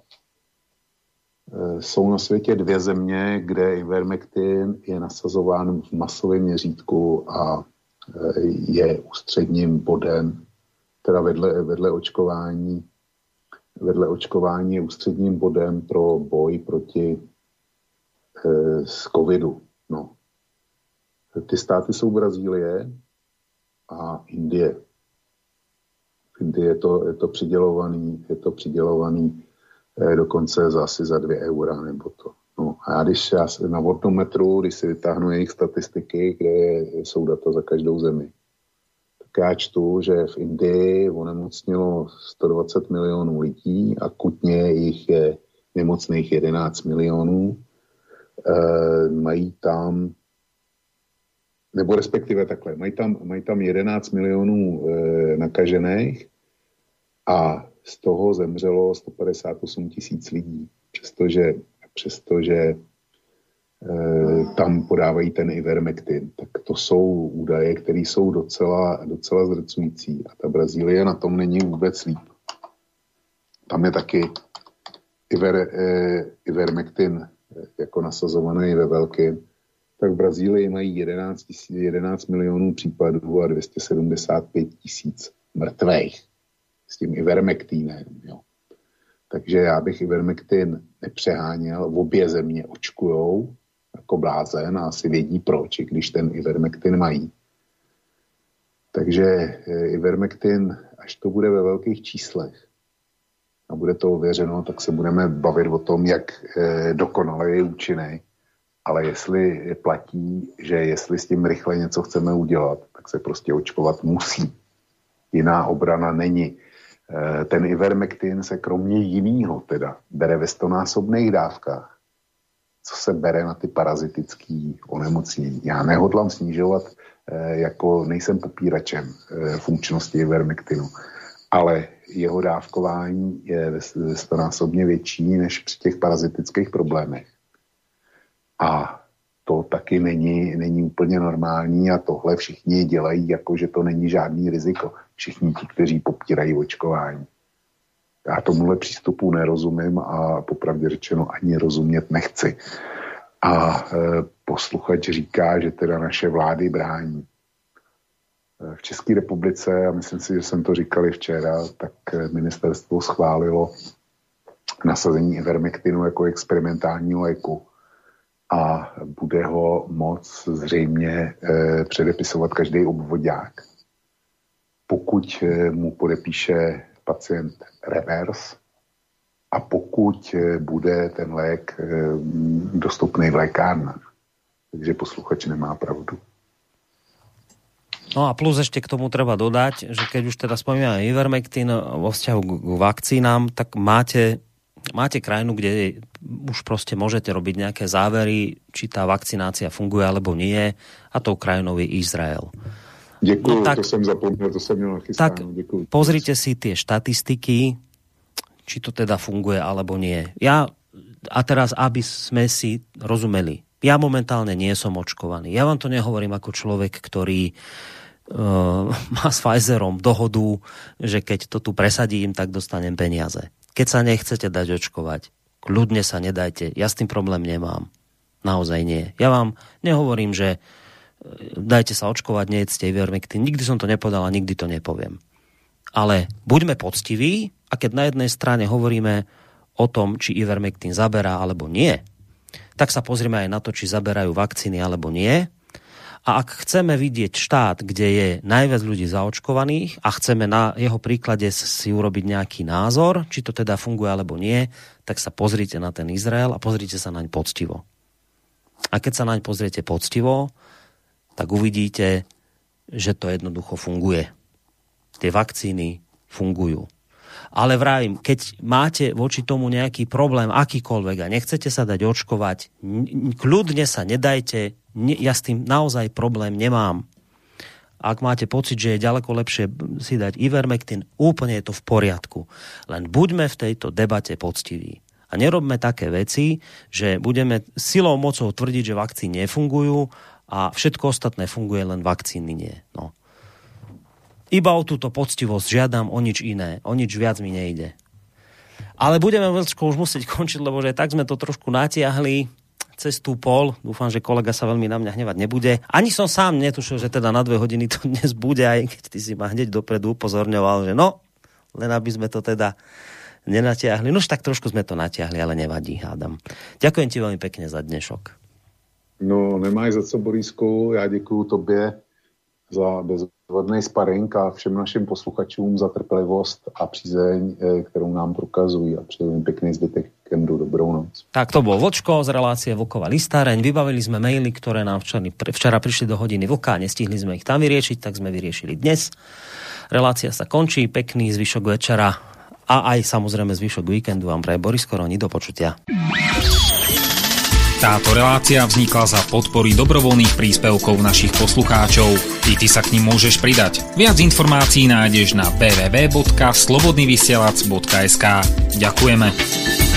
E, jsou na světě dvě země, kde Ivermectin je nasazován v masovém měřítku a e, je ústředním bodem, teda vedle, vedle očkování vedle očkování je ústředním bodem pro boj proti z covidu. Ty státy jsou Brazílie a Indie. V Indii je to, je to přidělovaný, je to přidělovaný eh, dokonce za asi za dvě eura nebo to. No a já když já na vodnometru, když si vytáhnu jejich statistiky, kde jsou data za každou zemi, tak já čtu, že v Indii onemocnilo 120 milionů lidí, a kutně jich je nemocných 11 milionů. E, mají tam, nebo respektive takhle, mají tam, mají tam 11 milionů e, nakažených a z toho zemřelo 158 tisíc lidí. Přestože přestože e, tam podávají ten Ivermectin. Tak to jsou údaje, které jsou docela, docela zrcující. A ta Brazílie na tom není vůbec líp. Tam je taky Iver, e, Ivermectin eh, jako nasazovaný ve velkém. Tak v Brazílii mají 11, 11 milionů případů a 275 tisíc mrtvých s tím Ivermectinem. Jo. Takže já bych Ivermectin nepřeháněl. Obě země očkujou jako blázen a asi vědí proč, když ten Ivermectin mají. Takže eh, Ivermectin, až to bude ve velkých číslech a bude to ověřeno, tak se budeme bavit o tom, jak eh, dokonale je účinný. Ale jestli platí, že jestli s tím rychle něco chceme udělat, tak se prostě očkovat musí. Jiná obrana není. Eh, ten Ivermectin se kromě jiného teda bere ve stonásobných dávkách, co se bere na ty parazitické onemocnění. Já nehodlám snižovat, eh, jako nejsem popíračem eh, funkčnosti Ivermectinu, ale jeho dávkování je stonásobně větší než při těch parazitických problémech. A to taky není, není úplně normální a tohle všichni dělají, jako že to není žádný riziko. Všichni ti, kteří popírají očkování. Já tomuhle přístupu nerozumím a popravdě řečeno ani rozumět nechci. A e, posluchač říká, že teda naše vlády brání. E, v České republice, a myslím si, že jsem to říkali včera, tak ministerstvo schválilo nasazení Ivermectinu jako experimentálního léku a bude ho moc zřejmě e, předepisovat každý obvodák. Pokud e, mu podepíše pacient reverse a pokud e, bude ten lék dostupný v lékárnách. Takže posluchač nemá pravdu.
No a plus ešte k tomu treba dodať, že keď už teda spomíname Ivermectin vo vzťahu k vakcínám, tak máte máte krajinu, kde už proste môžete robiť nejaké závery, či tá vakcinácia funguje alebo nie a tou krajinou je Izrael.
Ďakujem, no, tak, to som zapomněl, to som měl
Tak Ďakujem. pozrite si tie štatistiky, či to teda funguje alebo nie. Ja, a teraz, aby sme si rozumeli, ja momentálne nie som očkovaný. Ja vám to nehovorím ako človek, ktorý uh, má s Pfizerom dohodu, že keď to tu presadím, tak dostanem peniaze. Keď sa nechcete dať očkovať, kľudne sa nedajte. Ja s tým problém nemám. Naozaj nie. Ja vám nehovorím, že e, dajte sa očkovať, nejedzte Ivermectin. Nikdy som to nepovedal a nikdy to nepoviem. Ale buďme poctiví a keď na jednej strane hovoríme o tom, či Ivermectin zaberá alebo nie, tak sa pozrieme aj na to, či zaberajú vakcíny alebo nie a ak chceme vidieť štát, kde je najviac ľudí zaočkovaných a chceme na jeho príklade si urobiť nejaký názor, či to teda funguje alebo nie, tak sa pozrite na ten Izrael a pozrite sa naň poctivo. A keď sa naň pozriete poctivo, tak uvidíte, že to jednoducho funguje. Tie vakcíny fungujú. Ale vravím, keď máte voči tomu nejaký problém, akýkoľvek a nechcete sa dať očkovať, kľudne sa nedajte, ne, ja s tým naozaj problém nemám. Ak máte pocit, že je ďaleko lepšie si dať Ivermectin, úplne je to v poriadku. Len buďme v tejto debate poctiví. A nerobme také veci, že budeme silou mocou tvrdiť, že vakcíny nefungujú a všetko ostatné funguje, len vakcíny nie. No. Iba o túto poctivosť žiadam, o nič iné. O nič viac mi nejde. Ale budeme veľčko už musieť končiť, lebo že tak sme to trošku natiahli cez tú pol. Dúfam, že kolega sa veľmi na mňa hnevať nebude. Ani som sám netušil, že teda na dve hodiny to dnes bude, aj keď ty si ma hneď dopredu upozorňoval, že no, len aby sme to teda nenatiahli. No už tak trošku sme to natiahli, ale nevadí, hádam. Ďakujem ti veľmi pekne za dnešok.
No, nemáš za co, Borisku. Já děkuju tobě za bezvodný sparring a všem našim posluchačům za trpělivost a přízeň, eh, kterou nám prokazují a přeju pěkný zbytek víkendu. Dobrou noc.
Tak to bol Vočko z relácie Vlkova listáreň. Vybavili sme maily, ktoré nám včera, včera prišli do hodiny Vlka a nestihli sme ich tam vyriešiť, tak sme vyriešili dnes. Relácia sa končí, pekný zvyšok večera a aj samozrejme zvyšok víkendu vám pre Boris Koroni. Do počutia.
Táto relácia vznikla za podpory dobrovoľných príspevkov našich poslucháčov. I ty sa k ním môžeš pridať. Viac informácií nájdeš na www.slobodnyvysielac.sk Ďakujeme.